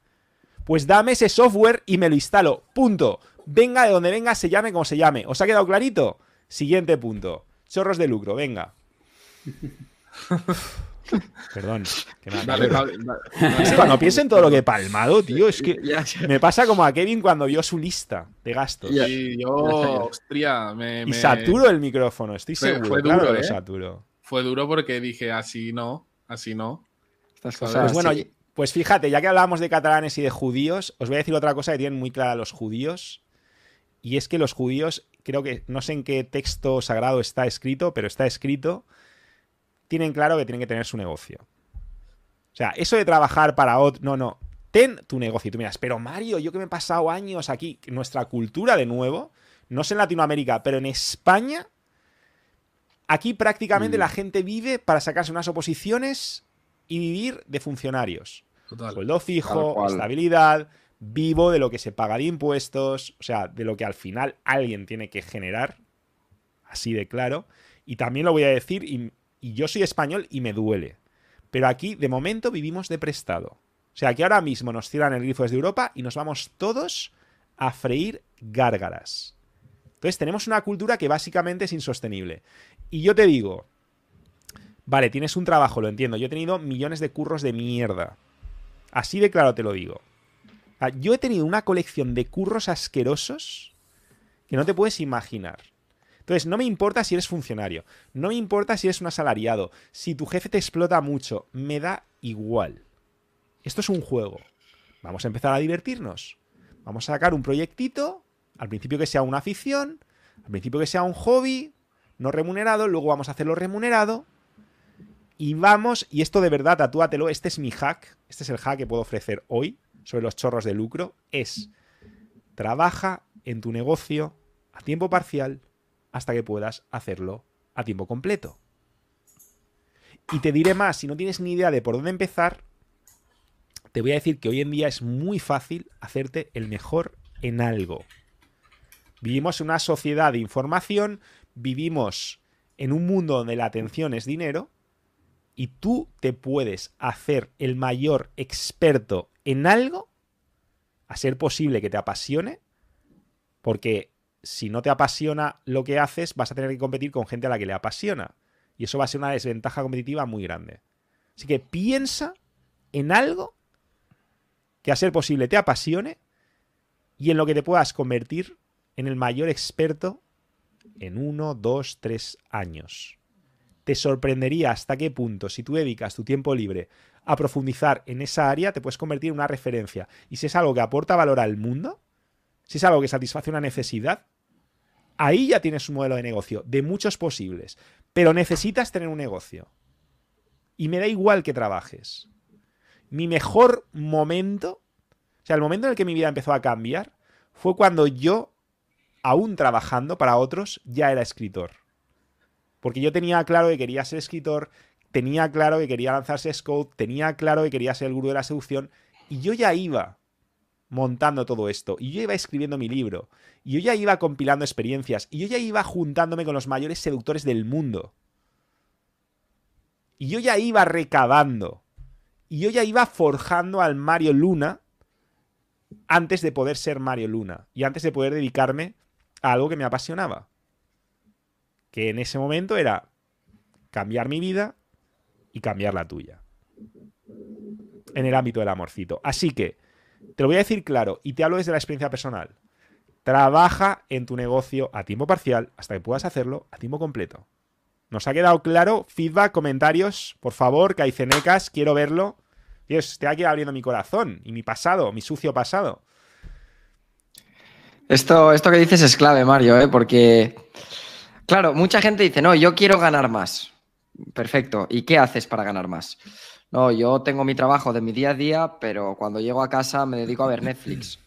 Pues dame ese software y me lo instalo. Punto. Venga de donde venga, se llame como se llame. ¿Os ha quedado clarito? Siguiente punto. Chorros de lucro, venga. Perdón. cuando pienso en todo lo que he palmado, tío, es que me pasa como a Kevin cuando vio su lista de gastos. Y yo, hostia, me, Y saturo el micrófono, estoy seguro. Fue duro, ¿eh? saturo. Fue duro porque dije, así no, así no. Pues bueno, pues fíjate, ya que hablábamos de catalanes y de judíos, os voy a decir otra cosa que tienen muy clara los judíos. Y es que los judíos, creo que no sé en qué texto sagrado está escrito, pero está escrito tienen claro que tienen que tener su negocio. O sea, eso de trabajar para otro. No, no. Ten tu negocio. Y tú miras, pero Mario, yo que me he pasado años aquí, nuestra cultura de nuevo, no sé en Latinoamérica, pero en España, aquí prácticamente mm. la gente vive para sacarse unas oposiciones y vivir de funcionarios. Sueldo fijo, estabilidad, vivo de lo que se paga de impuestos, o sea, de lo que al final alguien tiene que generar, así de claro. Y también lo voy a decir, y y yo soy español y me duele. Pero aquí, de momento, vivimos de prestado. O sea, que ahora mismo nos cierran el grifo desde Europa y nos vamos todos a freír gárgaras. Entonces, tenemos una cultura que básicamente es insostenible. Y yo te digo, vale, tienes un trabajo, lo entiendo. Yo he tenido millones de curros de mierda. Así de claro te lo digo. Yo he tenido una colección de curros asquerosos que no te puedes imaginar. Entonces, no me importa si eres funcionario, no me importa si eres un asalariado, si tu jefe te explota mucho, me da igual. Esto es un juego. Vamos a empezar a divertirnos. Vamos a sacar un proyectito, al principio que sea una afición, al principio que sea un hobby, no remunerado, luego vamos a hacerlo remunerado. Y vamos, y esto de verdad, tatúatelo, este es mi hack, este es el hack que puedo ofrecer hoy sobre los chorros de lucro, es trabaja en tu negocio a tiempo parcial hasta que puedas hacerlo a tiempo completo. Y te diré más, si no tienes ni idea de por dónde empezar, te voy a decir que hoy en día es muy fácil hacerte el mejor en algo. Vivimos en una sociedad de información, vivimos en un mundo donde la atención es dinero, y tú te puedes hacer el mayor experto en algo, a ser posible que te apasione, porque si no te apasiona lo que haces, vas a tener que competir con gente a la que le apasiona. Y eso va a ser una desventaja competitiva muy grande. Así que piensa en algo que a ser posible te apasione y en lo que te puedas convertir en el mayor experto en uno, dos, tres años. Te sorprendería hasta qué punto, si tú dedicas tu tiempo libre a profundizar en esa área, te puedes convertir en una referencia. Y si es algo que aporta valor al mundo, si es algo que satisface una necesidad, ahí ya tienes un modelo de negocio, de muchos posibles. Pero necesitas tener un negocio. Y me da igual que trabajes. Mi mejor momento, o sea, el momento en el que mi vida empezó a cambiar, fue cuando yo, aún trabajando para otros, ya era escritor. Porque yo tenía claro que quería ser escritor, tenía claro que quería lanzarse Scout, tenía claro que quería ser el gurú de la seducción, y yo ya iba montando todo esto. Y yo iba escribiendo mi libro. Y yo ya iba compilando experiencias. Y yo ya iba juntándome con los mayores seductores del mundo. Y yo ya iba recabando. Y yo ya iba forjando al Mario Luna antes de poder ser Mario Luna. Y antes de poder dedicarme a algo que me apasionaba. Que en ese momento era cambiar mi vida y cambiar la tuya. En el ámbito del amorcito. Así que, te lo voy a decir claro y te hablo desde la experiencia personal. Trabaja en tu negocio a tiempo parcial hasta que puedas hacerlo a tiempo completo. ¿Nos ha quedado claro? Feedback, comentarios, por favor, Caicenecas, quiero verlo. Dios, estoy aquí abriendo mi corazón y mi pasado, mi sucio pasado. Esto, esto que dices es clave, Mario, ¿eh? porque, claro, mucha gente dice, no, yo quiero ganar más. Perfecto. ¿Y qué haces para ganar más? No, yo tengo mi trabajo de mi día a día, pero cuando llego a casa me dedico a ver Netflix.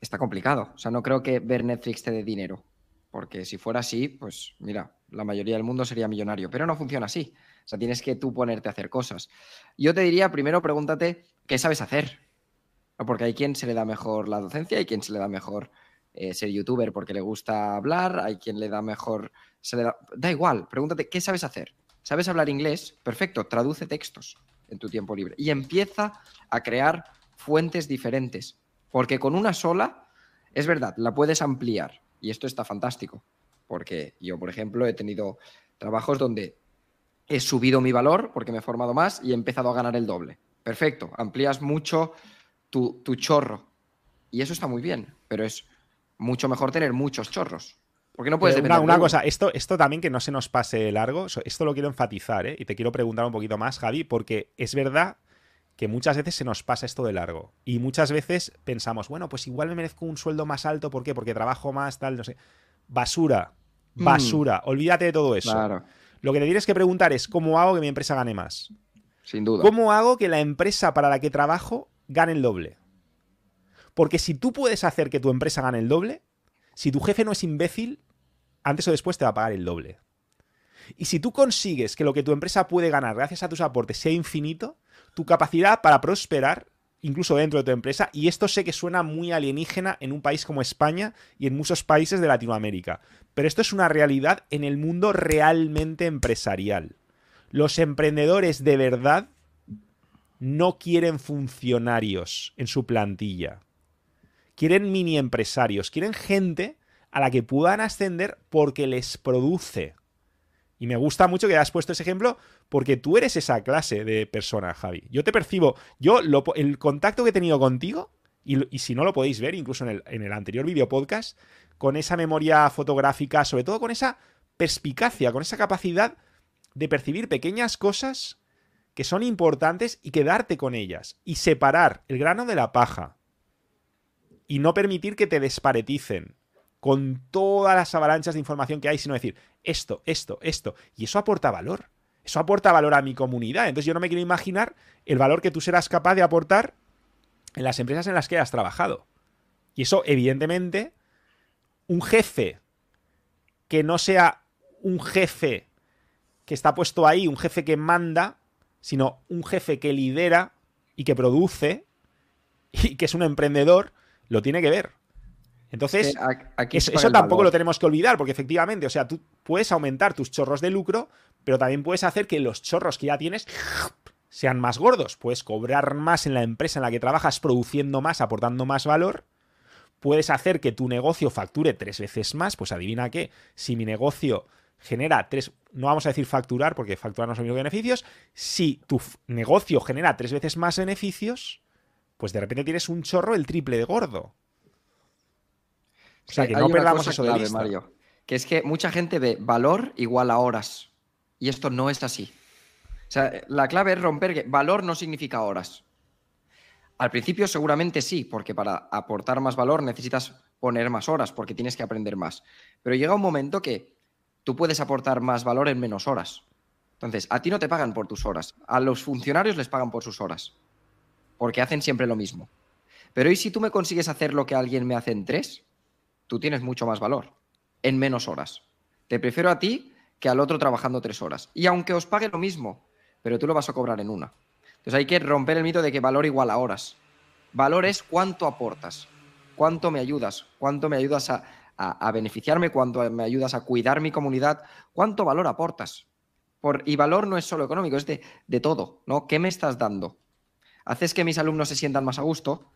Está complicado. O sea, no creo que ver Netflix te dé dinero. Porque si fuera así, pues mira, la mayoría del mundo sería millonario. Pero no funciona así. O sea, tienes que tú ponerte a hacer cosas. Yo te diría, primero pregúntate qué sabes hacer. Porque hay quien se le da mejor la docencia, hay quien se le da mejor eh, ser youtuber porque le gusta hablar, hay quien le da mejor... Se le da... da igual, pregúntate qué sabes hacer. ¿Sabes hablar inglés? Perfecto, traduce textos en tu tiempo libre y empieza a crear fuentes diferentes. Porque con una sola, es verdad, la puedes ampliar. Y esto está fantástico. Porque yo, por ejemplo, he tenido trabajos donde he subido mi valor porque me he formado más y he empezado a ganar el doble. Perfecto, amplías mucho tu, chorro. Y eso está muy bien, pero es mucho mejor tener muchos chorros. Porque no puedes una, una cosa, esto, esto también que no se nos pase largo, esto lo quiero enfatizar, ¿eh? y te quiero preguntar un poquito más, Javi, porque es verdad que muchas veces se nos pasa esto de largo. Y muchas veces pensamos, bueno, pues igual me merezco un sueldo más alto, ¿por qué? Porque trabajo más, tal, no sé. Basura, mm. basura, olvídate de todo eso. Lo que te tienes que preguntar es, ¿cómo hago que mi empresa gane más? Sin duda. ¿Cómo hago que la empresa para la que trabajo gane el doble. Porque si tú puedes hacer que tu empresa gane el doble, si tu jefe no es imbécil, antes o después te va a pagar el doble. Y si tú consigues que lo que tu empresa puede ganar gracias a tus aportes sea infinito, tu capacidad para prosperar, incluso dentro de tu empresa, y esto sé que suena muy alienígena en un país como España y en muchos países de Latinoamérica, pero esto es una realidad en el mundo realmente empresarial. Los emprendedores de verdad no quieren funcionarios en su plantilla. Quieren mini empresarios, quieren gente a la que puedan ascender porque les produce. Y me gusta mucho que hayas puesto ese ejemplo porque tú eres esa clase de persona, Javi. Yo te percibo, yo el contacto que he tenido contigo, y, si no lo podéis ver, incluso en el, en el anterior video podcast, con esa memoria fotográfica, sobre todo con esa perspicacia, con esa capacidad de percibir pequeñas cosas que son importantes y quedarte con ellas y separar el grano de la paja y no permitir que te despareticen con todas las avalanchas de información que hay, sino decir esto, esto, esto. Y eso aporta valor. Eso aporta valor a mi comunidad. Entonces yo no me quiero imaginar el valor que tú serás capaz de aportar en las empresas en las que has trabajado. Y eso, evidentemente, un jefe que no sea un jefe que está puesto ahí, un jefe que manda, sino un jefe que lidera y que produce y que es un emprendedor, lo tiene que ver. Entonces, eso, tampoco lo tenemos que olvidar, porque efectivamente, o sea, tú puedes aumentar tus chorros de lucro, pero también puedes hacer que los chorros que ya tienes sean más gordos. Puedes cobrar más en la empresa en la que trabajas, produciendo más, aportando más valor. Puedes hacer que tu negocio facture tres veces más. Pues adivina qué, si mi negocio genera tres, no vamos a decir facturar porque facturar no son los beneficios, si tu negocio genera tres veces más beneficios, pues de repente tienes un chorro el triple de gordo. O sea, que no perdamos eso de vista. Mario, que es que mucha gente ve valor igual a horas. Y esto no es así. O sea, la clave es romper que valor no significa horas. Al principio seguramente sí, porque para aportar más valor necesitas poner más horas, porque tienes que aprender más. Pero llega un momento que tú puedes aportar más valor en menos horas. Entonces, a ti no te pagan por tus horas, a los funcionarios les pagan por sus horas, porque hacen siempre lo mismo. Pero ¿y si tú me consigues hacer lo que alguien me hace en tres? Tú tienes mucho más valor, en menos horas. Te prefiero a ti que al otro trabajando tres horas. Y aunque os pague lo mismo, pero tú lo vas a cobrar en una. Entonces hay que romper el mito de que valor igual a horas. Valor es cuánto aportas, cuánto me ayudas, cuánto me ayudas a, a, beneficiarme, cuánto me ayudas a cuidar mi comunidad, cuánto valor aportas. Por, y valor no es solo económico, es de, de, todo, ¿no? ¿Qué me estás dando? Haces que mis alumnos se sientan más a gusto,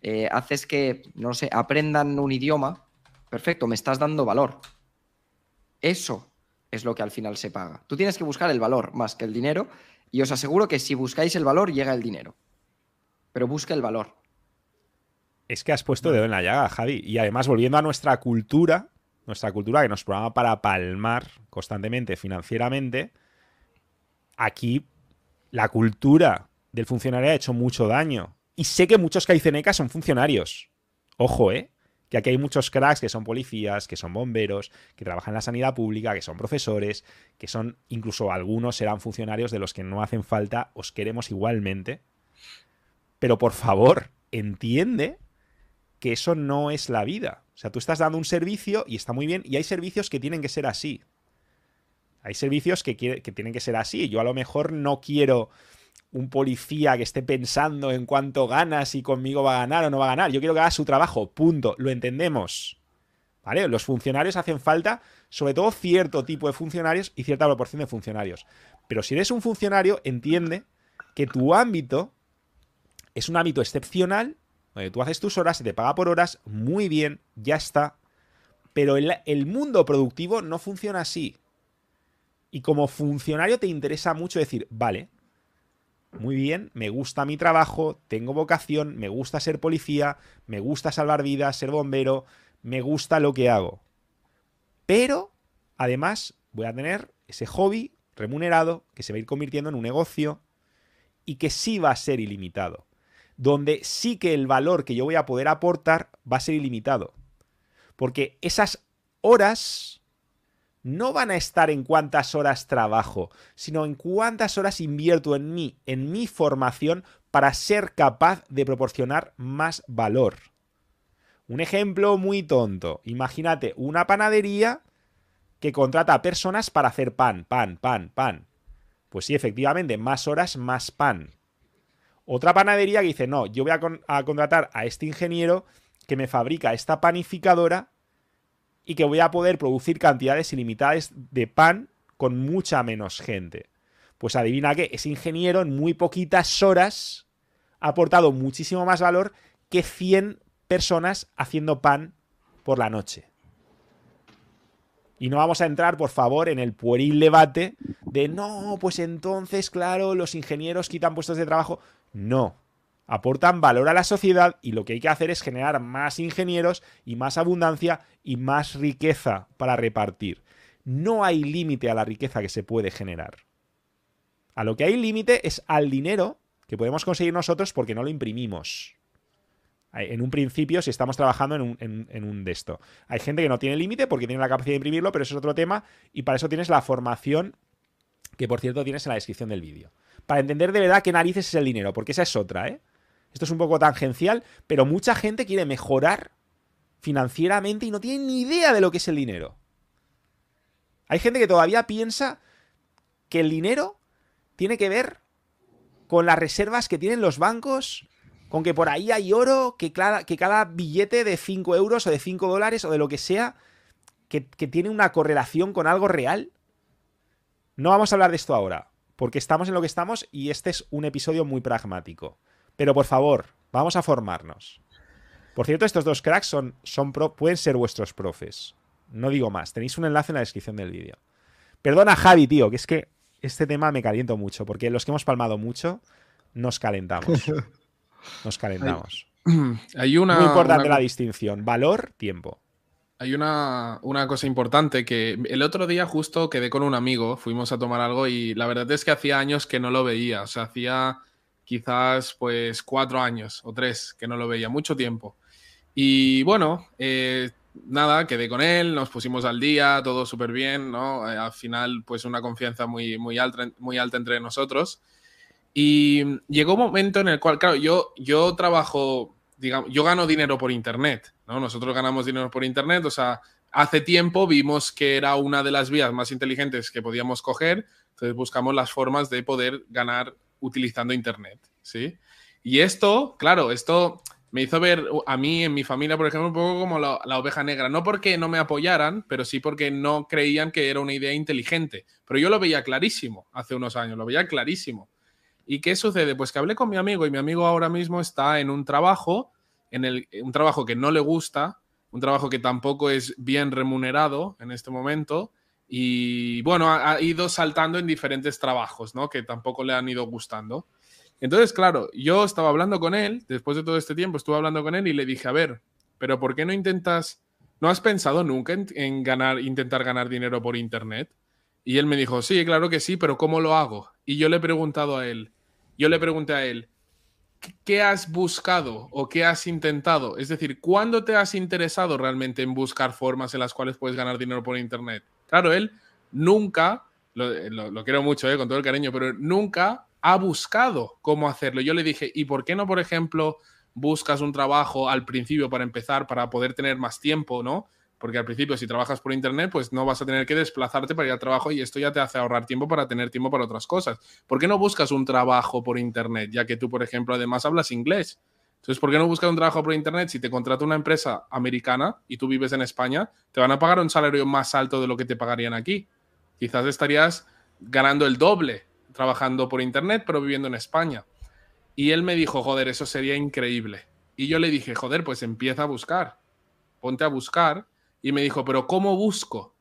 eh, haces que, no sé, aprendan un idioma, perfecto, me estás dando valor. Eso es lo que al final se paga. Tú tienes que buscar el valor más que el dinero y os aseguro que si buscáis el valor llega el dinero. Pero busca el valor. Es que has puesto dedo en la llaga, Javi. Y además, volviendo a nuestra cultura, nuestra cultura que nos programa para palmar constantemente financieramente, aquí la cultura del funcionario ha hecho mucho daño. Y sé que muchos caicenecas son funcionarios. Ojo, ¿eh? Que aquí hay muchos cracks que son policías, que son bomberos, que trabajan en la sanidad pública, que son profesores, que son, incluso algunos serán funcionarios de los que no hacen falta, os queremos igualmente. Pero por favor, entiende que eso no es la vida. O sea, tú estás dando un servicio y está muy bien, y hay servicios que tienen que ser así. Hay servicios que, que tienen que ser así. Yo a lo mejor no quiero un policía que esté pensando en cuánto gana, si conmigo va a ganar o no va a ganar. Yo quiero que haga su trabajo, punto. Lo entendemos. ¿Vale? Los funcionarios hacen falta, sobre todo cierto tipo de funcionarios y cierta proporción de funcionarios. Pero si eres un funcionario, entiende que tu ámbito es un ámbito excepcional, donde tú haces tus horas, se te paga por horas, muy bien, ya está. Pero el, el mundo productivo no funciona así. Y como funcionario te interesa mucho decir, vale, muy bien, me gusta mi trabajo, tengo vocación, me gusta ser policía, me gusta salvar vidas, ser bombero, me gusta lo que hago. Pero, además, voy a tener ese hobby remunerado que se va a ir convirtiendo en un negocio y que sí va a ser ilimitado. Donde sí que el valor que yo voy a poder aportar va a ser ilimitado. Porque esas horas no van a estar en cuántas horas trabajo, sino en cuántas horas invierto en mí, en mi formación, para ser capaz de proporcionar más valor. Un ejemplo muy tonto. Imagínate una panadería que contrata a personas para hacer pan, pan, pan, pan. Pues sí, efectivamente, más horas, más pan. Otra panadería que dice, no, yo voy a, a contratar a este ingeniero que me fabrica esta panificadora y que voy a poder producir cantidades ilimitadas de pan con mucha menos gente. Pues adivina qué, ese ingeniero en muy poquitas horas ha aportado muchísimo más valor que 100 personas haciendo pan por la noche. Y no vamos a entrar, por favor, en el pueril debate de no, pues entonces, claro, los ingenieros quitan puestos de trabajo. No aportan valor a la sociedad y lo que hay que hacer es generar más ingenieros y más abundancia y más riqueza para repartir. No hay límite a la riqueza que se puede generar. A lo que hay límite es al dinero que podemos conseguir nosotros porque no lo imprimimos. En un principio, si estamos trabajando en un, en de esto. Hay gente que no tiene límite porque tiene la capacidad de imprimirlo, pero eso es otro tema. Y para eso tienes la formación, que por cierto tienes en la descripción del vídeo. Para entender de verdad qué narices es el dinero, porque esa es otra, ¿eh? Esto es un poco tangencial, pero mucha gente quiere mejorar financieramente y no tiene ni idea de lo que es el dinero. Hay gente que todavía piensa que el dinero tiene que ver con las reservas que tienen los bancos, con que por ahí hay oro, que cada, billete de 5 euros o de 5 dólares o de lo que sea, que tiene una correlación con algo real. No vamos a hablar de esto ahora, porque estamos en lo que estamos y este es un episodio muy pragmático. Pero por favor, vamos a formarnos. Por cierto, estos dos cracks son, son pueden ser vuestros profes. No digo más. Tenéis un enlace en la descripción del vídeo. Perdona, Javi, tío, que es que este tema me caliento mucho, porque los que hemos palmado mucho nos calentamos. Nos calentamos. Hay, una. Muy importante la distinción. Valor, tiempo. Hay una, una, cosa importante que el otro día justo quedé con un amigo, fuimos a tomar algo y la verdad es que hacía años que no lo veía. O sea, hacía quizás pues cuatro años o tres que no lo veía, mucho tiempo. Y bueno, eh, nada, quedé con él, nos pusimos al día, todo súper bien, ¿no? Eh, al final pues una confianza muy, muy, alta, muy alta entre nosotros. Y llegó un momento en el cual, claro, yo, yo trabajo, digamos, yo gano dinero por Internet, ¿no? Nosotros ganamos dinero por Internet, o sea, hace tiempo vimos que era una de las vías más inteligentes que podíamos coger, entonces buscamos las formas de poder ganar utilizando Internet, ¿sí? Y esto, claro, esto me hizo ver a mí, en mi familia, por ejemplo, un poco como la, oveja negra. No porque no me apoyaran, pero sí porque no creían que era una idea inteligente. Pero yo lo veía clarísimo hace unos años, lo veía clarísimo. ¿Y qué sucede? Pues que hablé con mi amigo y mi amigo ahora mismo está en un trabajo, en el, un trabajo que no le gusta, un trabajo que tampoco es bien remunerado en este momento. Y bueno, ha, ido saltando en diferentes trabajos, ¿no? Que tampoco le han ido gustando. Entonces, claro, yo estaba hablando con él, después de todo este tiempo estuve hablando con él y le dije, a ver, pero ¿por qué no intentas, no has pensado nunca en, ganar, intentar ganar dinero por Internet? Y él me dijo, sí, claro que sí, pero ¿cómo lo hago? Y yo le he preguntado a él, yo le pregunté a él, ¿qué has buscado o qué has intentado? Es decir, ¿cuándo te has interesado realmente en buscar formas en las cuales puedes ganar dinero por Internet? Claro, él nunca, lo, quiero mucho, eh, con todo el cariño, pero nunca ha buscado cómo hacerlo. Yo le dije, ¿y por qué no, por ejemplo, buscas un trabajo al principio para empezar, para poder tener más tiempo, ¿no? Porque al principio, si trabajas por internet, pues no vas a tener que desplazarte para ir al trabajo y esto ya te hace ahorrar tiempo para tener tiempo para otras cosas. ¿Por qué no buscas un trabajo por internet? Ya que tú, por ejemplo, además hablas inglés. Entonces, ¿por qué no buscas un trabajo por internet? Si te contrata una empresa americana y tú vives en España, te van a pagar un salario más alto de lo que te pagarían aquí. Quizás estarías ganando el doble trabajando por internet, pero viviendo en España. Y él me dijo, joder, eso sería increíble. Y yo le dije, joder, pues empieza a buscar. Ponte a buscar. Y me dijo, pero ¿cómo busco?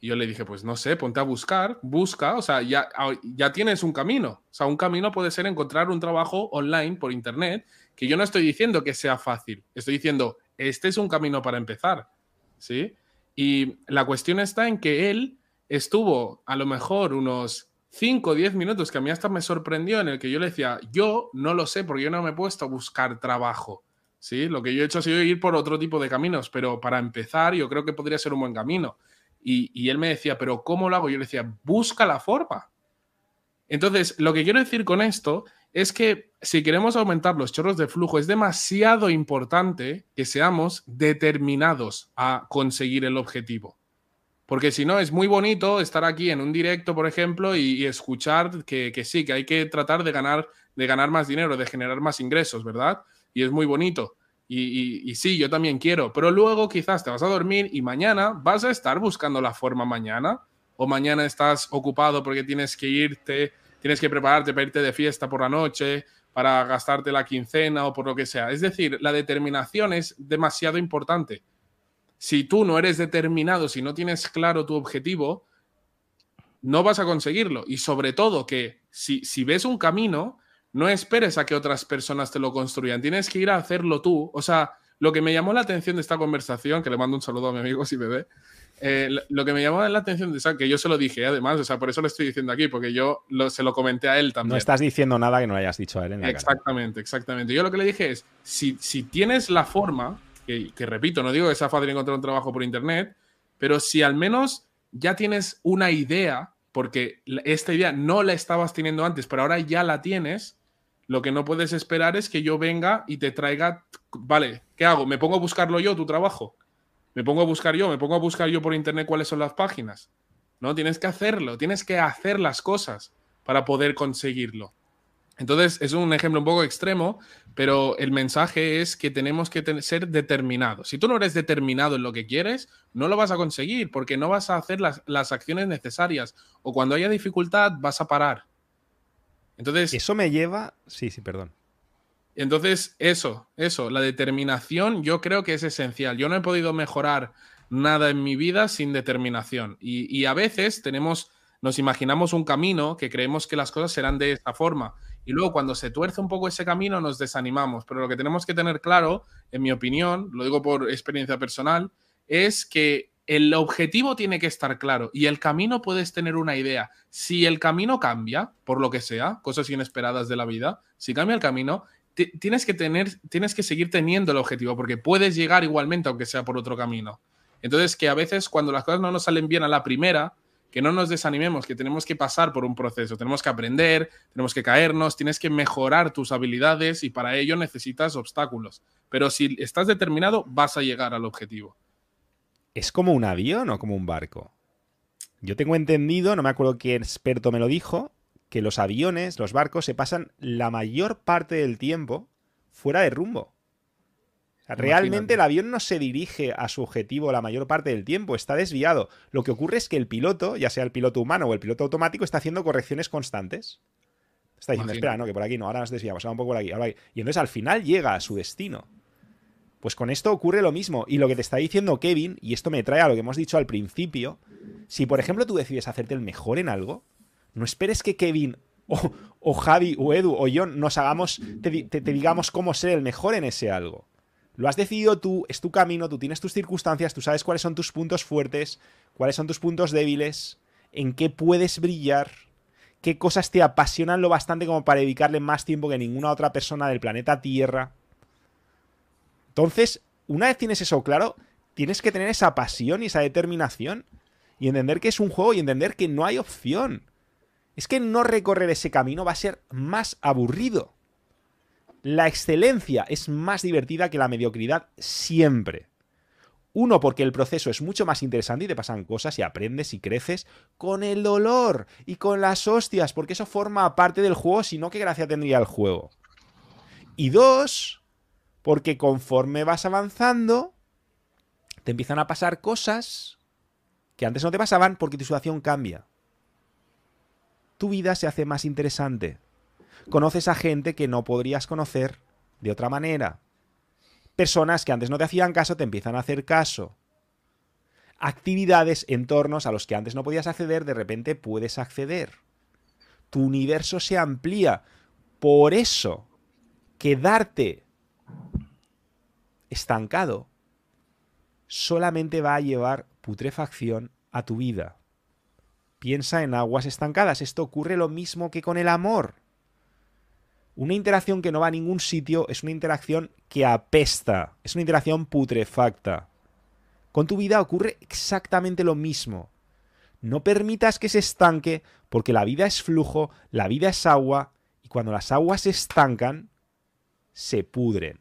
Y yo le dije, pues no sé, ponte a buscar, busca, o sea, ya, ya tienes un camino. O sea, un camino puede ser encontrar un trabajo online por internet que yo no estoy diciendo que sea fácil, estoy diciendo, este es un camino para empezar, ¿sí? Y la cuestión está en que él estuvo a lo mejor unos 5 o 10 minutos que a mí hasta me sorprendió en el que yo le decía, yo no lo sé porque yo no me he puesto a buscar trabajo, ¿sí? Lo que yo he hecho ha sido ir por otro tipo de caminos, pero para empezar yo creo que podría ser un buen camino. Y, y él me decía, pero ¿cómo lo hago? Yo le decía, busca la forma. Entonces, lo que quiero decir con esto es que si queremos aumentar los chorros de flujo, es demasiado importante que seamos determinados a conseguir el objetivo. Porque si no, es muy bonito estar aquí en un directo, por ejemplo, y, escuchar que, sí, que hay que tratar de ganar, de ganar más dinero, de generar más ingresos, ¿verdad? Y es muy bonito. Y, y, sí, yo también quiero, pero luego quizás te vas a dormir y mañana vas a estar buscando la forma mañana, o mañana estás ocupado porque tienes que irte tienes que prepararte para irte de fiesta por la noche, para gastarte la quincena o por lo que sea. Es decir, la determinación es demasiado importante. Si tú no eres determinado, si no tienes claro tu objetivo, no vas a conseguirlo. Y sobre todo que si, si ves un camino, no esperes a que otras personas te lo construyan. Tienes que ir a hacerlo tú. O sea, lo que me llamó la atención de esta conversación, que le mando un saludo a mi amigo si me ve, eh, lo que me llamó la atención, de que yo se lo dije además, o sea, por eso lo estoy diciendo aquí, porque yo se lo comenté a él también. No estás diciendo nada que no hayas dicho a él en la Exactamente, exactamente. Yo lo que le dije es, si, si tienes la forma, que, que, repito, no digo que sea fácil encontrar un trabajo por internet, pero si al menos ya tienes una idea, porque esta idea no la estabas teniendo antes, pero ahora ya la tienes, lo que no puedes esperar es que yo venga y te traiga, vale, ¿qué hago? ¿Me pongo a buscarlo yo, tu trabajo? Me pongo a buscar yo, me pongo a buscar yo por internet cuáles son las páginas. No, tienes que hacerlo, tienes que hacer las cosas para poder conseguirlo. Entonces, es un ejemplo un poco extremo, pero el mensaje es que tenemos que ser determinados. Si tú no eres determinado en lo que quieres, no lo vas a conseguir porque no vas a hacer las, las acciones necesarias o cuando haya dificultad vas a parar. Entonces... Eso me lleva... Sí, sí, perdón. Entonces, eso, eso, la determinación yo creo que es esencial. Yo no he podido mejorar nada en mi vida sin determinación. Y, a veces tenemos, nos imaginamos un camino que creemos que las cosas serán de esta forma. Y luego cuando se tuerce un poco ese camino nos desanimamos. Pero lo que tenemos que tener claro, en mi opinión, lo digo por experiencia personal, es que el objetivo tiene que estar claro y el camino puedes tener una idea. Si el camino cambia, por lo que sea, cosas inesperadas de la vida, si cambia el camino, tienes que tener, tienes que seguir teniendo el objetivo, porque puedes llegar igualmente, aunque sea por otro camino. Entonces, que a veces cuando las cosas no nos salen bien a la primera, que no nos desanimemos, que tenemos que pasar por un proceso, tenemos que aprender, tenemos que caernos, tienes que mejorar tus habilidades y para ello necesitas obstáculos. Pero si estás determinado, vas a llegar al objetivo. ¿Es como un avión o como un barco? Yo tengo entendido, no me acuerdo qué experto me lo dijo, que los aviones, los barcos, se pasan la mayor parte del tiempo fuera de rumbo. realmente el avión no se dirige a su objetivo la mayor parte del tiempo, está desviado. Lo que ocurre es que el piloto, ya sea el piloto humano o el piloto automático, está haciendo correcciones constantes. Está diciendo, espera, no, que por aquí no, ahora nos desviamos, ahora un poco por aquí, Y entonces al final llega a su destino. Pues con esto ocurre lo mismo. Y lo que te está diciendo Kevin, y esto me trae a lo que hemos dicho al principio, si por ejemplo tú decides hacerte el mejor en algo, no esperes que Kevin o, Javi o Edu o yo nos hagamos, te, digamos cómo ser el mejor en ese algo. Lo has decidido tú, es tu camino, tú tienes tus circunstancias, tú sabes cuáles son tus puntos fuertes, cuáles son tus puntos débiles, en qué puedes brillar, qué cosas te apasionan lo bastante como para dedicarle más tiempo que ninguna otra persona del planeta Tierra. Entonces, una vez tienes eso claro, tienes que tener esa pasión y esa determinación y entender que es un juego y entender que no hay opción es que no recorrer ese camino va a ser más aburrido. La excelencia es más divertida que la mediocridad siempre. Uno, porque el proceso es mucho más interesante y te pasan cosas y aprendes y creces con el dolor y con las hostias, porque eso forma parte del juego, si no, ¿qué gracia tendría el juego? Y dos, porque conforme vas avanzando, te empiezan a pasar cosas que antes no te pasaban porque tu situación cambia tu vida se hace más interesante. Conoces a gente que no podrías conocer de otra manera. Personas que antes no te hacían caso te empiezan a hacer caso. Actividades, entornos a los que antes no podías acceder, de repente puedes acceder. Tu universo se amplía. Por eso, quedarte estancado solamente va a llevar putrefacción a tu vida. Piensa en aguas estancadas. Esto ocurre lo mismo que con el amor. Una interacción que no va a ningún sitio es una interacción que apesta, es una interacción putrefacta. Con tu vida ocurre exactamente lo mismo. No permitas que se estanque porque la vida es flujo, la vida es agua y cuando las aguas se estancan, se pudren.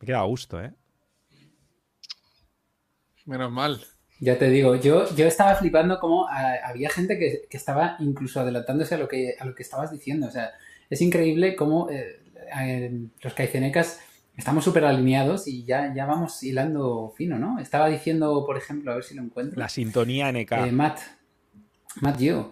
Me queda a gusto, ¿eh? Menos mal. Ya te digo, yo, yo estaba flipando como había gente que, estaba incluso adelantándose a lo que, a lo que estabas diciendo. O sea, es increíble cómo eh, los caicenecas estamos súper alineados y ya, ya vamos hilando fino, ¿no? Estaba diciendo, por ejemplo, a ver si lo encuentro. La sintonía NK. Eh, Matt. Matt yo.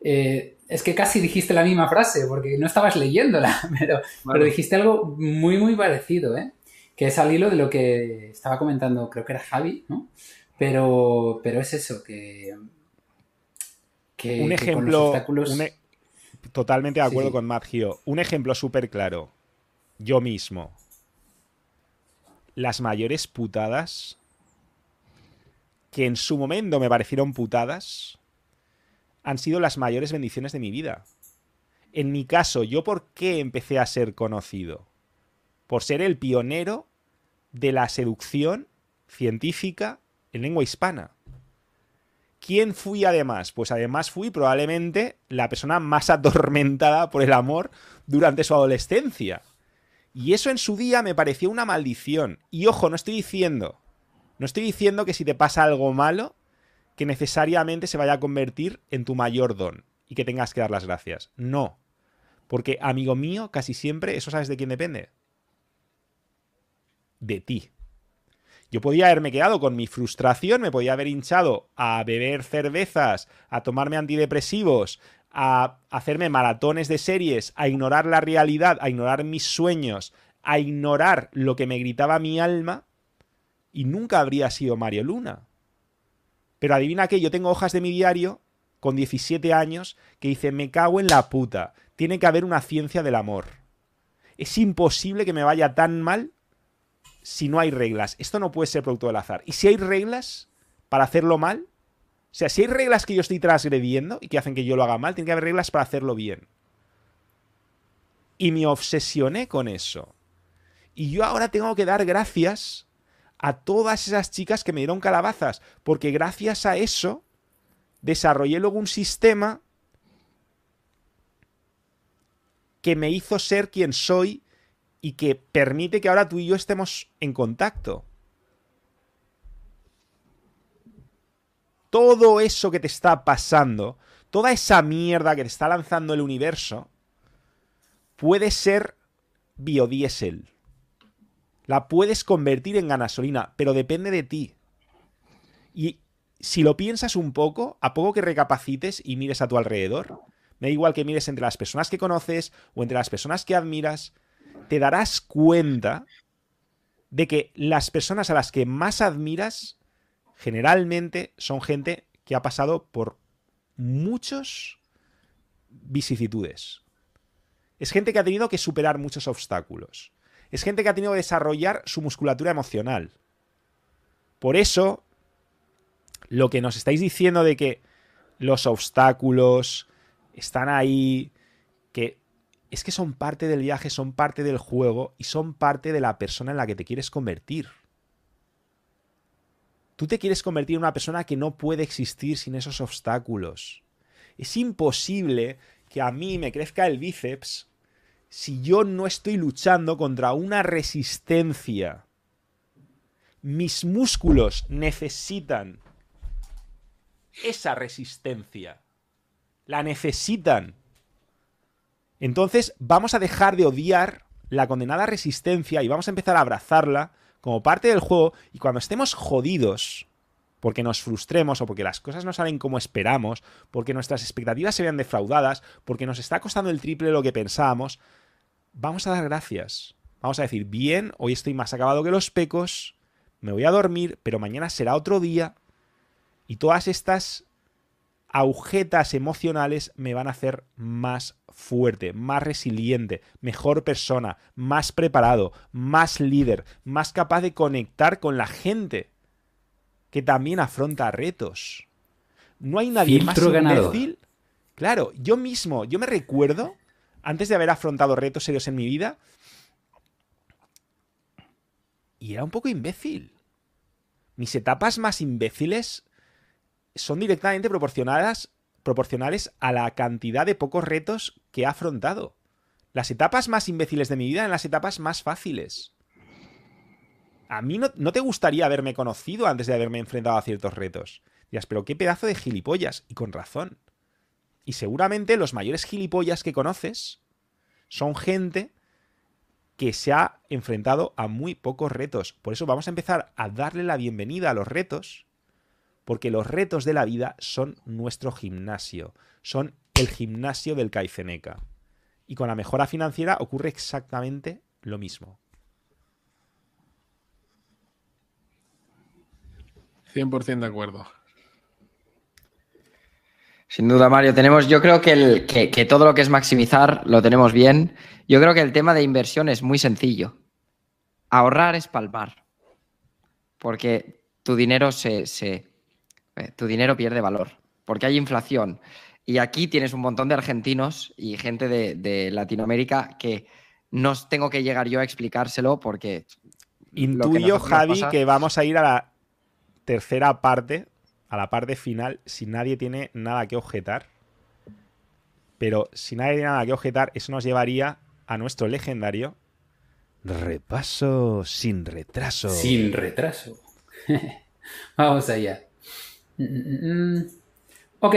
Eh, es que casi dijiste la misma frase, porque no estabas leyéndola, pero, pero dijiste algo muy, muy parecido, ¿eh? Que es al hilo de lo que estaba comentando, creo que era Javi, ¿no? Pero, pero es eso, que... un ejemplo... E-, totalmente de acuerdo con Matt Un ejemplo súper claro. Yo mismo. Las mayores putadas que en su momento me parecieron putadas han sido las mayores bendiciones de mi vida. En mi caso, ¿yo por qué empecé a ser conocido? Por ser el pionero de la seducción científica en lengua hispana. ¿Quién fui además? Pues además fui probablemente la persona más atormentada por el amor durante su adolescencia. Y eso en su día me pareció una maldición. Y ojo, no estoy diciendo, no estoy diciendo que si te pasa algo malo, que necesariamente se vaya a convertir en tu mayor don y que tengas que dar las gracias. No. Porque, amigo mío, casi siempre, ¿eso sabes de quién depende? De ti. Yo podía haberme quedado con mi frustración, me podía haber hinchado a beber cervezas, a tomarme antidepresivos, a hacerme maratones de series, a ignorar la realidad, a ignorar mis sueños, a ignorar lo que me gritaba mi alma, y nunca habría sido Mario Luna. Pero adivina que yo tengo hojas de mi diario con 17 años que dice me cago en la puta, tiene que haber una ciencia del amor. Es imposible que me vaya tan mal si no hay reglas. Esto no puede ser producto del azar. Y si hay reglas para hacerlo mal, o sea, si hay reglas que yo estoy transgrediendo y que hacen que yo lo haga mal, tiene que haber reglas para hacerlo bien. Y me obsesioné con eso. Y yo ahora tengo que dar gracias a todas esas chicas que me dieron calabazas, porque gracias a eso desarrollé luego un sistema que me hizo ser quien soy y que permite que ahora tú y yo estemos en contacto. Todo eso que te está pasando, toda esa mierda que te está lanzando el universo, puede ser biodiesel. La puedes convertir en gasolina, pero depende de ti. Y si lo piensas un poco, a poco que recapacites y mires a tu alrededor, me da igual que mires entre las personas que conoces o entre las personas que admiras, te darás cuenta de que las personas a las que más admiras generalmente son gente que ha pasado por muchos vicisitudes. Es gente que ha tenido que superar muchos obstáculos. Es gente que ha tenido que desarrollar su musculatura emocional. Por eso, lo que nos estáis diciendo de que los obstáculos están ahí, que es que son parte del viaje, son parte del juego y son parte de la persona en la que te quieres convertir. Tú te quieres convertir en una persona que no puede existir sin esos obstáculos. Es imposible que a mí me crezca el bíceps si yo no estoy luchando contra una resistencia. Mis músculos necesitan esa resistencia. La necesitan. Entonces vamos a dejar de odiar la condenada resistencia y vamos a empezar a abrazarla como parte del juego y cuando estemos jodidos, porque nos frustremos o porque las cosas no salen como esperamos, porque nuestras expectativas se vean defraudadas, porque nos está costando el triple lo que pensábamos, vamos a dar gracias. Vamos a decir, bien, hoy estoy más acabado que los pecos, me voy a dormir, pero mañana será otro día y todas estas agujetas emocionales me van a hacer más fuerte, más resiliente, mejor persona, más preparado, más líder, más capaz de conectar con la gente que también afronta retos. No hay nadie más imbécil. Claro, yo mismo, yo me recuerdo, antes de haber afrontado retos serios en mi vida, y era un poco imbécil. Mis etapas más imbéciles son directamente proporcionadas, proporcionales a la cantidad de pocos retos que he afrontado. Las etapas más imbéciles de mi vida en las etapas más fáciles. A mí no, no, te gustaría haberme conocido antes de haberme enfrentado a ciertos retos. Dirás, pero qué pedazo de gilipollas, y con razón. Y seguramente los mayores gilipollas que conoces son gente que se ha enfrentado a muy pocos retos. Por eso vamos a empezar a darle la bienvenida a los retos, porque los retos de la vida son nuestro gimnasio, son el gimnasio del Caiceneca. Y con la mejora financiera ocurre exactamente lo mismo. 100% de acuerdo. Sin duda, Mario. Tenemos, yo creo que, el, que, todo lo que es maximizar lo tenemos bien. Yo creo que el tema de inversión es muy sencillo. Ahorrar es palmar. Porque tu dinero se, se eh, tu dinero pierde valor. Porque hay inflación. Y aquí tienes un montón de argentinos y gente de, de Latinoamérica que no tengo que llegar yo a explicárselo porque. Intuyo, Javi, que vamos a ir a la tercera parte, a la parte final, si nadie tiene nada que objetar. Pero si nadie tiene nada que objetar, eso nos llevaría a nuestro legendario repaso sin retraso. Sin retraso. Vamos allá. Mm, mm, mm, ok,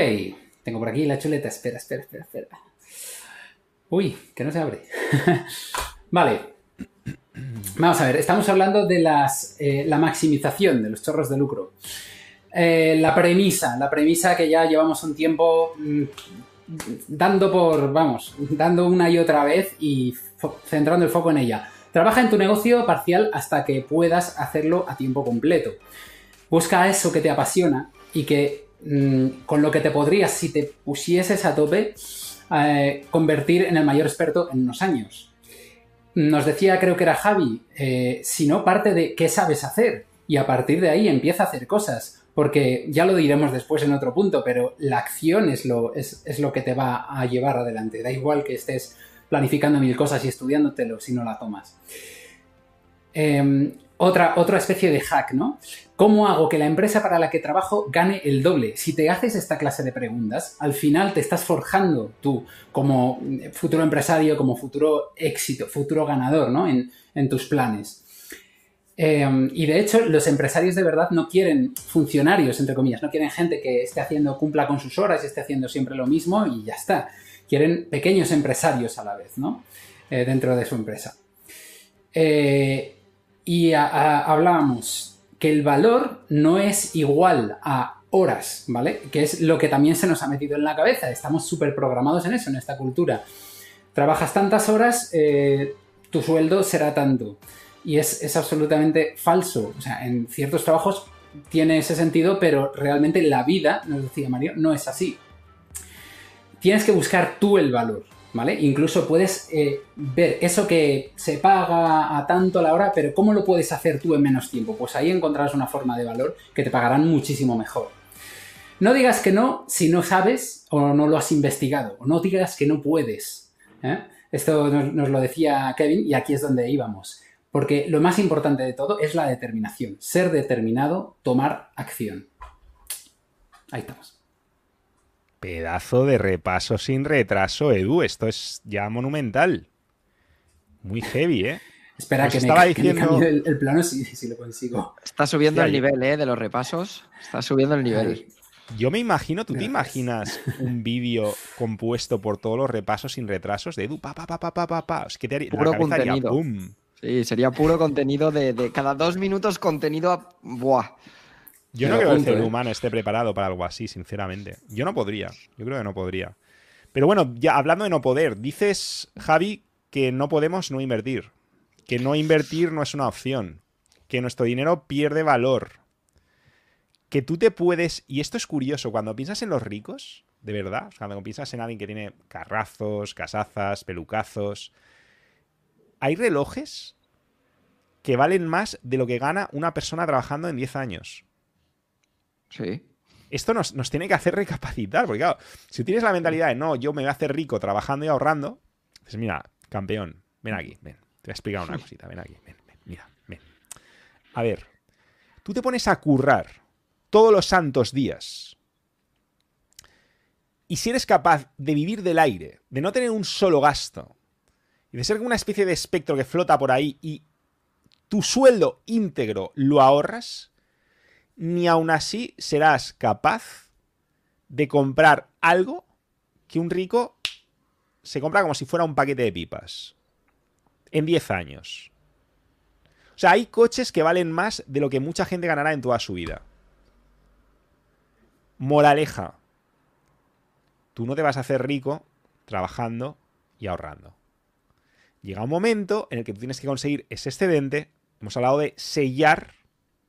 tengo por aquí la chuleta. Espera, espera, espera, espera. Uy, que no se abre. vale, Vamos a ver, estamos hablando de las, eh, la maximización de los chorros de lucro. Eh, la premisa, la premisa que ya llevamos un tiempo mm, dando por, vamos, dando una y otra vez y centrando el foco en ella. Trabaja en tu negocio parcial hasta que puedas hacerlo a tiempo completo. Busca eso que te apasiona y que mm, con lo que te podrías, si te pusieses a tope, eh, convertir en el mayor experto en unos años. Nos decía, creo que era Javi, eh, si no parte de qué sabes hacer y a partir de ahí empieza a hacer cosas. Porque ya lo diremos después en otro punto, pero la acción es lo, es, lo que te va a llevar adelante. Da igual que estés planificando mil cosas y estudiándotelo si no la tomas. Em, otra, otra especie de hack, ¿no? ¿Cómo hago que la empresa para la que trabajo gane el doble? Si te haces esta clase de preguntas, al final te estás forjando tú como futuro empresario, como futuro éxito, futuro ganador, ¿no? En, tus planes. Em, y de hecho, los empresarios de verdad no quieren funcionarios, entre comillas, no quieren gente que esté haciendo, cumpla con sus horas y esté haciendo siempre lo mismo y ya está. Quieren pequeños empresarios a la vez, ¿no? Eh, dentro de su empresa. Eh, y hablábamos que el valor no es igual a horas, ¿vale? Que es lo que también se nos ha metido en la cabeza. Estamos súper programados en eso, en esta cultura. Trabajas tantas horas, eh, tu sueldo será tanto. Y es, es, absolutamente falso. O sea, en ciertos trabajos tiene ese sentido, pero realmente la vida, nos decía Mario, no es así. Tienes que buscar tú el valor. ¿Vale? Incluso puedes eh, ver eso que se paga a tanto la hora, pero ¿cómo lo puedes hacer tú en menos tiempo? Pues ahí encontrarás una forma de valor que te pagarán muchísimo mejor. No digas que no si no sabes o no lo has investigado, o no digas que no puedes. ¿eh? Esto nos, lo decía Kevin y aquí es donde íbamos. Porque lo más importante de todo es la determinación. Ser determinado, tomar acción. Ahí estamos. Pedazo de repaso sin retraso, Edu. Esto es ya monumental. Muy heavy, ¿eh? Espera, que, estaba diciendo... el, plano si, lo consigo. Está subiendo el nivel, ¿eh? De los repasos. Está subiendo el nivel. Yo me imagino, ¿tú te imaginas un vídeo compuesto por todos los repasos sin retrasos de Edu? Pa, pa, pa, pa, pa, pa, Es que te haría, puro contenido. sí, sería puro contenido de, de, cada dos minutos contenido. Buah. Yo no creo que el ser ¿eh? humano esté preparado para algo así, sinceramente. Yo no podría. Yo creo que no podría. Pero bueno, ya hablando de no poder, dices, Javi, que no podemos no invertir. Que no invertir no es una opción. Que nuestro dinero pierde valor. Que tú te puedes. Y esto es curioso, cuando piensas en los ricos, de verdad, cuando piensas en alguien que tiene carrazos, casazas, pelucazos. Hay relojes que valen más de lo que gana una persona trabajando en 10 años. Esto nos, tiene que hacer recapacitar, porque claro, si tienes la mentalidad de no, yo me voy a hacer rico trabajando y ahorrando, dices, mira, campeón, ven aquí, ven, te voy a explicar una cosita, ven aquí, ven, ven, mira, ven. A ver, tú te pones a currar todos los santos días y si eres capaz de vivir del aire, de no tener un solo gasto, y de ser una especie de espectro que flota por ahí y tu sueldo íntegro lo ahorras, ni aún así serás capaz de comprar algo que un rico se compra como si fuera un paquete de pipas. En 10 años. O sea, hay coches que valen más de lo que mucha gente ganará en toda su vida. Moraleja. Tú no te vas a hacer rico trabajando y ahorrando. Llega un momento en el que tú tienes que conseguir ese excedente. Hemos hablado de sellar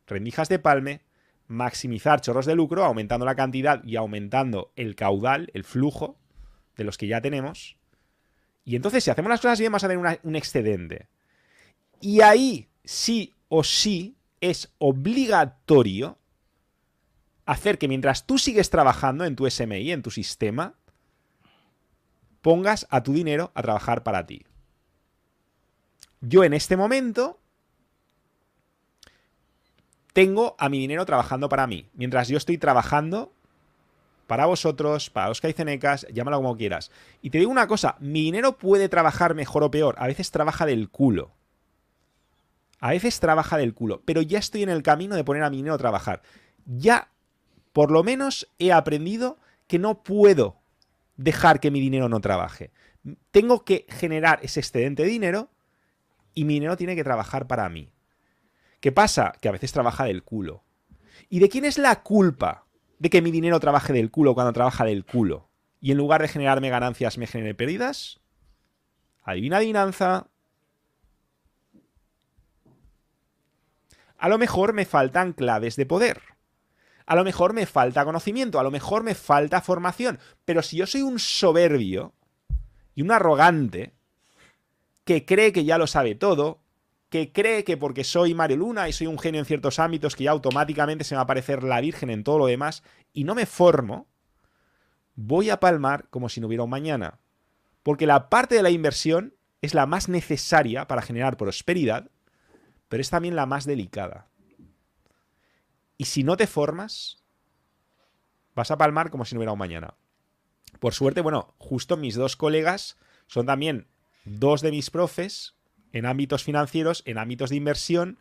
rendijas de palme maximizar chorros de lucro, aumentando la cantidad y aumentando el caudal, el flujo de los que ya tenemos. Y entonces, si hacemos las cosas bien, vamos a tener un excedente. Y ahí, sí o sí, es obligatorio hacer que mientras tú sigues trabajando en tu SMI, en tu sistema, pongas a tu dinero a trabajar para ti. Yo en este momento tengo a mi dinero trabajando para mí. Mientras yo estoy trabajando para vosotros, para los caicenecas, llámalo como quieras. Y te digo una cosa, mi dinero puede trabajar mejor o peor. A veces trabaja del culo. A veces trabaja del culo. Pero ya estoy en el camino de poner a mi dinero a trabajar. Ya, por lo menos, he aprendido que no puedo dejar que mi dinero no trabaje. Tengo que generar ese excedente de dinero y mi dinero tiene que trabajar para mí. ¿Qué pasa? Que a veces trabaja del culo. ¿Y de quién es la culpa de que mi dinero trabaje del culo cuando trabaja del culo? Y en lugar de generarme ganancias me genere pérdidas? Adivina adivinanza. A lo mejor me faltan claves de poder. A lo mejor me falta conocimiento, a lo mejor me falta formación. Pero si yo soy un soberbio y un arrogante que cree que ya lo sabe todo, que cree que porque soy Mario Luna y soy un genio en ciertos ámbitos que ya automáticamente se me va a aparecer la Virgen en todo lo demás y no me formo, voy a palmar como si no hubiera un mañana. Porque la parte de la inversión es la más necesaria para generar prosperidad, pero es también la más delicada. Y si no te formas, vas a palmar como si no hubiera un mañana. Por suerte, bueno, justo mis dos colegas son también dos de mis profes en ámbitos financieros, en ámbitos de inversión,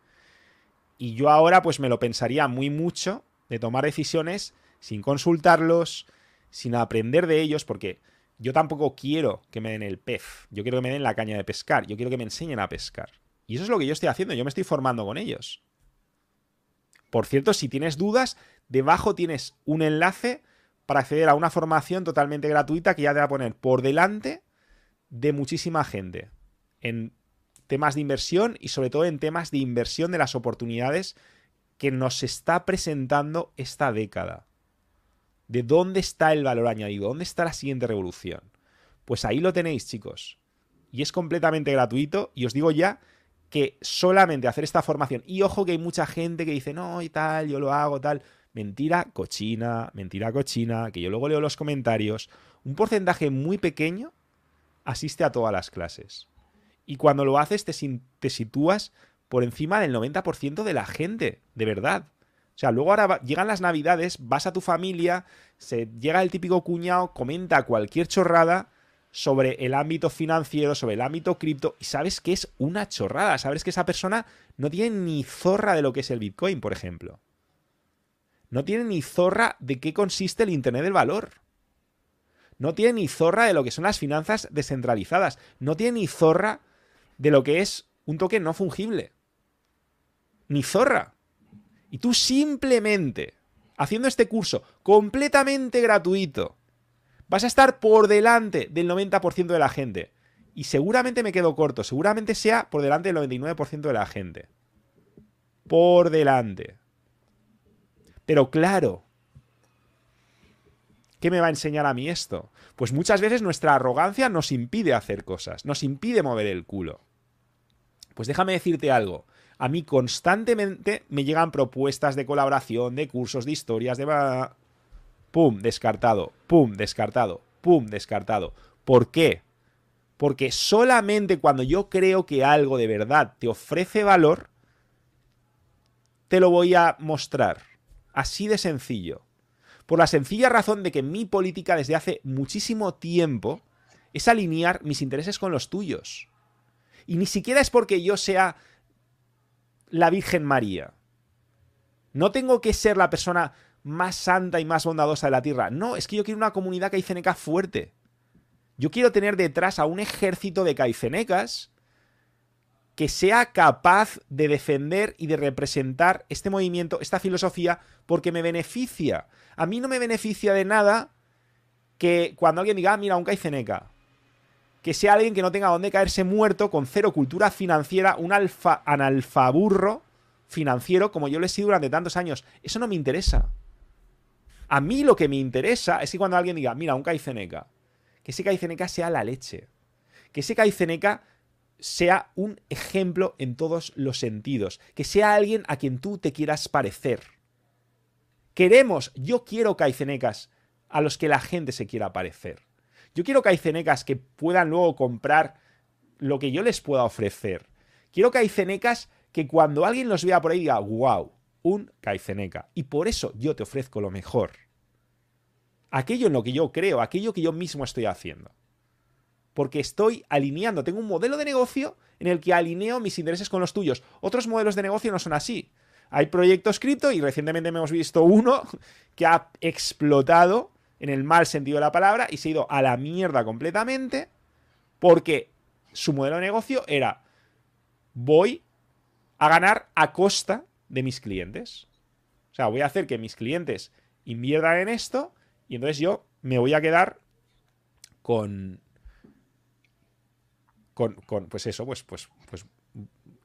y yo ahora pues me lo pensaría muy mucho de tomar decisiones sin consultarlos, sin aprender de ellos, porque yo tampoco quiero que me den el pez, yo quiero que me den la caña de pescar, yo quiero que me enseñen a pescar. Y eso es lo que yo estoy haciendo, yo me estoy formando con ellos. Por cierto, si tienes dudas, debajo tienes un enlace para acceder a una formación totalmente gratuita que ya te va a poner por delante de muchísima gente en temas de inversión y sobre todo en temas de inversión de las oportunidades que nos está presentando esta década. ¿De dónde está el valor añadido? ¿Dónde está la siguiente revolución? Pues ahí lo tenéis, chicos. Y es completamente gratuito. Y os digo ya que solamente hacer esta formación. Y ojo que hay mucha gente que dice, no, y tal, yo lo hago, tal. Mentira cochina, mentira cochina, que yo luego leo los comentarios. Un porcentaje muy pequeño asiste a todas las clases. Y cuando lo haces te, te sitúas por encima del 90% de la gente, de verdad. O sea, luego ahora llegan las navidades, vas a tu familia, se llega el típico cuñado, comenta cualquier chorrada sobre el ámbito financiero, sobre el ámbito cripto, y sabes que es una chorrada, sabes que esa persona no tiene ni zorra de lo que es el Bitcoin, por ejemplo. No tiene ni zorra de qué consiste el Internet del Valor. No tiene ni zorra de lo que son las finanzas descentralizadas. No tiene ni zorra de lo que es un token no fungible. Ni zorra. Y tú simplemente, haciendo este curso completamente gratuito, vas a estar por delante del 90% de la gente. Y seguramente me quedo corto, seguramente sea por delante del 99% de la gente. Por delante. Pero claro, ¿qué me va a enseñar a mí esto? Pues muchas veces nuestra arrogancia nos impide hacer cosas, nos impide mover el culo. Pues déjame decirte algo a mí constantemente me llegan propuestas de colaboración, de cursos, de historias, de... ¡Pum! Descartado. ¡Pum! Descartado. ¡Pum! Descartado. ¿Por qué? Porque solamente cuando yo creo que algo de verdad te ofrece valor, te lo voy a mostrar. Así de sencillo. Por la sencilla razón de que mi política desde hace muchísimo tiempo es alinear mis intereses con los tuyos. Y ni siquiera es porque yo sea la Virgen María. No tengo que ser la persona más santa y más bondadosa de la tierra. No, es que yo quiero una comunidad caiceneca fuerte. Yo quiero tener detrás a un ejército de caicenecas que sea capaz de defender y de representar este movimiento, esta filosofía, porque me beneficia. A mí no me beneficia de nada que cuando alguien diga, ah, mira, un caiceneca, que sea alguien que no tenga dónde caerse muerto, con cero cultura financiera, un alfa, analfaburro financiero como yo lo he sido durante tantos años. Eso no me interesa. A mí lo que me interesa es que cuando alguien diga, mira, un Caiceneca, que ese Caiceneca sea la leche. Que ese Caiceneca sea un ejemplo en todos los sentidos. Que sea alguien a quien tú te quieras parecer. Queremos, yo quiero Caicenecas a los que la gente se quiera parecer. Yo quiero caicenecas que puedan luego comprar lo que yo les pueda ofrecer. Quiero caicenecas que cuando alguien los vea por ahí diga, wow, un caiceneca. Y por eso yo te ofrezco lo mejor. Aquello en lo que yo creo, aquello que yo mismo estoy haciendo. Porque estoy alineando, tengo un modelo de negocio en el que alineo mis intereses con los tuyos. Otros modelos de negocio no son así. Hay proyectos cripto y recientemente hemos visto uno que ha explotado en el mal sentido de la palabra y se ha ido a la mierda completamente porque su modelo de negocio era voy a ganar a costa de mis clientes. O sea, voy a hacer que mis clientes inviertan en esto y entonces yo me voy a quedar con con, pues eso, pues, pues, pues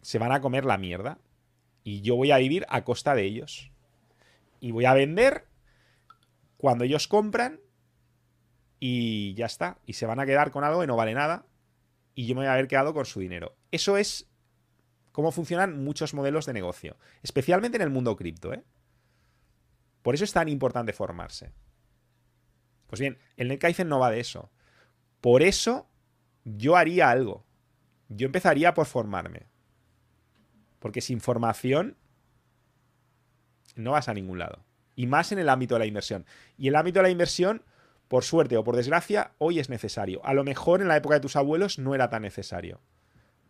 se van a comer la mierda. Y yo voy a vivir a costa de ellos. Y voy a vender cuando ellos compran y ya está. Y se van a quedar con algo que no vale nada y yo me voy a haber quedado con su dinero. Eso es cómo funcionan muchos modelos de negocio, especialmente en el mundo cripto. ¿eh? Por eso es tan importante formarse. Pues bien, el NetKaizen no va de eso. Por eso yo haría algo. Yo empezaría por formarme. Porque sin formación no vas a ningún lado y más en el ámbito de la inversión. Y el ámbito de la inversión, por suerte o por desgracia, hoy es necesario. A lo mejor en la época de tus abuelos no era tan necesario.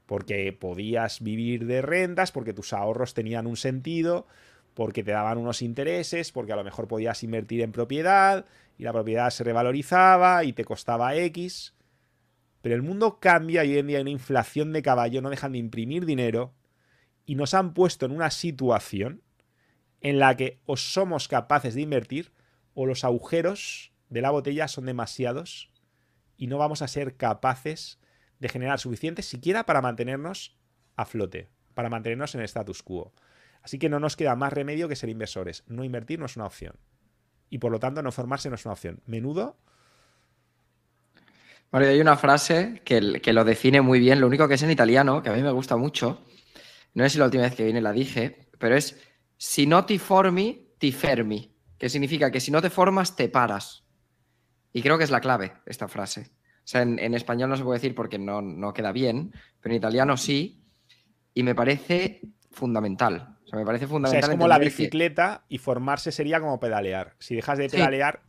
Porque podías vivir de rentas, porque tus ahorros tenían un sentido, porque te daban unos intereses, porque a lo mejor podías invertir en propiedad y la propiedad se revalorizaba y te costaba X. Pero el mundo cambia y hoy en día hay una inflación de caballo, no dejan de imprimir dinero y nos han puesto en una situación en la que o somos capaces de invertir o los agujeros de la botella son demasiados y no vamos a ser capaces de generar suficientes siquiera para mantenernos a flote, para mantenernos en el status quo. Así que no nos queda más remedio que ser inversores. No invertir no es una opción. Y por lo tanto, no formarse no es una opción. Menudo. Bueno, hay una frase que, que lo define muy bien, lo único que es en italiano, que a mí me gusta mucho. No sé si la última vez que vine la dije, pero es si no ti formi, ti fermi. Que significa que si no te formas, te paras. Y creo que es la clave esta frase. O sea, en, español no se puede decir porque no, no, queda bien, pero en italiano sí. Y me parece fundamental. O sea, me parece fundamental. O sea, es como la bicicleta y formarse sería como pedalear. Si dejas de pedalear,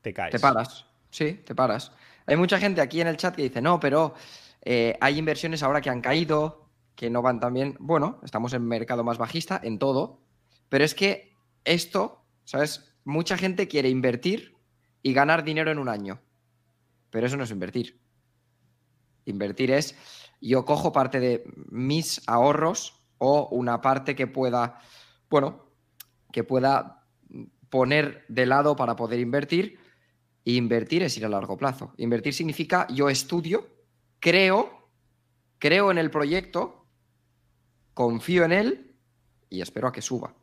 te caes. Te paras. Sí, te paras. Hay mucha gente aquí en el chat que dice, no, pero eh, hay inversiones ahora que han caído, que no van tan bien. Bueno, estamos en mercado más bajista, en todo. Pero es que esto, ¿sabes? Mucha gente quiere invertir y ganar dinero en un año. Pero eso no es invertir. Invertir es, yo cojo parte de mis ahorros o una parte que pueda, bueno, que pueda poner de lado para poder invertir. Invertir es ir a largo plazo. Invertir significa yo estudio, creo, creo en el proyecto, confío en él y espero a que suba.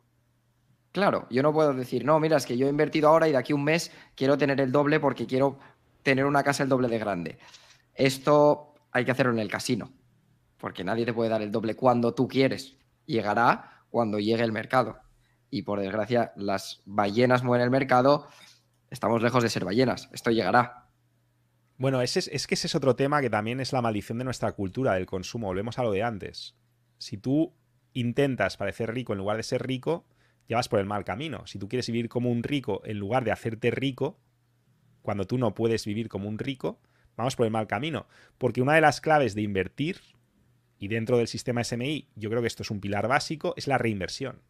Claro, yo no puedo decir, no, mira, es que yo he invertido ahora y de aquí a un mes quiero tener el doble porque quiero tener una casa el doble de grande. Esto hay que hacerlo en el casino, porque nadie te puede dar el doble cuando tú quieres. Llegará cuando llegue el mercado. Y por desgracia, las ballenas mueven el mercado, estamos lejos de ser ballenas. Esto llegará. Bueno, es, es que ese es otro tema que también es la maldición de nuestra cultura del consumo. Volvemos a lo de antes. Si tú intentas parecer rico en lugar de ser rico, ya vas por el mal camino. Si tú quieres vivir como un rico en lugar de hacerte rico, cuando tú no puedes vivir como un rico, vamos por el mal camino. Porque una de las claves de invertir, y dentro del sistema SMI, yo creo que esto es un pilar básico, es la reinversión.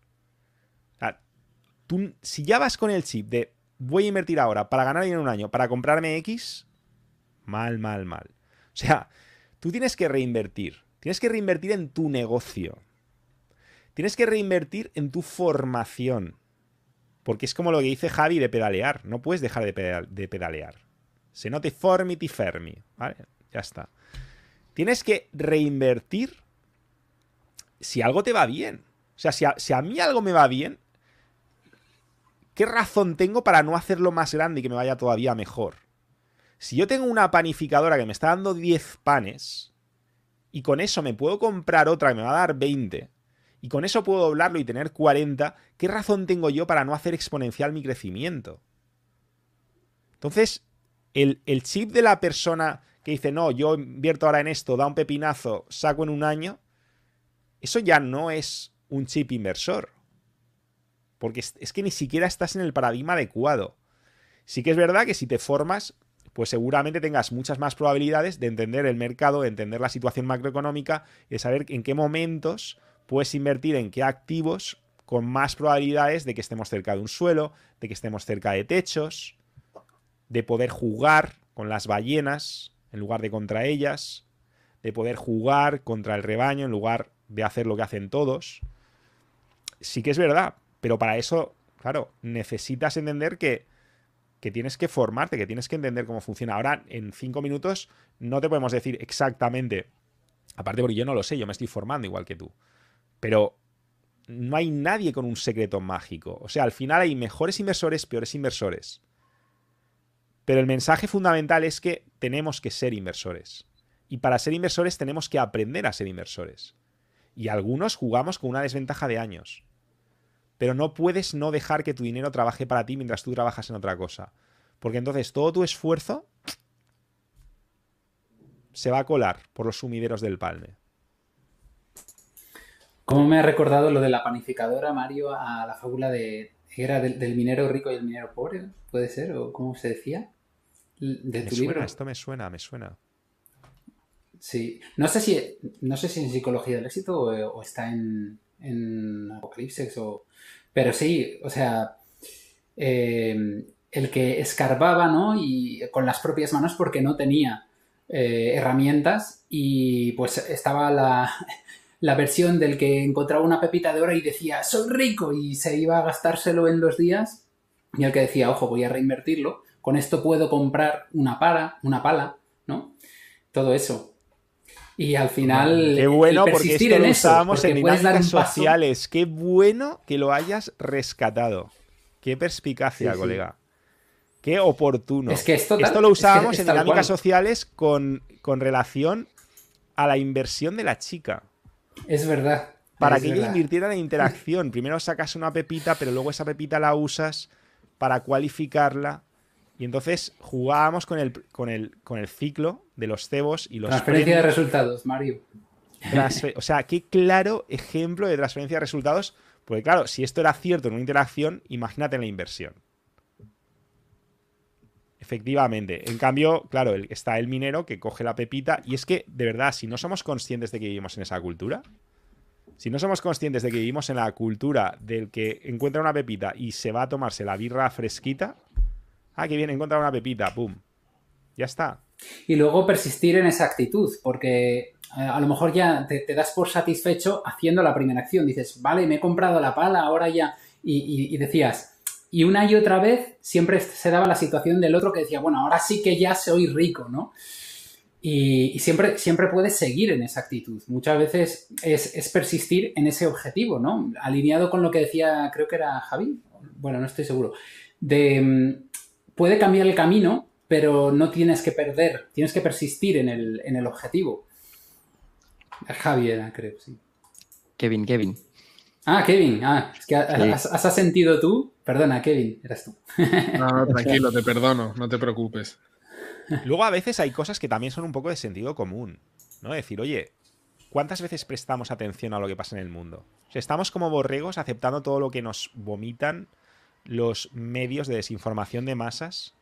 si ya vas con el chip de voy a invertir ahora para ganar dinero en un año, para comprarme X, mal, mal, mal. O sea, tú tienes que reinvertir. Tienes que reinvertir en tu negocio. Tienes que reinvertir en tu formación. Porque es como lo que dice Javi de pedalear. No puedes dejar de, pedalear. Se note formity fermi. ¿Vale? Ya está. Tienes que reinvertir si algo te va bien. O sea, si si a mí algo me va bien, ¿qué razón tengo para no hacerlo más grande y que me vaya todavía mejor? Si yo tengo una panificadora que me está dando 10 panes y con eso me puedo comprar otra que me va a dar 20, y con eso puedo doblarlo y tener 40, ¿qué razón tengo yo para no hacer exponencial mi crecimiento? Entonces, el, chip de la persona que dice, no, yo invierto ahora en esto, da un pepinazo, saco en un año, eso ya no es un chip inversor. Porque es, que ni siquiera estás en el paradigma adecuado. Sí que es verdad que si te formas, pues seguramente tengas muchas más probabilidades de entender el mercado, de entender la situación macroeconómica, de saber en qué momentos puedes invertir en qué activos con más probabilidades de que estemos cerca de un suelo, de que estemos cerca de techos, de poder jugar con las ballenas en lugar de contra ellas, de poder jugar contra el rebaño en lugar de hacer lo que hacen todos. Sí que es verdad, pero para eso, claro, necesitas entender que, que tienes que formarte, que tienes que entender cómo funciona. Ahora, en cinco minutos, no te podemos decir exactamente, aparte porque yo no lo sé, yo me estoy formando igual que tú. Pero no hay nadie con un secreto mágico. O sea, al final hay mejores inversores, peores inversores. Pero el mensaje fundamental es que tenemos que ser inversores. Y para ser inversores tenemos que aprender a ser inversores. Y algunos jugamos con una desventaja de años. Pero no puedes no dejar que tu dinero trabaje para ti mientras tú trabajas en otra cosa. Porque entonces todo tu esfuerzo se va a colar por los sumideros del palme. ¿Cómo me ha recordado lo de la panificadora, Mario, a la fábula de. ¿Era del, minero rico y el minero pobre? ¿Puede ser? ¿O cómo se decía? De tu libro. esto me suena, me suena. Sí. No sé si, no sé si en psicología del éxito o, está en, en Apocalipsis o. Pero sí, o sea. Eh, el que escarbaba, ¿no? Y con las propias manos porque no tenía eh, herramientas y pues estaba la, la versión del que encontraba una pepita de oro y decía, soy rico, y se iba a gastárselo en dos días, y el que decía, ojo, voy a reinvertirlo, con esto puedo comprar una pala, una pala, ¿no? Todo eso. Y al final. Qué bueno, porque esto lo usábamos en dinámicas sociales. Qué bueno que lo hayas rescatado. Qué perspicacia, colega. Qué oportuno. Es que esto, esto lo usábamos en dinámicas sociales con, con relación a la inversión de la chica. Es verdad. Para que ella invirtiera en interacción. Primero sacas una pepita, pero luego esa pepita la usas para cualificarla. Y entonces jugábamos con el, con el, con el ciclo de los cebos y los. Transferencia de resultados, Mario. o sea, qué claro ejemplo de transferencia de resultados. Porque, claro, si esto era cierto en una interacción, imagínate en la inversión. Efectivamente. En cambio, claro, está el minero que coge la pepita. Y es que, de verdad, si no somos conscientes de que vivimos en esa cultura, si no somos conscientes de que vivimos en la cultura del que encuentra una pepita y se va a tomarse la birra fresquita, ah, que viene, encuentra una pepita, pum. Ya está. Y luego persistir en esa actitud, porque eh, a lo mejor ya te, das por satisfecho haciendo la primera acción. Dices, vale, me he comprado la pala, ahora ya. y decías, y una y otra vez siempre se daba la situación del otro que decía, bueno, ahora sí que ya soy rico, ¿no? Y, siempre, siempre puedes seguir en esa actitud. Muchas veces es, persistir en ese objetivo, ¿no? Alineado con lo que decía, creo que era Javi, bueno, no estoy seguro, de mm, puede cambiar el camino, pero no tienes que perder, tienes que persistir en el, en el objetivo. Javi era, creo, sí. Kevin, Kevin. Ah, Kevin. Ah, es que has, has, sentido tú. Perdona, Kevin, eras tú. No, no, tranquilo, te perdono, no te preocupes. Luego a veces hay cosas que también son un poco de sentido común. ¿No? Decir, oye, ¿cuántas veces prestamos atención a lo que pasa en el mundo? O sea, estamos como borregos aceptando todo lo que nos vomitan los medios de desinformación de masas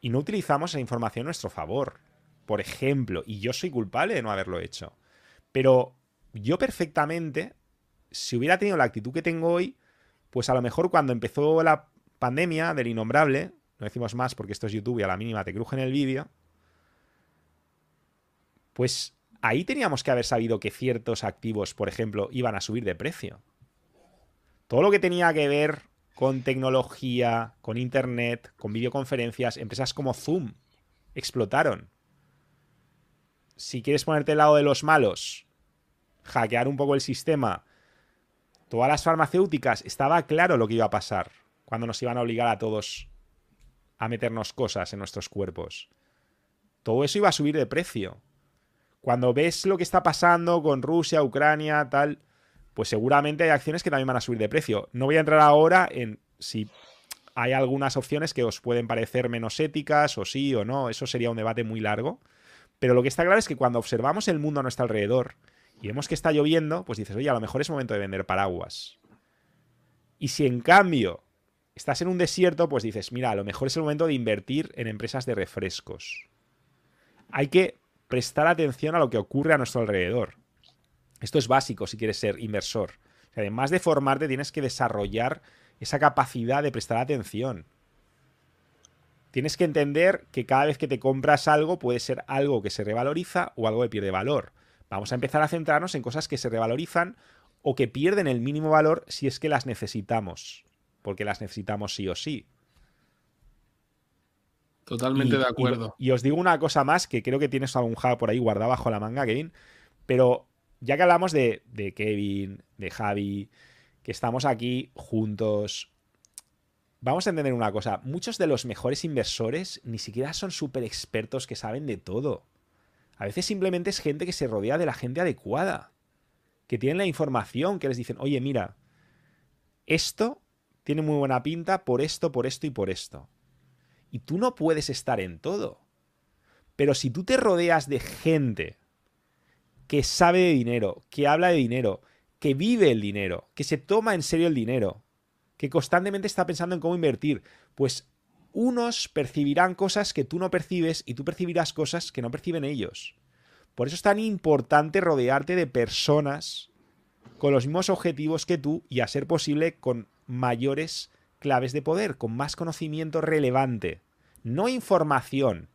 y no utilizamos esa información a nuestro favor. Por ejemplo, y yo soy culpable de no haberlo hecho. Pero yo perfectamente si hubiera tenido la actitud que tengo hoy, pues a lo mejor cuando empezó la pandemia del innombrable, no decimos más porque esto es YouTube y a la mínima te en el vídeo, pues ahí teníamos que haber sabido que ciertos activos, por ejemplo, iban a subir de precio. Todo lo que tenía que ver con tecnología, con internet, con videoconferencias, empresas como Zoom explotaron. Si quieres ponerte al lado de los malos, hackear un poco el sistema todas las farmacéuticas, estaba claro lo que iba a pasar cuando nos iban a obligar a todos a meternos cosas en nuestros cuerpos. Todo eso iba a subir de precio. Cuando ves lo que está pasando con Rusia, Ucrania, tal, pues seguramente hay acciones que también van a subir de precio. No voy a entrar ahora en si hay algunas opciones que os pueden parecer menos éticas o sí o no, eso sería un debate muy largo. Pero lo que está claro es que cuando observamos el mundo a nuestro alrededor y vemos que está lloviendo, pues dices, oye, a lo mejor es momento de vender paraguas. Y si en cambio estás en un desierto, pues dices, mira, a lo mejor es el momento de invertir en empresas de refrescos. Hay que prestar atención a lo que ocurre a nuestro alrededor. Esto es básico si quieres ser inversor. Además de formarte, tienes que desarrollar esa capacidad de prestar atención. Tienes que entender que cada vez que te compras algo puede ser algo que se revaloriza o algo que pierde valor. Vamos a empezar a centrarnos en cosas que se revalorizan o que pierden el mínimo valor si es que las necesitamos, porque las necesitamos sí o sí. Totalmente de acuerdo. Y, os digo una cosa más, que creo que tienes algún por ahí guardado bajo la manga, Kevin, pero ya que hablamos de, Kevin, de Javi, que estamos aquí juntos, vamos a entender una cosa, muchos de los mejores inversores ni siquiera son súper expertos que saben de todo. A veces simplemente es gente que se rodea de la gente adecuada, que tienen la información, que les dicen, oye, mira, esto tiene muy buena pinta por esto, por esto y por esto. Y tú no puedes estar en todo. Pero si tú te rodeas de gente que sabe de dinero, que habla de dinero, que vive el dinero, que se toma en serio el dinero, que constantemente está pensando en cómo invertir, pues unos percibirán cosas que tú no percibes y tú percibirás cosas que no perciben ellos. Por eso es tan importante rodearte de personas con los mismos objetivos que tú y a ser posible con mayores claves de poder, con más conocimiento relevante. No información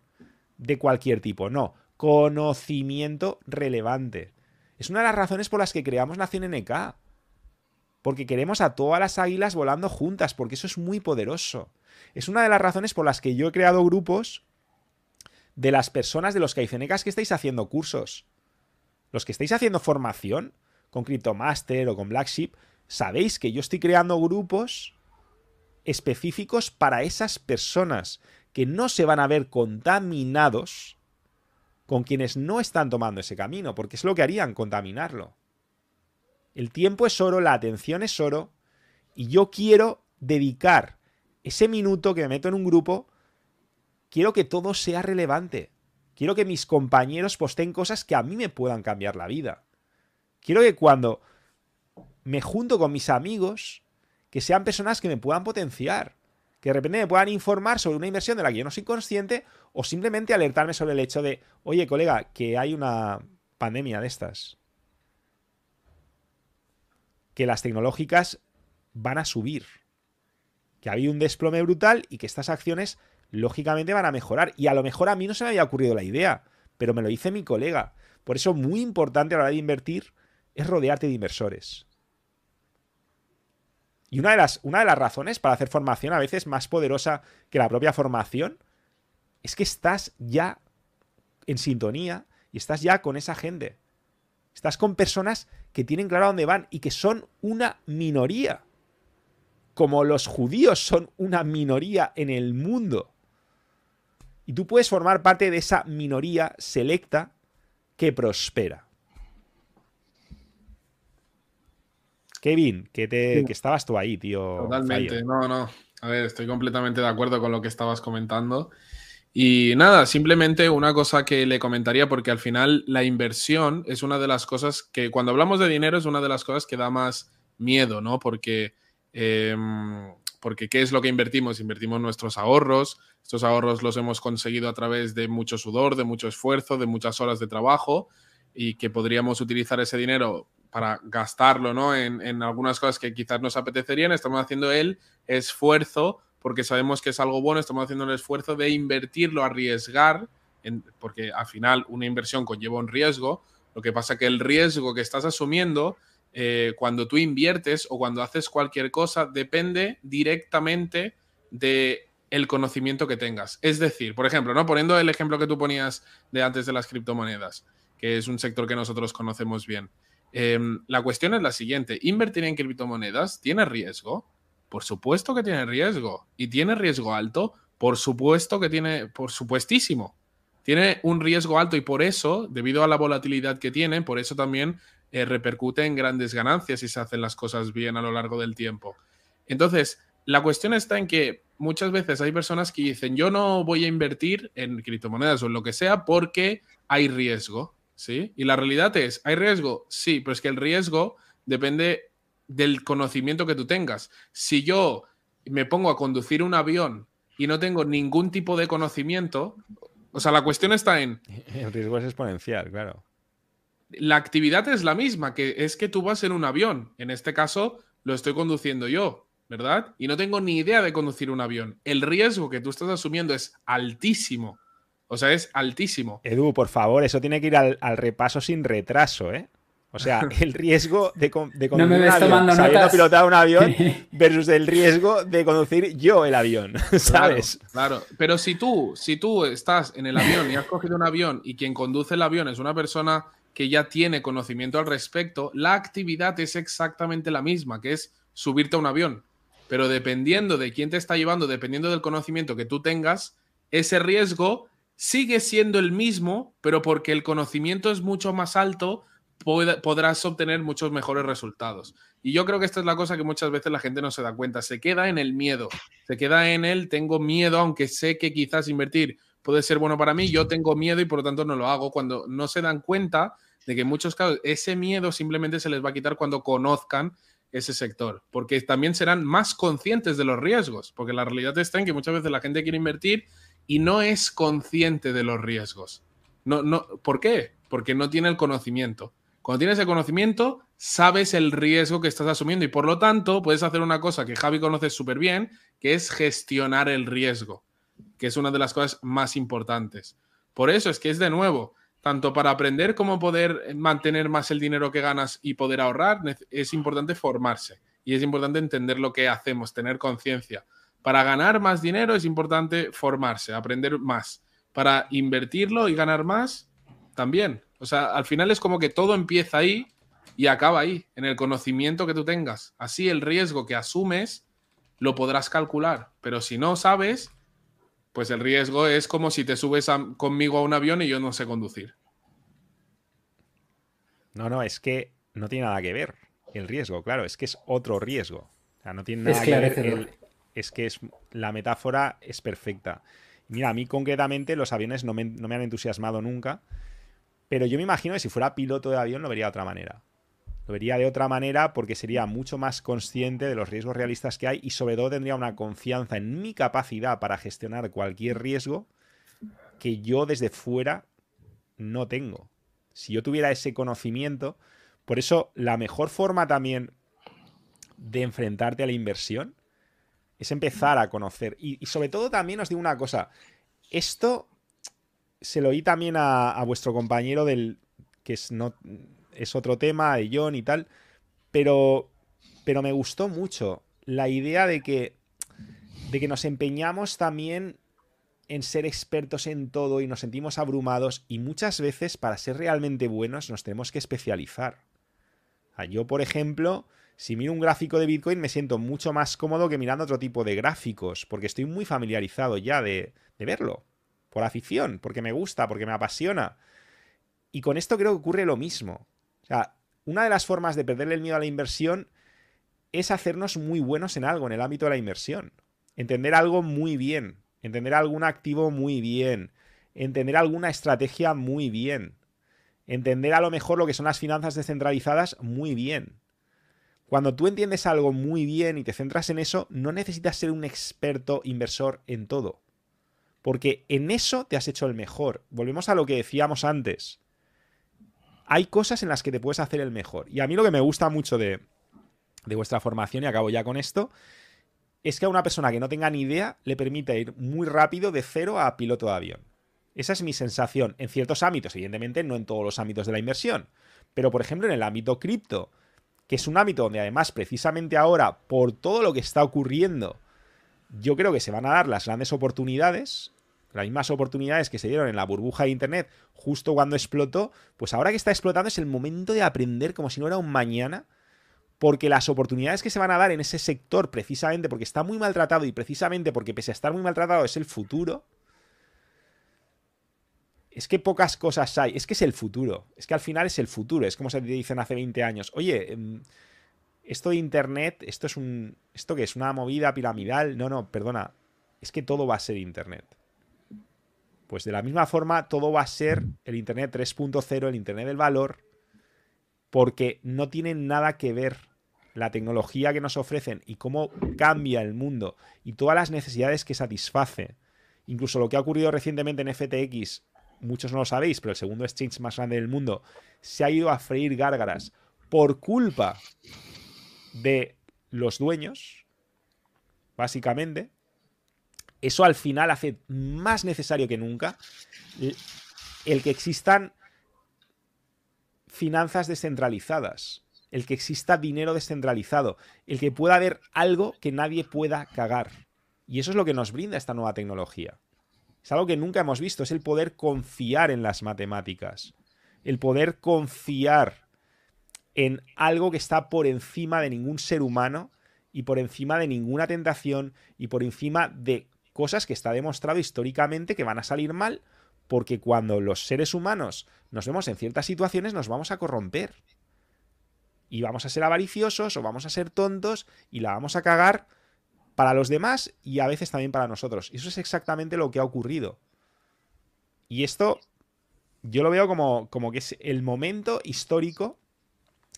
de cualquier tipo, no, conocimiento relevante. Es una de las razones por las que creamos Nación NK. Porque queremos a todas las águilas volando juntas, porque eso es muy poderoso. Es una de las razones por las que yo he creado grupos de las personas de los caicenecas que estáis haciendo cursos. Los que estáis haciendo formación con CryptoMaster o con Blackship, sabéis que yo estoy creando grupos específicos para esas personas que no se van a ver contaminados con quienes no están tomando ese camino, porque es lo que harían, contaminarlo. El tiempo es oro, la atención es oro, y yo quiero dedicar ese minuto que me meto en un grupo, quiero que todo sea relevante. Quiero que mis compañeros posteen cosas que a mí me puedan cambiar la vida. Quiero que cuando me junto con mis amigos, que sean personas que me puedan potenciar, que de repente me puedan informar sobre una inversión de la que yo no soy consciente o simplemente alertarme sobre el hecho de, oye colega, que hay una pandemia de estas. Que las tecnológicas van a subir que ha habido un desplome brutal y que estas acciones lógicamente van a mejorar. Y a lo mejor a mí no se me había ocurrido la idea, pero me lo dice mi colega. Por eso muy importante a la hora de invertir es rodearte de inversores. Y una de, las, una de las razones para hacer formación a veces más poderosa que la propia formación es que estás ya en sintonía y estás ya con esa gente. Estás con personas que tienen claro a dónde van y que son una minoría como los judíos son una minoría en el mundo. Y tú puedes formar parte de esa minoría selecta que prospera. Kevin, que, te, que estabas tú ahí, tío. Totalmente, no, no. A ver, estoy completamente de acuerdo con lo que estabas comentando. Y nada, simplemente una cosa que le comentaría, porque al final la inversión es una de las cosas que, cuando hablamos de dinero, es una de las cosas que da más miedo, ¿no? Porque Em, porque ¿qué es lo que invertimos? Invertimos nuestros ahorros. Estos ahorros los hemos conseguido a través de mucho sudor, de mucho esfuerzo, de muchas horas de trabajo y que podríamos utilizar ese dinero para gastarlo ¿no? en, algunas cosas que quizás nos apetecerían. Estamos haciendo el esfuerzo porque sabemos que es algo bueno, estamos haciendo el esfuerzo de invertirlo, arriesgar, porque al final una inversión conlleva un riesgo. Lo que pasa que el riesgo que estás asumiendo eh, cuando tú inviertes o cuando haces cualquier cosa depende directamente de el conocimiento que tengas. Es decir, por ejemplo, ¿no? poniendo el ejemplo que tú ponías de antes de las criptomonedas, que es un sector que nosotros conocemos bien. Em, la cuestión es la siguiente, ¿invertir en criptomonedas tiene riesgo? Por supuesto que tiene riesgo. ¿Y tiene riesgo alto? Por supuesto que tiene, por supuestísimo. Tiene un riesgo alto y por eso, debido a la volatilidad que tiene, por eso también eh, repercute en grandes ganancias si se hacen las cosas bien a lo largo del tiempo. Entonces, la cuestión está en que muchas veces hay personas que dicen, yo no voy a invertir en criptomonedas o en lo que sea porque hay riesgo, ¿sí? Y la realidad es, ¿hay riesgo? Sí, pero es que el riesgo depende del conocimiento que tú tengas. Si yo me pongo a conducir un avión y no tengo ningún tipo de conocimiento, o sea, la cuestión está en... El riesgo es exponencial, claro la actividad es la misma, que es que tú vas en un avión. En este caso, lo estoy conduciendo yo, ¿verdad? Y no tengo ni idea de conducir un avión. El riesgo que tú estás asumiendo es altísimo. O sea, es altísimo. Edu, por favor, eso tiene que ir al, repaso sin retraso, ¿eh? O sea, el riesgo de, de conducir un avión sabiendo pilotar un avión versus el riesgo de conducir yo el avión, ¿sabes? Claro, claro, pero si tú, si tú estás en el avión y has cogido un avión y quien conduce el avión es una persona que ya tiene conocimiento al respecto, la actividad es exactamente la misma, que es subirte a un avión. Pero dependiendo de quién te está llevando, dependiendo del conocimiento que tú tengas, ese riesgo sigue siendo el mismo, pero porque el conocimiento es mucho más alto, podrás obtener muchos mejores resultados. Y yo creo que esta es la cosa que muchas veces la gente no se da cuenta. Se queda en el miedo, se queda en el tengo miedo, aunque sé que quizás invertir puede ser bueno para mí, yo tengo miedo y por lo tanto no lo hago, cuando no se dan cuenta de que en muchos casos ese miedo simplemente se les va a quitar cuando conozcan ese sector, porque también serán más conscientes de los riesgos, porque la realidad está en que muchas veces la gente quiere invertir y no es consciente de los riesgos. No, no, ¿Por qué? Porque no tiene el conocimiento. Cuando tienes el conocimiento, sabes el riesgo que estás asumiendo y por lo tanto puedes hacer una cosa que Javi conoce súper bien, que es gestionar el riesgo que es una de las cosas más importantes. Por eso es que es de nuevo, tanto para aprender cómo poder mantener más el dinero que ganas y poder ahorrar, es importante formarse y es importante entender lo que hacemos, tener conciencia. Para ganar más dinero es importante formarse, aprender más. Para invertirlo y ganar más, también. O sea, al final es como que todo empieza ahí y acaba ahí, en el conocimiento que tú tengas. Así el riesgo que asumes lo podrás calcular, pero si no sabes, pues el riesgo es como si te subes conmigo a un avión y yo no sé conducir. No, no, es que no tiene nada que ver el riesgo, claro, es que es otro riesgo. O sea, no tiene nada que ver. Es que es, la metáfora es perfecta. Mira, a mí concretamente los aviones no me, no me han entusiasmado nunca, pero yo me imagino que si fuera piloto de avión lo vería de otra manera. Lo vería de otra manera porque sería mucho más consciente de los riesgos realistas que hay y sobre todo tendría una confianza en mi capacidad para gestionar cualquier riesgo que yo desde fuera no tengo. Si yo tuviera ese conocimiento, por eso la mejor forma también de enfrentarte a la inversión es empezar a conocer. Y, sobre todo también os digo una cosa, esto se lo oí también a, vuestro compañero del que es no es otro tema de John y tal, pero, pero me gustó mucho la idea de que, de que nos empeñamos también en ser expertos en todo y nos sentimos abrumados y muchas veces para ser realmente buenos nos tenemos que especializar. Yo, por ejemplo, si miro un gráfico de Bitcoin me siento mucho más cómodo que mirando otro tipo de gráficos, porque estoy muy familiarizado ya de, verlo, por afición, porque me gusta, porque me apasiona. Y con esto creo que ocurre lo mismo sea, una de las formas de perderle el miedo a la inversión es hacernos muy buenos en algo, en el ámbito de la inversión. Entender algo muy bien, entender algún activo muy bien, entender alguna estrategia muy bien, entender a lo mejor lo que son las finanzas descentralizadas muy bien. Cuando tú entiendes algo muy bien y te centras en eso, no necesitas ser un experto inversor en todo. Porque en eso te has hecho el mejor. Volvemos a lo que decíamos antes hay cosas en las que te puedes hacer el mejor. Y a mí lo que me gusta mucho de, vuestra formación, y acabo ya con esto, es que a una persona que no tenga ni idea le permite ir muy rápido de cero a piloto de avión. Esa es mi sensación en ciertos ámbitos, evidentemente no en todos los ámbitos de la inversión, pero por ejemplo en el ámbito cripto, que es un ámbito donde además precisamente ahora, por todo lo que está ocurriendo, yo creo que se van a dar las grandes oportunidades, las mismas oportunidades que se dieron en la burbuja de Internet justo cuando explotó, pues ahora que está explotando es el momento de aprender como si no era un mañana, porque las oportunidades que se van a dar en ese sector, precisamente porque está muy maltratado y precisamente porque pese a estar muy maltratado es el futuro, es que pocas cosas hay, es que es el futuro, es que al final es el futuro, es como se dicen hace 20 años, oye, em, esto de Internet, esto es un, esto es una movida piramidal, no, no, perdona, es que todo va a ser Internet. Pues de la misma forma, todo va a ser el Internet 3.0, el Internet del valor, porque no tiene nada que ver la tecnología que nos ofrecen y cómo cambia el mundo y todas las necesidades que satisface. Incluso lo que ha ocurrido recientemente en FTX, muchos no lo sabéis, pero el segundo exchange más grande del mundo se ha ido a freír gárgaras por culpa de los dueños, básicamente, eso al final hace más necesario que nunca el que existan finanzas descentralizadas, el que exista dinero descentralizado, el que pueda haber algo que nadie pueda cagar. Y eso es lo que nos brinda esta nueva tecnología. Es algo que nunca hemos visto, es el poder confiar en las matemáticas, el poder confiar en algo que está por encima de ningún ser humano y por encima de ninguna tentación y por encima de cosas que está demostrado históricamente que van a salir mal porque cuando los seres humanos nos vemos en ciertas situaciones nos vamos a corromper. Y vamos a ser avariciosos o vamos a ser tontos y la vamos a cagar para los demás y a veces también para nosotros. Y eso es exactamente lo que ha ocurrido. Y esto yo lo veo como, como que es el momento histórico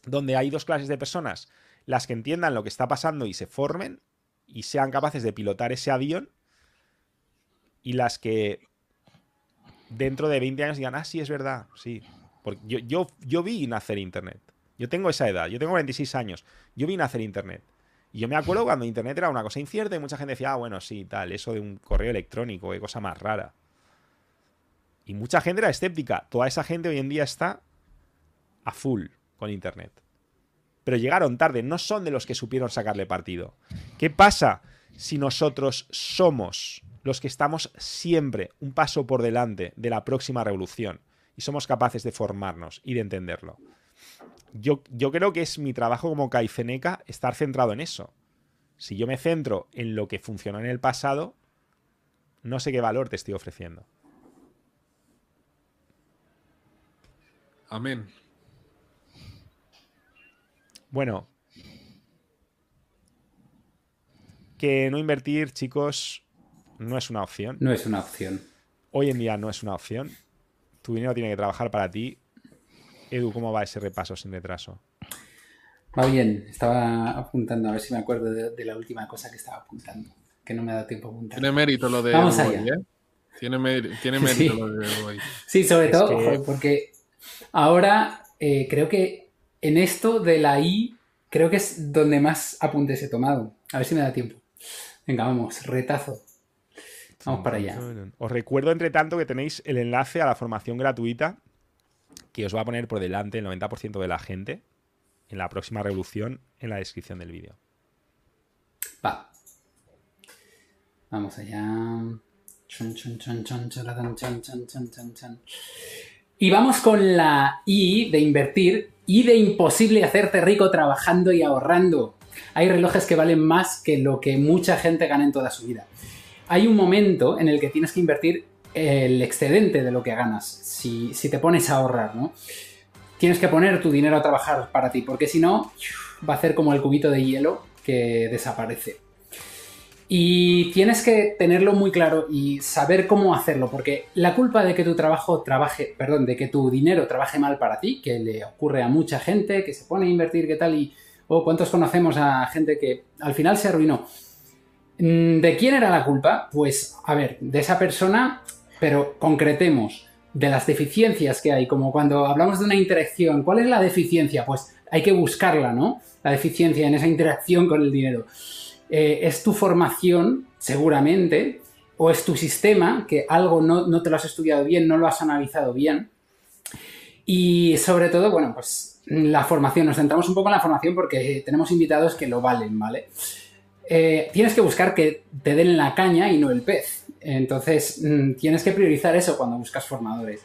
donde hay dos clases de personas. Las que entiendan lo que está pasando y se formen y sean capaces de pilotar ese avión y las que dentro de 20 años digan, ah, sí, es verdad, sí. Porque yo, yo, yo vi nacer Internet. Yo tengo esa edad, yo tengo 26 años. Yo vi nacer Internet. Y yo me acuerdo cuando Internet era una cosa incierta y mucha gente decía, ah, bueno, sí, tal, eso de un correo electrónico, qué cosa más rara. Y mucha gente era escéptica. Toda esa gente hoy en día está a full con Internet. Pero llegaron tarde, no son de los que supieron sacarle partido. ¿Qué pasa si nosotros somos los que estamos siempre un paso por delante de la próxima revolución y somos capaces de formarnos y de entenderlo? Yo, yo creo que es mi trabajo como Caifeneca estar centrado en eso. Si yo me centro en lo que funcionó en el pasado, no sé qué valor te estoy ofreciendo. Amén. Bueno. Que no invertir, chicos, no es una opción. No es una opción. Hoy en día no es una opción. Tu dinero tiene que trabajar para ti. Edu, ¿cómo va ese repaso sin retraso? Va bien, estaba apuntando, a ver si me acuerdo de, la última cosa que estaba apuntando, que no me ha dado tiempo a apuntar. Tiene mérito lo de Vamos allá. ¿eh? Tiene, mérito lo de hoy. Sí, sobre todo porque ahora eh, creo que en esto de la I, creo que es donde más apuntes he tomado. A ver si me da tiempo. Venga, vamos, retazo. Vamos para allá. Os recuerdo, entre tanto, que tenéis el enlace a la formación gratuita que os va a poner por delante el 90% de la gente en la próxima revolución en la descripción del vídeo. Va. Vamos allá. Y vamos con la I de invertir y de imposible hacerte rico trabajando y ahorrando. Hay relojes que valen más que lo que mucha gente gana en toda su vida. Hay un momento en el que tienes que invertir el excedente de lo que ganas, si, si te pones a ahorrar, ¿no? tienes que poner tu dinero a trabajar para ti, porque si no, va a ser como el cubito de hielo que desaparece. Y tienes que tenerlo muy claro y saber cómo hacerlo, porque la culpa de que tu trabajo trabaje, perdón, de que tu dinero trabaje mal para ti, que le ocurre a mucha gente que se pone a invertir, qué tal, y o cuántos conocemos a gente que al final se arruinó. Mm, ¿De quién era la culpa? Pues, a ver, de esa persona, pero concretemos de las deficiencias que hay, como cuando hablamos de una interacción, ¿cuál es la deficiencia? Pues hay que buscarla, ¿no? La deficiencia en esa interacción con el dinero. Eh, es tu formación, seguramente, o es tu sistema, que algo no, no, te lo has estudiado bien, no lo has analizado bien. Y sobre todo, bueno, pues la formación, nos centramos un poco en la formación porque tenemos invitados que lo valen, ¿vale? Eh, tienes que buscar que te den la caña y no el pez. Entonces, mm, tienes que priorizar eso cuando buscas formadores.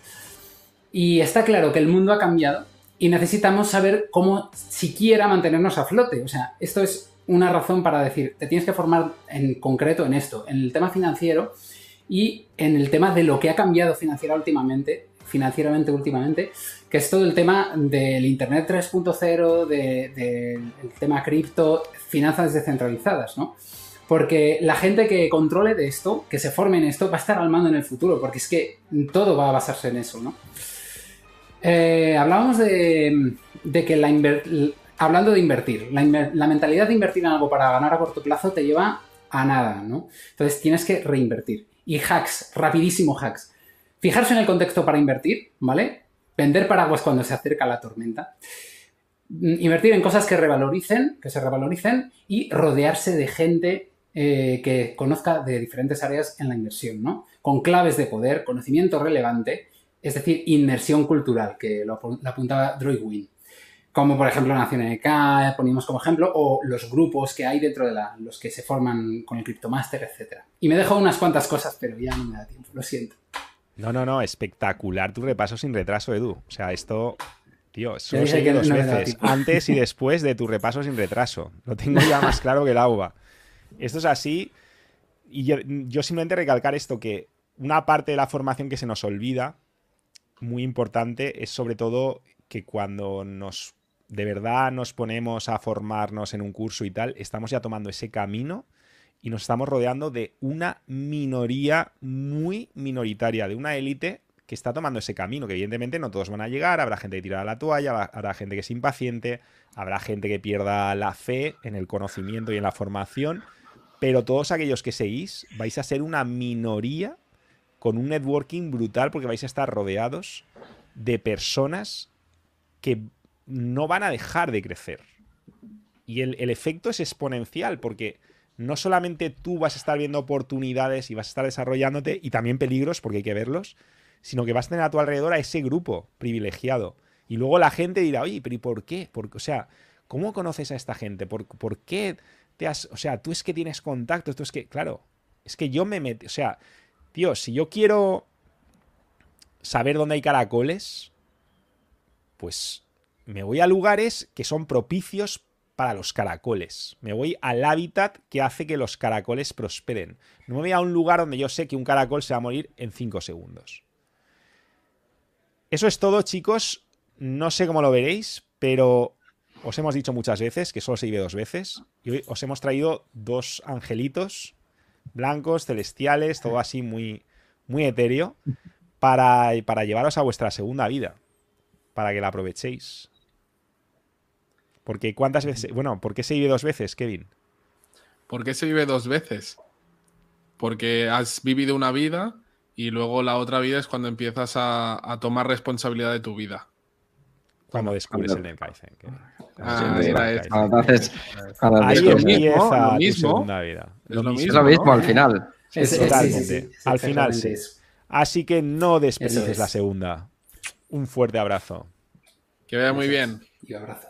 Y está claro que el mundo ha cambiado y necesitamos saber cómo siquiera mantenernos a flote. O sea, esto es una razón para decir, te tienes que formar en concreto en esto, en el tema financiero y en el tema de lo que ha cambiado financiera últimamente, financieramente últimamente, que es todo el tema del Internet 3.0, del tema cripto, finanzas descentralizadas, ¿no? Porque la gente que controle de esto, que se forme en esto, va a estar al mando en el futuro, porque es que todo va a basarse en eso, ¿no? Eh, hablábamos de, que la hablando de invertir, la, mentalidad de invertir en algo para ganar a corto plazo te lleva a nada, ¿no? Entonces tienes que reinvertir. Y hacks, rapidísimo hacks. Fijarse en el contexto para invertir, ¿vale? Vender paraguas cuando se acerca la tormenta. Mm, invertir en cosas que revaloricen, que se revaloricen y rodearse de gente eh, que conozca de diferentes áreas en la inversión, ¿no? Con claves de poder, conocimiento relevante, es decir, inmersión cultural, que lo, apuntaba Droid. Como por ejemplo Nación NK, ponimos como ejemplo, o los grupos que hay dentro de los que se forman con el CryptoMaster, etc. Y me dejo unas cuantas cosas, pero ya no me da tiempo, lo siento. No, no, no, espectacular tu repaso sin retraso, Edu. O sea, esto Tío, solo seguí dos veces, antes y después de tu repaso sin retraso. Lo tengo ya más claro que el agua. Esto es así. Y yo, simplemente recalcar esto, que una parte de la formación que se nos olvida, muy importante, es sobre todo que cuando nos de verdad nos ponemos a formarnos en un curso y tal, estamos ya tomando ese camino y nos estamos rodeando de una minoría muy minoritaria, de una élite que está tomando ese camino, que evidentemente no todos van a llegar, habrá gente que tira la toalla, habrá gente que es impaciente, habrá gente que pierda la fe en el conocimiento y en la formación, pero todos aquellos que seguís vais a ser una minoría con un networking brutal porque vais a estar rodeados de personas que no van a dejar de crecer. Y el, efecto es exponencial porque no solamente tú vas a estar viendo oportunidades y vas a estar desarrollándote y también peligros porque hay que verlos, sino que vas a tener a tu alrededor a ese grupo privilegiado. Y luego la gente dirá, oye, pero ¿y por qué? Porque, o sea, ¿cómo conoces a esta gente? ¿Por, ¿Por, qué O sea, tú es que tienes contactos, tú es que... Claro, es que yo me meto... O sea, tío, si yo quiero saber dónde hay caracoles, pues me voy a lugares que son propicios para los caracoles. Me voy al hábitat que hace que los caracoles prosperen. No me voy a un lugar donde yo sé que un caracol se va a morir en 5 segundos. Eso es todo, chicos. No sé cómo lo veréis, pero os hemos dicho muchas veces que solo se vive dos veces. Y hoy os hemos traído dos angelitos blancos, celestiales, todo así muy, muy etéreo, para, para llevaros a vuestra segunda vida, para que la aprovechéis. Porque cuántas veces, bueno, ¿por qué se vive dos veces, Kevin? ¿Por qué se vive dos veces? Porque has vivido una vida y luego la otra vida es cuando empiezas a, tomar responsabilidad de tu vida. Cuando descubres el Kaizen. Ah, Entonces, ahí empieza tu segunda vida. Es lo, mismo, al final. Totalmente. al final sí. Así que no desperdices la segunda. Un fuerte abrazo. Que vaya muy bien. Y abrazo.